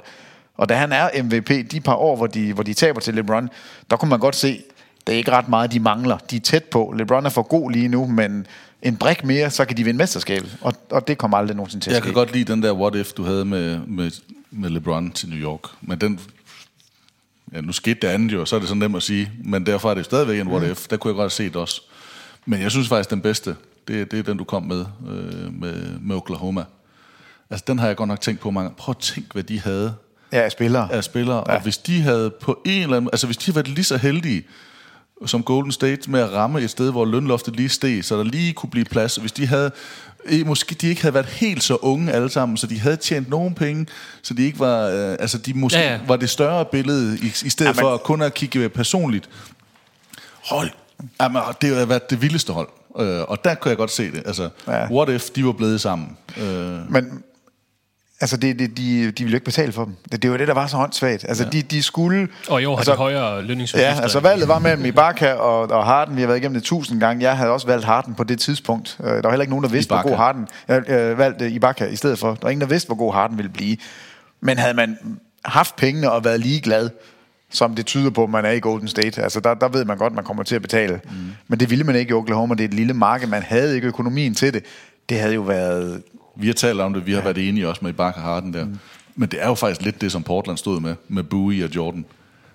Og da han er MVP, de par år, hvor de, hvor de taber til LeBron, der kunne man godt se, det er ikke ret meget, de mangler. De er tæt på. LeBron er for god lige nu, men en brik mere, så kan de vinde mesterskabet. Og, og det kommer aldrig nogensinde til at Jeg kan godt lide den der what if, du havde med, med, med LeBron til New York. Men den... Ja, nu skete det andet jo, så er det så nemt at sige. Men derfor er det stadigvæk en what if. Der kunne jeg godt se det også. Men jeg synes faktisk, den bedste, det, det er den, du kom med, øh, med, med Oklahoma. Altså, den har jeg godt nok tænkt på mange Prøv at tænke, hvad de havde Ja, af spillere. Af spillere. Ja. Og hvis de havde på en eller anden... Altså, hvis de havde været lige så heldige, som Golden State med at ramme et sted, hvor lønloftet lige steg, så der lige kunne blive plads. Hvis de havde måske de ikke havde været helt så unge alle sammen, så de havde tjent nogle penge, så de ikke var, øh, altså de måske ja, ja. var det større billede, i, i stedet ja, for at kun at kigge personligt. Hold, jamen, det har været det vildeste hold. Øh, og der kunne jeg godt se det. Altså, ja. what if de var blevet sammen? Øh. Men, Altså, det, det, de, de ville jo ikke betale for dem. Det, det var det, der var så håndsvagt. Altså, ja. de, de skulle... Og i år har altså, de højere lønningsudgifter. Ja, altså valget var mellem Ibaka og, og Harden. Vi har været igennem det tusind gange. Jeg havde også valgt Harden på det tidspunkt. Øh, der var heller ikke nogen, der vidste, Ibaka. hvor god Harden... Jeg øh, valgte Ibaka i stedet for. Der var ingen, der vidste, hvor god Harden ville blive. Men havde man haft pengene og været ligeglad, som det tyder på, at man er i Golden State. Altså, der, der ved man godt, at man kommer til at betale. Mm. Men det ville man ikke i Oklahoma. Det er et lille marked. Man havde ikke økonomien til det. Det havde jo været vi har talt om det, vi har ja. været enige også med Ibaka Harden der. Mm. Men det er jo faktisk lidt det, som Portland stod med, med Bowie og Jordan.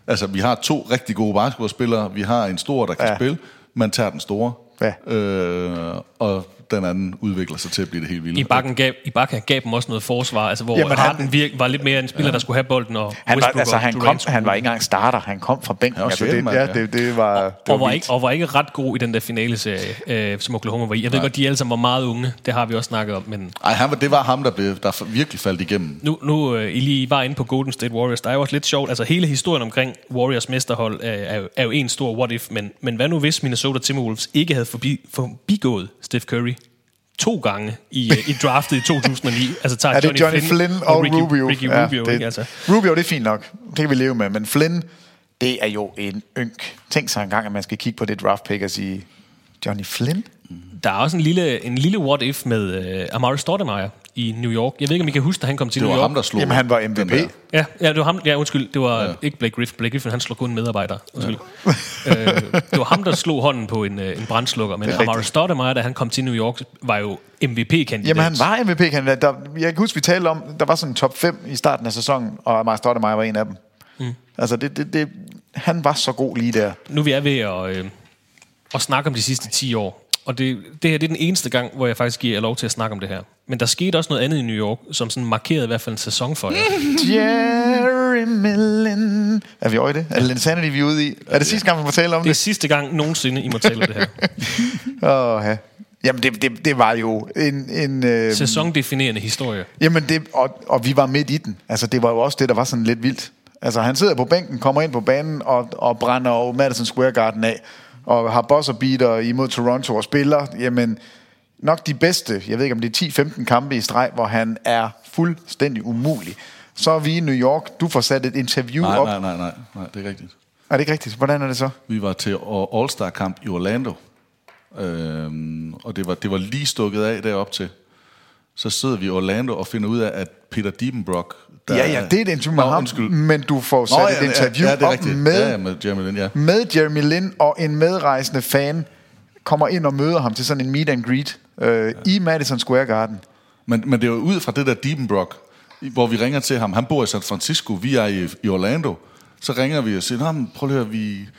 Altså, vi har to rigtig gode basketballspillere, vi har en stor, der kan ja. spille, man tager den store. Ja. Øh, og den anden udvikler sig til at blive det helt vilde. Ibaka gav, Ibaka gav dem også noget forsvar, altså hvor Jamen, Harden han, virke, var lidt mere en spiller, ja. der skulle have bolden, og han var, altså, han, kom, han var ikke engang starter, han kom fra bænken. Altså, det, ja, det, det var, og, det var og, var ikke, og var ikke ret god i den der finale-serie, øh, som Oklahoma var i. Jeg ved Nej. godt, de alle sammen var meget unge, det har vi også snakket om. Men Ej, han var, det var ham, der, blev, der virkelig faldt igennem. Nu, nu øh, I lige var inde på Golden State Warriors, der er jo også lidt sjovt, altså hele historien omkring Warriors mesterhold er, er, er jo en stor what if, men, men hvad nu hvis Minnesota Timberwolves ikke havde forbi, forbigået Steph Curry to gange i, uh, i draftet i 2009. Altså tager er det Johnny, Johnny Flynn, Flynn og, og Ricky, Rubio? Ricky Rubio, ja, det, ikke? Altså. Rubio, det er fint nok. Det kan vi leve med. Men Flynn, det er jo en ynk. Tænk sig engang, at man skal kigge på det draft pick og sige, Johnny Flynn? Der er også en lille, en lille what-if med uh, Amari Stoudemire i New York. Jeg ved ikke, om I kan huske, da han kom til Det New var York. ham, der slog Jamen, han var MVP. Ja, ja, det var ham. Ja, undskyld. Det var Ja. ja. ikke Blake Griffin. Blake Griffin, han slog kun medarbejder. Undskyld. øh, det var ham, der slog hånden på en, øh, en brændslukker. Men Det Amari. Stoudemire, da han kom til New York, var jo MVP-kandidat. Jamen, han var MVP-kandidat. Der, jeg kan huske, vi talte om, der var sådan en top 5 i starten af sæsonen, og Amar Stoudemire var en af dem. Mm. Altså, det, det, det, han var så god lige der. Nu vi er ved at, øh, at snakke om de sidste 10 år. Og det, det her det er den eneste gang, hvor jeg faktisk giver jer lov til at snakke om det her. Men der skete også noget andet i New York, som sådan markerede i hvert fald en sæson for jer. Jerry Millen. Er vi over i det? Er det Insanity, vi er ude i? Er det sidste gang, vi må tale om Det er det? sidste gang nogensinde, I må tale om det her. Åh, ja. Jamen, det, det, det var jo en... en øh, Sæsondefinerende historie. Jamen, det, og, og vi var midt i den. Altså, det var jo også det, der var sådan lidt vildt. Altså, han sidder på bænken, kommer ind på banen og, og brænder jo Madison Square Garden af, og har buzzer beater imod Toronto og spiller, jamen, nok de bedste, jeg ved ikke om det er 10-15 kampe i streg, hvor han er fuldstændig umulig. Så er vi i New York, du får sat et interview Nej, op. nej, nej, nej, nej, det er rigtigt. Er det ikke rigtigt? Hvordan er det så? Vi var til All-Star-kamp i Orlando, øhm, og det var, det var lige stukket af derop til. Så sidder vi i Orlando og finder ud af, at Peter Diebenbrock... Der, ja, ja, det er et interview med Nå, ham, undskyld. men du får sat Nå, et ja, ja, interview ja, det er op med, Ja, ja, med Jeremy Lin, ja. med Jeremy Lin, og en medrejsende fan kommer ind og møder ham til sådan en meet and greet øh, ja. i Madison Square Garden. Men, men det er jo ud fra det der Diebenbrock, hvor vi ringer til ham. Han bor i San Francisco, vi er i, i Orlando. Så ringer vi og siger, Nå, prøv lige at høre, vi,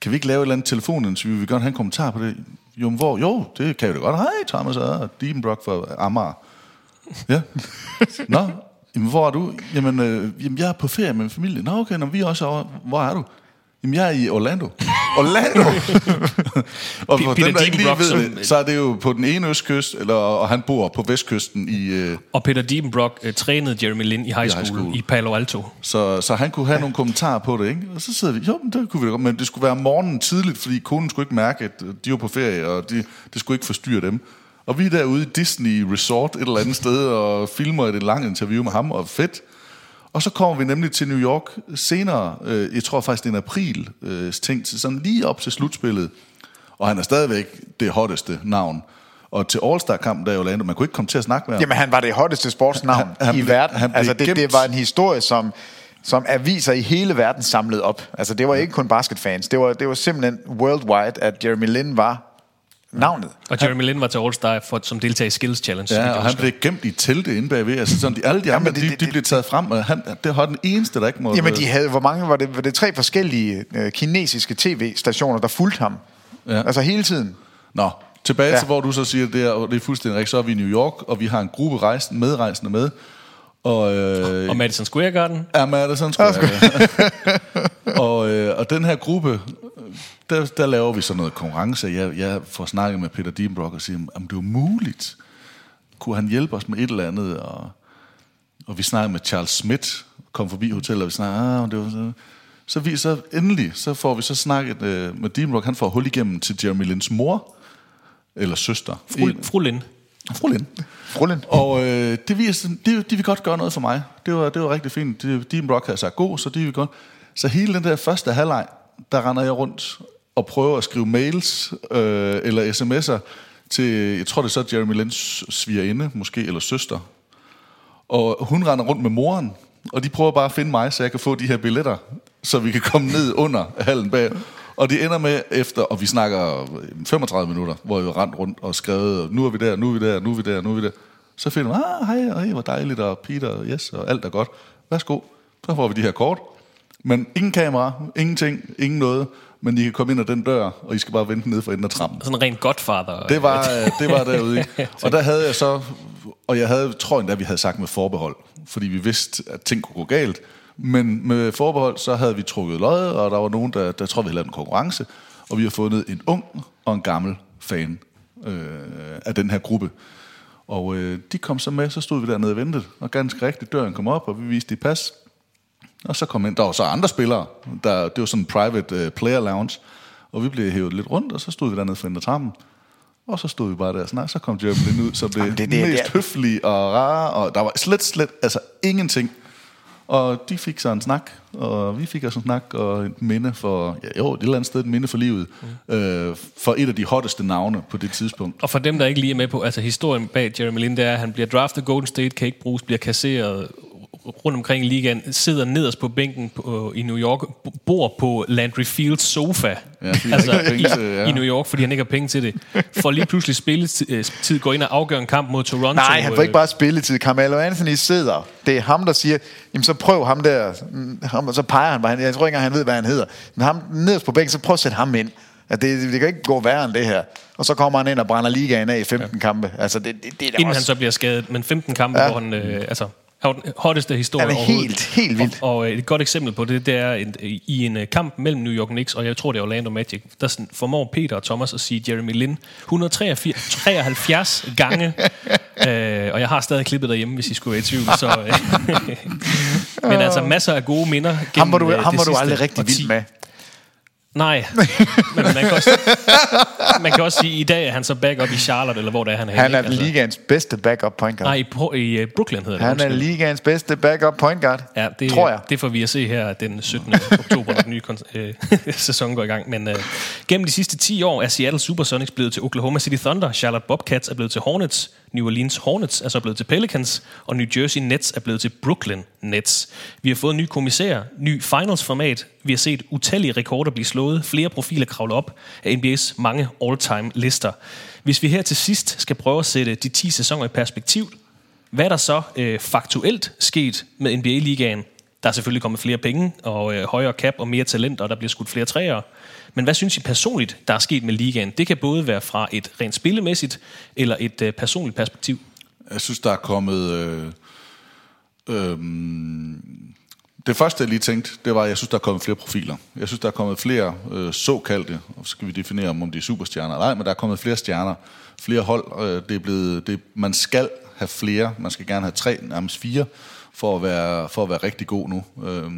kan vi ikke lave et eller andet telefoninterview? Vi vil gerne have en kommentar på det. Jo, hvor? Jo, det kan vi da godt. Hej, Thomas og Diebenbrock fra Amager. Ja. Nå, jamen, hvor er du? Jamen, øh, jamen, jeg er på ferie med min familie. Nå, okay, når vi er også over. Hvor er du? Jamen, jeg er i Orlando. Orlando? og for Peter dem, der ikke lige ved det, så er det jo på den ene østkyst, eller, og han bor på vestkysten i... Øh, Og Peter Diebenbrock øh, trænede Jeremy Lin i high I school, high school. i Palo Alto. så, så han kunne have nogle kommentarer på det, ikke? Og så sidder vi, jo, men det kunne vi godt, men det skulle være morgenen tidligt, fordi konen skulle ikke mærke, at de var på ferie, og de, det skulle ikke forstyrre dem. Og vi er derude i Disney Resort et eller andet sted, og filmer et langt interview med ham, og fedt. Og så kommer vi nemlig til New York senere, øh, jeg tror faktisk det er en april, øh, ting, sådan lige op til slutspillet. Og han er stadigvæk det hotteste navn. Og til All-Star-kampen der i Orlando, man kunne ikke komme til at snakke med ham. Jamen, han var det hotteste sportsnavn Han- han i blev- verden. han altså, det, det var en historie, som, som aviser i hele verden samlede op. Altså, det var ikke kun basketfans. Det var, det var simpelthen worldwide, at Jeremy Lin var navnet. Og Jeremy Lin var til All-Star for, som deltager i Skills Challenge. Ja, og han blev gemt i teltet inde bagved. Altså sådan, de, alle de andre, det- de, de det- blev taget frem, og han, det var den eneste, der ikke må... Jamen, de havde, hvor mange var det? Var det tre forskellige øh, kinesiske tv-stationer, der fulgte ham? Ja. Altså hele tiden. Nå, tilbage Ja. til, hvor du så siger, det er, og det er fuldstændig rigtigt, så er vi i New York, og vi har en gruppe rejsende, medrejsende med. Og, øh, Og Madison Square Garden. Ja, Madison Square. og, øh, og den her gruppe, der, der laver vi så noget konkurrence. Jeg, jeg får snakket med Peter Diebenbrock og siger, om det var muligt. Kunne han hjælpe os med et eller andet? Og, og vi snakkede med Charles Smith, kom forbi hotellet, og vi snakkede, ah, det var så... Så, vi, så endelig, så får vi så snakket øh, med Diebenbrock, han får hul igennem til Jeremy Lins mor, eller søster. Fru, En- fru Lin. Fru Lind. Frullen. Og øh, det viser, de, de vil godt gøre noget for mig. Det var, det var rigtig fint. De, Dean Brock havde sagt god, så de vil godt. Så hele den der første halvleg, der render jeg rundt og prøver at skrive mails øh, eller sms'er til, jeg tror det er så Jeremy Lens svigerinde, måske, eller søster. Og hun render rundt med moren, og de prøver bare at finde mig, så jeg kan få de her billetter, så vi kan komme ned under hallen bag. Og det ender med efter, og vi snakker 35 minutter, hvor jeg rent rundt og skrevet, nu er vi der, nu er vi der, nu er vi der, nu er vi der. Så finder man, ah, hej, hej, hvor dejligt, og Peter, yes, og alt er godt. Værsgo. Så får vi de her kort. Men ingen kamera, ingenting, ingen noget. Men I kan komme ind ad den dør, og I skal bare vente nede for enden af trappen. Sådan en ren godfather. Det var, øh, det var derude. Og der havde jeg så, og jeg havde, tror endda, vi havde sagt med forbehold, fordi vi vidste, at ting kunne gå galt. Men med forbehold, så havde vi trukket løjet, og der var nogen, der, der tror vi havde lavet en konkurrence, og vi har fundet en ung og en gammel fan øh, af den her gruppe. Og øh, de kom så med, så stod vi dernede og ventede, og ganske rigtigt, døren kom op, og vi viste det pas. Og så kom ind, der var så andre spillere, der, det var sådan en private uh, player lounge, og vi blev hævet lidt rundt, og så stod vi dernede for enden af trappen. Og så stod vi bare der og snakkede, så kom Jeremy Lin ud, som det, Jamen, det- det, det- det mest det- høflige og rare, og der var slet, slet, altså ingenting. Og de fik så en snak, og vi fik også en snak, og et minde for, ja, jo, et eller andet sted et minde for livet, mm. øh, for et af de hotteste navne på det tidspunkt. Og for dem, der ikke lige er med på, altså historien bag Jeremy Lin, det er, at han bliver draftet Golden State, kan ikke bruges, bliver kasseret rundt omkring i ligaen, sidder nederst på bænken på, i New York, bor på Landry Fields sofa, Ja, altså han i, til ja. i New York, fordi han ikke har penge til det. For lige pludselig spilletid, går ind og afgør en kamp mod Toronto. Nej, han får ikke bare spilletid. Carmelo Anthony sidder. Det er ham, der siger, jamen så prøv ham der. mm, Ham, så peger han bare. Jeg tror ikke engang, han ved, hvad han hedder. Men ham nederst på bænken, så prøv at sætte ham ind. At det, det kan ikke gå værre end det her. Og så kommer han ind og brænder ligaen af i 15 ja. kampe. Altså, det, det, det er Inden også... han så bliver skadet, men 15 kampe, ja. hvor han, øh, altså, er den hotteste historie Han er helt, helt vildt. Og, og et godt eksempel på det, det er en, i en øh, kamp mellem New York Knicks, og jeg tror det er Orlando Magic, der sådan formår Peter og Thomas at sige Jeremy Lin 173 gange, øh, og jeg har stadig klippet derhjemme, hvis I skulle være i tvivl. Så, øh, men altså masser af gode minder gennem Ham var du, øh, ham var du aldrig rigtig vild med. Nej, men man kan, også, man kan også sige, at i dag er han så back up i Charlotte, eller hvor det er, han er Han er ikke? Altså, ligaens bedste backup point guard. Nej, i, Pro- i øh, Brooklyn hedder det. Han er ligaens bedste backup point guard. Ja, det, Tror jeg. det får vi at se her den 17. oktober, når den nye kon- øh, sæson går i gang. Men øh, gennem de sidste 10 år er Seattle Supersonics blevet til Oklahoma City Thunder, Charlotte Bobcats er blevet til Hornets, New Orleans Hornets er så blevet til Pelicans, og New Jersey Nets er blevet til Brooklyn Nets. Vi har fået en ny kommissær, ny finals-format, vi har set utallige rekorder blive slået, flere profiler kravle op af NBA's mange all-time lister. Hvis vi her til sidst skal prøve at sætte de 10 sæsoner i perspektiv, hvad er der så øh, faktuelt sket med NBA-ligaen? Der er selvfølgelig kommet flere penge, og øh, højere cap og mere talent, og der bliver skudt flere træer. Men hvad synes I personligt, der er sket med ligaen? Det kan både være fra et rent spillemæssigt, eller et øh, personligt perspektiv. Jeg synes, der er kommet... Øh, øh, det første, jeg lige tænkte, det var, at jeg synes, der er kommet flere profiler. Jeg synes, der er kommet flere øh, såkaldte, og så skal vi definere, om de er superstjerner eller ej, men der er kommet flere stjerner, flere hold. Øh, det er blevet, det, man skal have flere, man skal gerne have tre, nærmest fire, for at være, for at være rigtig god nu. Øh,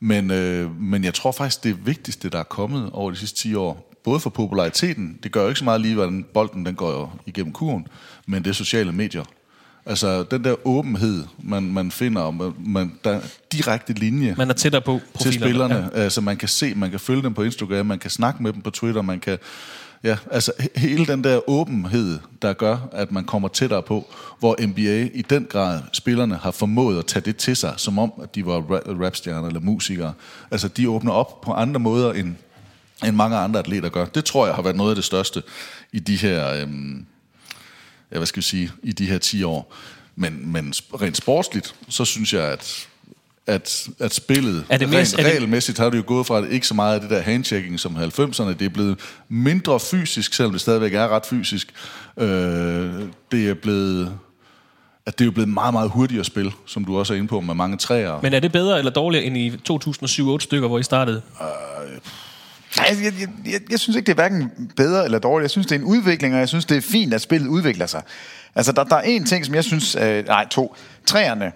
men, øh, men jeg tror faktisk, det vigtigste, der er kommet over de sidste 10 år, både for populariteten, det gør jo ikke så meget lige, hvordan bolden den går jo igennem kurven, men det er sociale medier. Altså den der åbenhed, man, man finder, og man, man, der er direkte linje Man er tættere på til spillerne. Ja. Altså man kan se, man kan følge dem på Instagram, man kan snakke med dem på Twitter, man kan... Ja, altså hele den der åbenhed, der gør, at man kommer tættere på, hvor NBA i den grad, spillerne har formået at tage det til sig, som om, at de var rapstjerner eller musikere. Altså de åbner op på andre måder, end, end mange andre atleter gør. Det tror jeg har været noget af det største i de her... Øhm, ja, hvad skal vi sige, i de her 10 år. Men, men rent sportsligt, så synes jeg, at, at, at spillet, Er det mere- rent er det- regelmæssigt, har det jo gået fra at ikke så meget af det der handshaking som 90'erne. Det er blevet mindre fysisk, selvom det stadigvæk er ret fysisk. Øh, det er blevet at det er jo blevet meget, meget hurtigere spil, som du også er inde på, med mange træer. Men er det bedre eller dårligere end i 2007-8 stykker, hvor I startede? Nej, jeg, jeg, jeg, jeg synes ikke, det er hverken bedre eller dårligt. Jeg synes, det er en udvikling, og jeg synes, det er fint, at spillet udvikler sig. Altså, der, der er en ting, som jeg synes... Øh, nej, to. Træerne.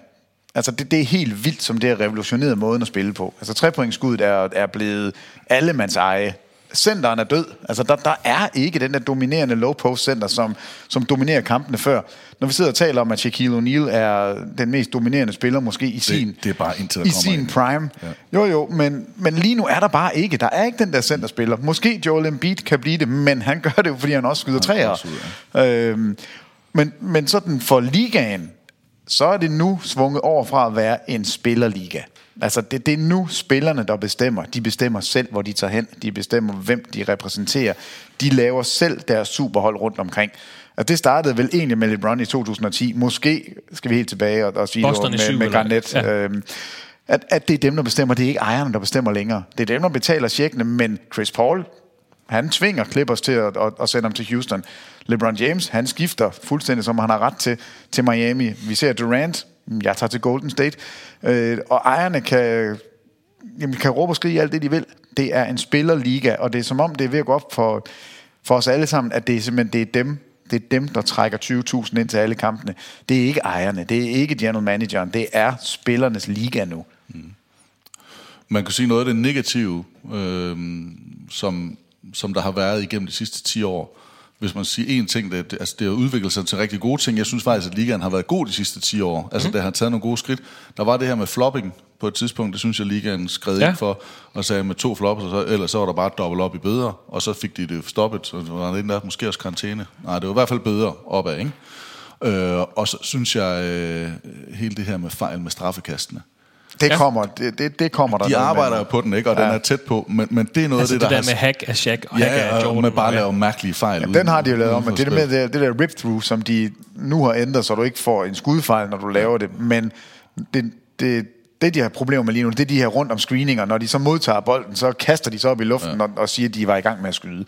Altså, det, det er helt vildt, som det har revolutioneret måden at spille på. Altså, trepointskuddet er, er blevet allemands eje. Centeren er død. Altså, der, der er ikke den der dominerende low-post center, som, som dominerer kampene før. Når vi sidder og taler om, at Shaquille O'Neal er den mest dominerende spiller, måske i sin, det er bare indtil i sin en. prime. Ja. Jo, jo, men, men lige nu er der bare ikke. Der er ikke den der centerspiller. Måske Joel Embiid kan blive det, men han gør det jo, fordi han også skyder træer. også ud, Øhm, men, men sådan for ligaen, så er det nu svunget over fra at være en spillerliga. Altså, det, det er nu spillerne, der bestemmer. De bestemmer selv, hvor de tager hen. De bestemmer, hvem de repræsenterer. De laver selv deres superhold rundt omkring. Altså, det startede vel egentlig med LeBron i 2010. Måske skal vi helt tilbage og, og sige Boston med, med Garnett. ja. Ja. Øhm, at, at det er dem, der bestemmer. Det er ikke ejerne, der bestemmer længere. Det er dem, der betaler tjekkene, men Chris Paul, han tvinger Clippers til at, at, at sende ham til Houston. LeBron James, han skifter fuldstændig, som han har ret til, til Miami. Vi ser Durant, jeg tager til Golden State. Øh, og ejerne kan, jamen, kan råbe og skrige alt det, de vil. Det er en spillerliga, og det er som om, det er ved at gå op for, for os alle sammen, at det er simpelthen det er dem, det er dem, der trækker 20.000 ind til alle kampene. Det er ikke ejerne, det er ikke general manageren, det er spillernes liga nu. Mm. Man kan sige noget af det negative, øh, som, som der har været igennem de sidste 10 år, hvis man siger en ting, det, det, altså det har udviklet sig til rigtig gode ting. Jeg synes faktisk, at ligaen har været god de sidste 10 år. Altså, mm. der har taget nogle gode skridt. Der var det her med flopping på et tidspunkt, det synes jeg, ligaen skred ja. ind for, og sagde med to flops, og så, ellers så var der bare dobbelt op i bøder, og så fik de det stoppet, så var en der måske også karantæne. Nej, det var i hvert fald bøder opad, ikke? Øh, og så synes jeg, øh, hele det her med fejl med straffekastene, Det kommer, det, det, det kommer der de arbejder med. på den, ikke? Og ja. den er tæt på, men, men det er noget Altså af det, det, det der der med hack af Shaq og hack Ja, af og Jordan. med bare og- lave mærkelige fejl. Ja, den har de jo lavet om, men det, der med det, det der rip-through, som de nu har ændret, så du ikke får en skudfejl, når du laver det, men det, det, det de har problemer med lige nu, det er de her rundt om screeninger, når de så modtager bolden, så kaster de så op i luften ja. og, og siger, at de var i gang med at skyde.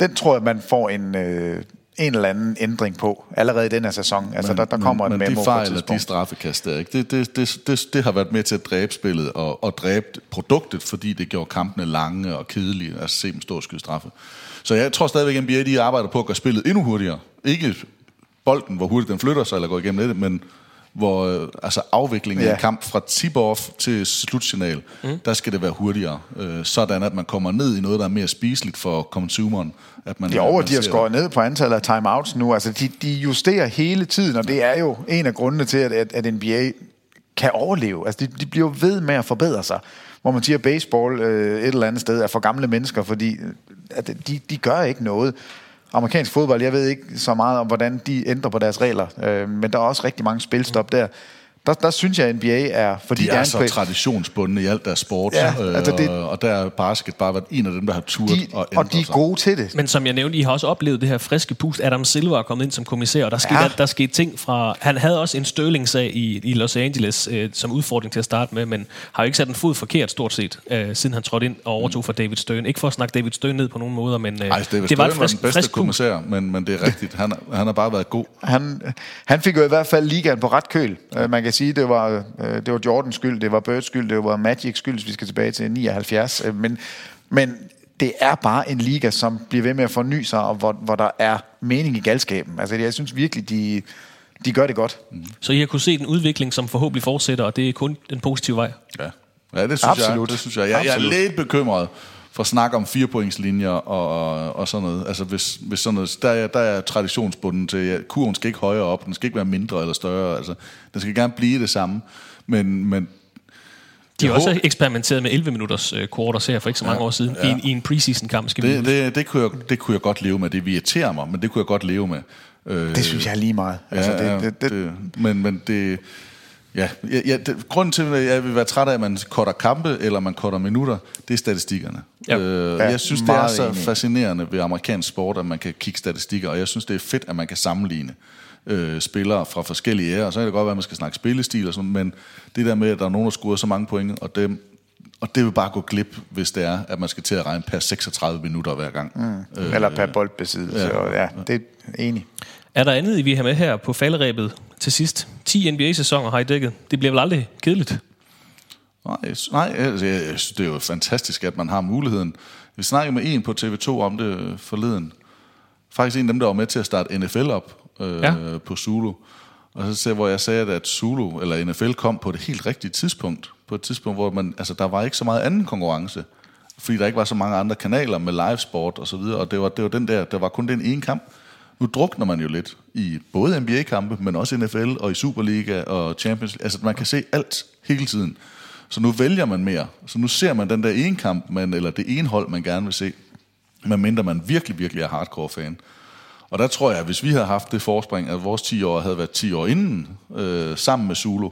Den tror jeg, man får en, øh, en eller anden ændring på, allerede i den her sæson. Altså, der, der kommer men, men memo de fejl de straffekast der, ikke? Det, det, det, det, det har været med til at dræbe spillet og, og dræbe produktet, fordi det gjorde kampene lange og kedelige, altså se dem stå og skyde straffe. Så jeg tror stadigvæk, at NBA de arbejder på at gøre spillet endnu hurtigere. Ikke bolden, hvor hurtigt den flytter sig eller går igennem det, men hvor øh, altså afviklingen ja. Af kamp fra tip-off til slutsignal, mm. der skal det være hurtigere. Øh, sådan at man kommer ned i noget, der er mere spiseligt for consumeren. At man, De over, man de har skåret ned på antallet af timeouts nu. Altså, de, de justerer hele tiden, og det er jo en af grundene til, at, at, at NBA kan overleve. Altså, de, de bliver jo ved med at forbedre sig. Hvor man siger, at baseball øh, et eller andet sted er for gamle mennesker, fordi øh, at de, de gør ikke noget. Amerikansk fodbold, jeg ved ikke så meget om, hvordan de ændrer på deres regler, øh, men der er også rigtig mange spilstop der. Der, der synes jeg, at NBA er... Fordi De det er en så pris- traditionsbundne i alt deres sport, Ja, øh, altså det- og, der er basket bare været en af dem, der har turet de, og og de er gode til det. Men som jeg nævnte, I har også oplevet det her friske pust. Adam Silver er kommet ind som kommissær, og der skete, Ja. ja. der skete ting fra... Han havde også en Sterling-sag i, i Los Angeles øh, som udfordring til at starte med, men har jo ikke sat en fod forkert stort set, øh, siden han trådte ind og overtog fra David Stern. Ikke for at snakke David Stern ned på nogen måder, men øh, Ej, David det var et Stern var frisk, den bedste frisk pust. kommissær, men, men det er rigtigt. Han, han har bare været god. Han, han fik jo i hvert fald ligaen på ret køl. Uh, man kan sige, det var, uh, det var Jordans skyld, det var Birds skyld, det var Magics skyld, hvis vi skal tilbage til 79. Uh, men, men det er bare en liga, som bliver ved med at forny sig, og hvor, hvor der er mening i galskaben. Altså, jeg synes virkelig, de, de gør det godt. Så I har kunne se den udvikling, som forhåbentlig fortsætter, og det er kun den positive vej. Ja, ja det, synes Absolut. jeg, det synes jeg. Jeg, jeg er Absolut. lidt bekymret for snak om firepointslinjer og, og sådan noget. Altså hvis, hvis sådan noget, der er, der er traditionsbunden til, ja, kurven skal ikke højere op, den skal ikke være mindre eller større. Altså, den skal gerne blive det samme. Men, men De har også eksperimenteret med 11 minutters øh, quarters her for ikke så mange Ja, år siden, ja. i, en, i en preseason-kamp. Skal det, det, det, kunne jeg, det kunne jeg godt leve med. Det irriterer mig, men det kunne jeg godt leve med. Øh, Det synes jeg lige meget. Altså, ja, det, det, det, det, men, men det... Ja, ja, ja det, grunden til, at jeg vil være træt af, at man korter kampe, eller man korter minutter, det er statistikkerne. Ja. Øh, Ja, jeg synes, det er så enig. fascinerende ved amerikansk sport, at man kan kigge statistikker, og jeg synes, det er fedt, at man kan sammenligne øh, spillere fra forskellige ærer. Så kan det godt være, at man skal snakke spillestil og sådan, men det der med, at der er nogen, der scorer så mange point, og dem, og det vil bare gå glip, hvis det er, at man skal til at regne per 36 minutter hver gang. Mm. øh, eller per boldbesiddelse. ja. Ja, ja, det er enig. Er der andet, I vil have med her på falderæbet til sidst? 10 NBA-sæsoner har I dækket. Det bliver vel aldrig kedeligt? Nej, nej altså, jeg, synes, det er jo fantastisk, at man har muligheden. Vi snakkede med en på TV2 om det øh, forleden. Faktisk en af dem, der var med til at starte NFL op øh, Ja. på Zulu. Og så hvor jeg sagde, at Zulu eller NFL kom på det helt rigtige tidspunkt. På et tidspunkt, hvor man, altså, der var ikke så meget anden konkurrence. Fordi der ikke var så mange andre kanaler med livesport og så videre. Og det var, det var den der, der var kun den ene kamp. Nu drukner man jo lidt i både NBA-kampe, men også NFL og i Superliga og Champions League. Altså, man kan se alt hele tiden. Så nu vælger man mere. Så nu ser man den der ene kamp, man, eller det ene hold, man gerne vil se. Medmindre man virkelig, virkelig er hardcore-fan. Og der tror jeg, at hvis vi havde haft det forspring, at vores 10 år havde været 10 år inden, øh, sammen med Zulu,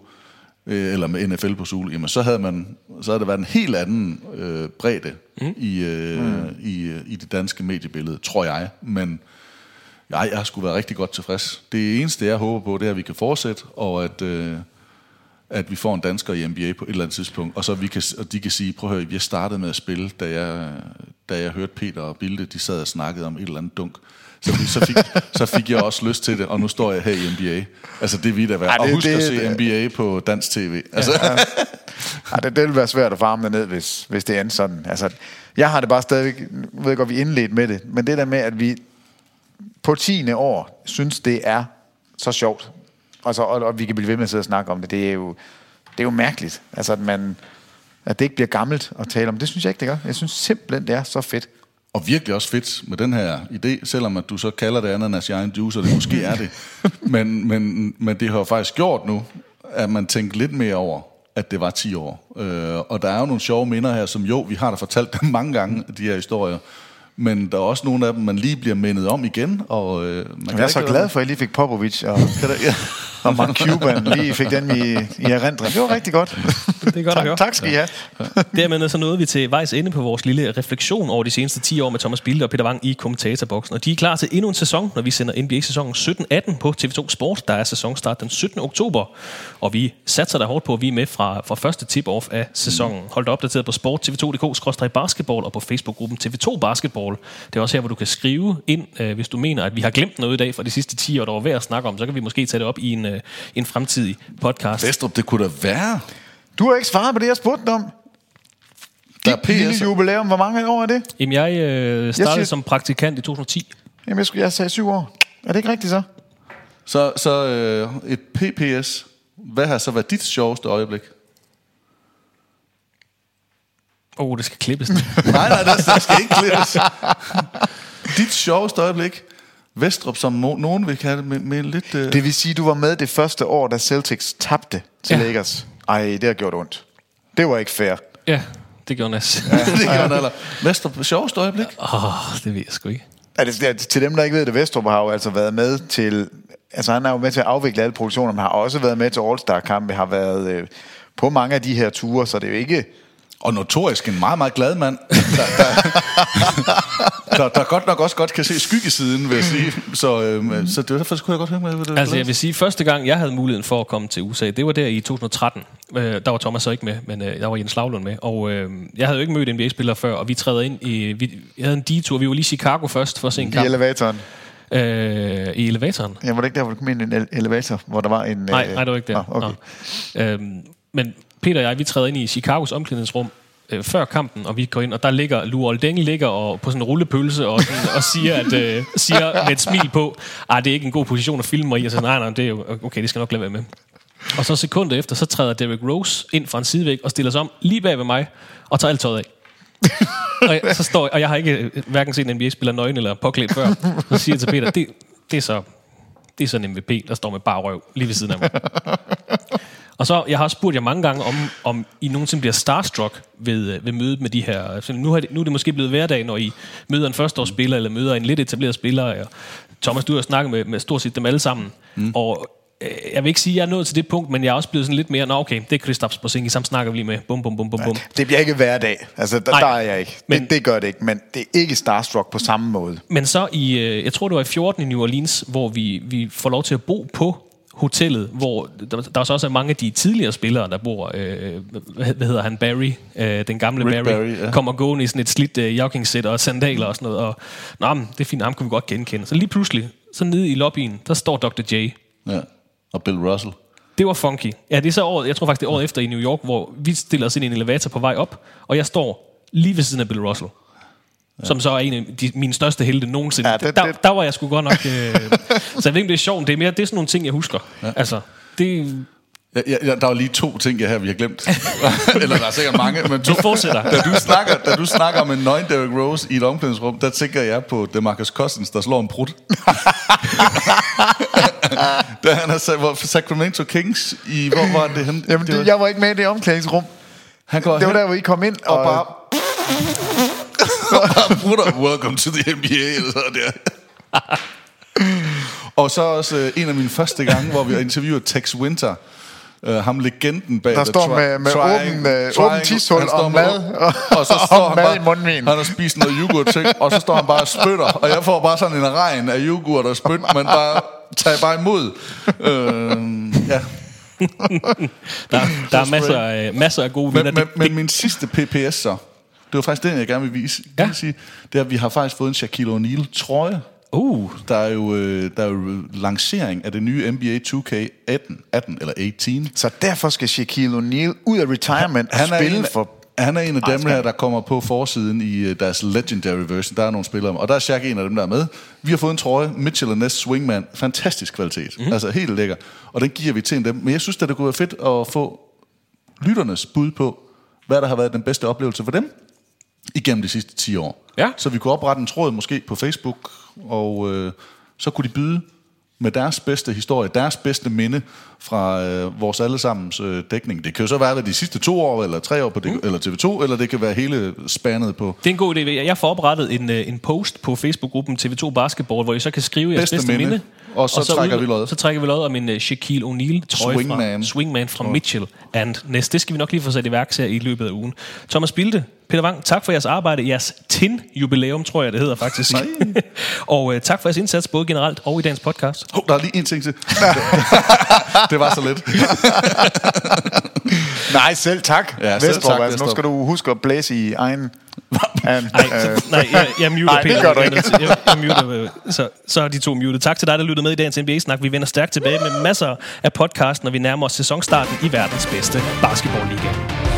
øh, eller med NFL på Zulu, jamen så havde, man, så havde der været en helt anden øh, bredde mm. i, øh, mm. i, øh, i det danske mediebillede, tror jeg. Men jeg, jeg har sgu været rigtig godt tilfreds. Det eneste, jeg håber på, det er, at vi kan fortsætte, og at, øh, at vi får en dansker i NBA på et eller andet tidspunkt, og så vi kan, og de kan sige, prøv at høre, vi startede med at spille, da jeg, da jeg hørte Peter og Bilde, de sad og snakkede om et eller andet dunk. Så, så, fik, så fik jeg også lyst til det, og nu står jeg her i NBA. Altså, det vil da være. Ej, Og det- husk at det- se det- NBA på dansk tv. Altså, Ej, det, det vil være svært at farme ned, hvis, hvis det er sådan. Altså, jeg har det bare stadigvæk, nu ved jeg godt, vi indledt med det, men det der med, at vi på 10. år synes, det er så sjovt, og, så, og, og vi kan blive ved med at sidde og snakke om det, det er jo, det er jo mærkeligt. Altså, at, man, at det ikke bliver gammelt at tale om. Det synes jeg ikke, det gør. Jeg synes simpelthen, det er så fedt. Og virkelig også fedt med den her idé, selvom at du så kalder det ananas i egen juice, og det måske er det. Men, men, men det har jo faktisk gjort nu, at man tænker lidt mere over, at det var 10 år. Øh, og der er jo nogle sjove minder her, som jo, vi har da fortalt dem mange gange, de her historier. Men der er også nogle af dem, man lige bliver mindet om igen. Og, øh, man Jeg er så glad for, at I lige fik Popovic og, ja. og Mark Cuban lige fik den i, i erindring. Det var rigtig godt. Det er godt tak, at høre. tak skal I have. Dermed så nåede vi til vejs ende på vores lille refleksion over de seneste 10 år med Thomas Bilde og Peter Wang i kommentatorboksen. Og de er klar til endnu en sæson, når vi sender NBA-sæsonen 17-18 på TV2 Sport. Der er sæsonstart den 17. oktober, og vi satser der hårdt på, at vi er med fra, fra første tip-off af sæsonen. Hold dig opdateret på sport.tv2.dk-basketball og på Facebook-gruppen TV2 Basketball. Det er også her, hvor du kan skrive ind, øh, hvis du mener, at vi har glemt noget i dag fra de sidste 10 år, der var værd at snakke om. Så kan vi måske tage det op i en, øh, en fremtidig podcast. Vestrup, det kunne da være. Du har ikke svaret på det, jeg spurgte om. Der er Dit lille PS. jubilæum, hvor mange år er det? Jamen, jeg øh, startede siger- som praktikant i 2010. Jamen, jeg, skulle, jeg sagde syv år. Er det ikke rigtigt så? Så, så øh, et PPS. Hvad har så været dit sjoveste øjeblik? Åh, oh, det skal klippes. nej, nej, der, der skal ikke klippes. dit sjoveste øjeblik? Vestrup, som nogen vil kalde det, med, med lidt... Øh... Det vil sige, du var med det første år, da Celtics tabte til Ja. ja. Lakers. Ej, det har gjort ondt. Det var ikke fair. ja, det gjorde Nas. det gjorde han aller. Vestrup, sjoveste øjeblik? Åh, oh, det ved jeg sgu ikke. Altså, det- til dem, der ikke ved det, Vestrup har jo altså været med til... Altså, han er jo med til at afvikle alle produktioner, men har også været med til All-Star-kampe, har været øh, på mange af de her ture, så det er jo ikke... Og notorisk en meget, meget glad mand, der, der, der, der godt nok også godt kan se skyggesiden, vil jeg sige. Så, øh, så det var derfor, så kunne jeg godt høre med, det Altså, jeg vil sige, første gang, jeg havde muligheden for at komme til USA, det var der i 2013. Øh, der var Thomas så ikke med, men øh, der var Jens Lavlund med. Og øh, jeg havde jo ikke mødt NBA-spillere før, og vi træder ind i... Vi, jeg havde en detur, vi var lige i Chicago først for at se en I kamp. elevatoren. Øh, I elevatoren? Ja, var det ikke der, hvor du kom ind i en ele- elevator, hvor der var en... Nej, øh, nej, det var ikke det. Nå, okay. Øhm, men Peter og jeg, vi træder ind i Chicagos omklædningsrum øh, før kampen, og vi går ind, og der ligger Lou Oldeng ligger og, på sådan en rullepølse og, sådan, og siger, at, øh, siger med et smil på, at det er ikke en god position at filme mig i, og så nej, nej, det er jo, okay, det skal nok lade være med. Og så sekunder efter, så træder Derrick Rose ind fra en sidevæg og stiller sig om lige bag ved mig og tager alt tøjet af. og, jeg, så står, og jeg har ikke øh, hverken set en NBA-spiller nøgen eller påklædt før. Så siger jeg til Peter, det, det er så det er sådan en MVP, der står med bare røv lige ved siden af mig. Og så, jeg har også spurgt jer mange gange, om, om I nogensinde bliver starstruck ved, øh, ved mødet med de her... Så nu, har det, nu er det måske blevet hverdag, når I møder en førsteårsspiller, eller møder en lidt etableret spiller. Og Thomas, du har snakket med, med stort set dem alle sammen. Mm. Og øh, jeg vil ikke sige, at jeg er nået til det punkt, men jeg er også blevet sådan lidt mere, nå okay, det er Kristaps Porzingis, ham snakker vi lige med. Bum, bum, bum, bum, bum. Det bliver ikke hverdag. Altså, der, Nej. der er jeg ikke. Men- det, det gør det ikke, men det er ikke starstruck på samme måde. Men så i, øh, jeg tror det var i 14 i New Orleans, hvor vi, vi får lov til at bo på hotellet, hvor der, der så også er mange af de tidligere spillere, der bor, øh, hvad, hvad hedder han, Barry, øh, den gamle Rick Barry, Barry, ja. kommer gående i sådan et slidt øh, joggingsæt og sandaler og sådan noget, og nå, men, det er fint, ham kan vi godt genkende. Så lige pludselig, så nede i lobbyen, der står Dr. J. Ja. Og Bill Russell. Det var funky. Ja, det er så året, jeg tror faktisk det er året efter i New York, hvor vi stiller os ind i en elevator på vej op, og jeg står lige ved siden af Bill Russell. Ja. Som så er en af de, mine største helte nogensinde. Ja, det- der, det- der var jeg sgu godt nok... Øh, så jeg ved ikke, om det er sjovt. Det er mere det er sådan nogle ting, jeg husker. Ja. Altså, det, Ja, ja, der var lige to ting, jeg her vi har glemt. Eller der er sikkert mange, men to. Vi fortsætter. Da du snakker, da du snakker om en nøgen Derrick Rose i et omklædningsrum, der tænker jeg på DeMarcus Cousins, der slår en brud. da han har sagt, hvor Sacramento Kings i, hvor var det hen? Jamen, det, jeg var ikke med i det omklædningsrum. han går Det var hen der, hvor I kom ind. og og bare brutter, welcome to the NBA, eller sådan der. og så også øh, en af mine første gange, hvor vi har interviewet Tex Winter, Uh, ham legenden bag Der står Tri- med- med åben, øh, åben tishul og mad, og- og så og står han mad bare, i mundvigen. Han har spist noget yoghurt ting, og så står han bare og spytter, og jeg får bare sådan en regn af yoghurt og spyt, men bare tager bare imod. Uh, ja. der, der er masser af, masser af gode Men, venner. men, men min sidste PPS så, det var faktisk den, jeg gerne vil vise. Ja. Ja. Sige, det er, at vi har faktisk fået en Shaquille O'Neal trøje. Uh, Der er jo, øh, der er jo lancering af det nye NBA 2K18 18, eller 18. Så derfor skal Shaquille O'Neal ud af retirement og Han er, spille en, for... han er en af dem her, han? der kommer på forsiden i øh, deres legendary version. Der er nogle spillere med, og der er Shaq en af dem, der er med. Vi har fået en trøje, Mitchell Ness Swingman. Fantastisk kvalitet. Mm. Altså helt lækker. Og den giver vi til en dem. Men jeg synes, at det kunne være fedt at få lytternes bud på, hvad der har været den bedste oplevelse for dem. Igennem de sidste 10 år. Ja. Så vi kunne oprette en tråd måske på Facebook, og øh, så kunne de byde med deres bedste historie, deres bedste minde fra øh, vores allesammens øh, dækning. Det kan jo så være de sidste to år, eller tre år på det, mm. eller TV2, eller det kan være hele spandet på Det er en god idé. Jeg får oprettet en, øh, en post på Facebook-gruppen TV2 Basketball, hvor I så kan skrive jeres Bedste bedste, minde. minde. Og så trækker vi loddet. Så trækker vi lod om en uh, Shaquille O'Neal trøje fra Swingman. Swingman fra Mitchell and Ness. Det skal vi nok lige få sat i værk her i løbet af ugen. Thomas Bilde, Peter Wang, tak for jeres arbejde. Jeres TIN-jubilæum, tror jeg, det hedder faktisk. Og uh, tak for jeres indsats, både generelt og i dagens podcast. Hov, der er lige en ting til. det var så lidt. Nej, selv tak. Ja, selv Vestrup, tak, altså, nu skal du huske at blæse i egen... Nej, så, nej, jeg, jeg muter Nej, det gør du Jeg er ikke. Jeg, jeg muter, øh, så, så er de to muted. Tak til dig, der lyttede med i dagens NBA-snak. Vi vender stærkt tilbage med masser af podcast, når vi nærmer os sæsonstarten i verdens bedste basketballliga.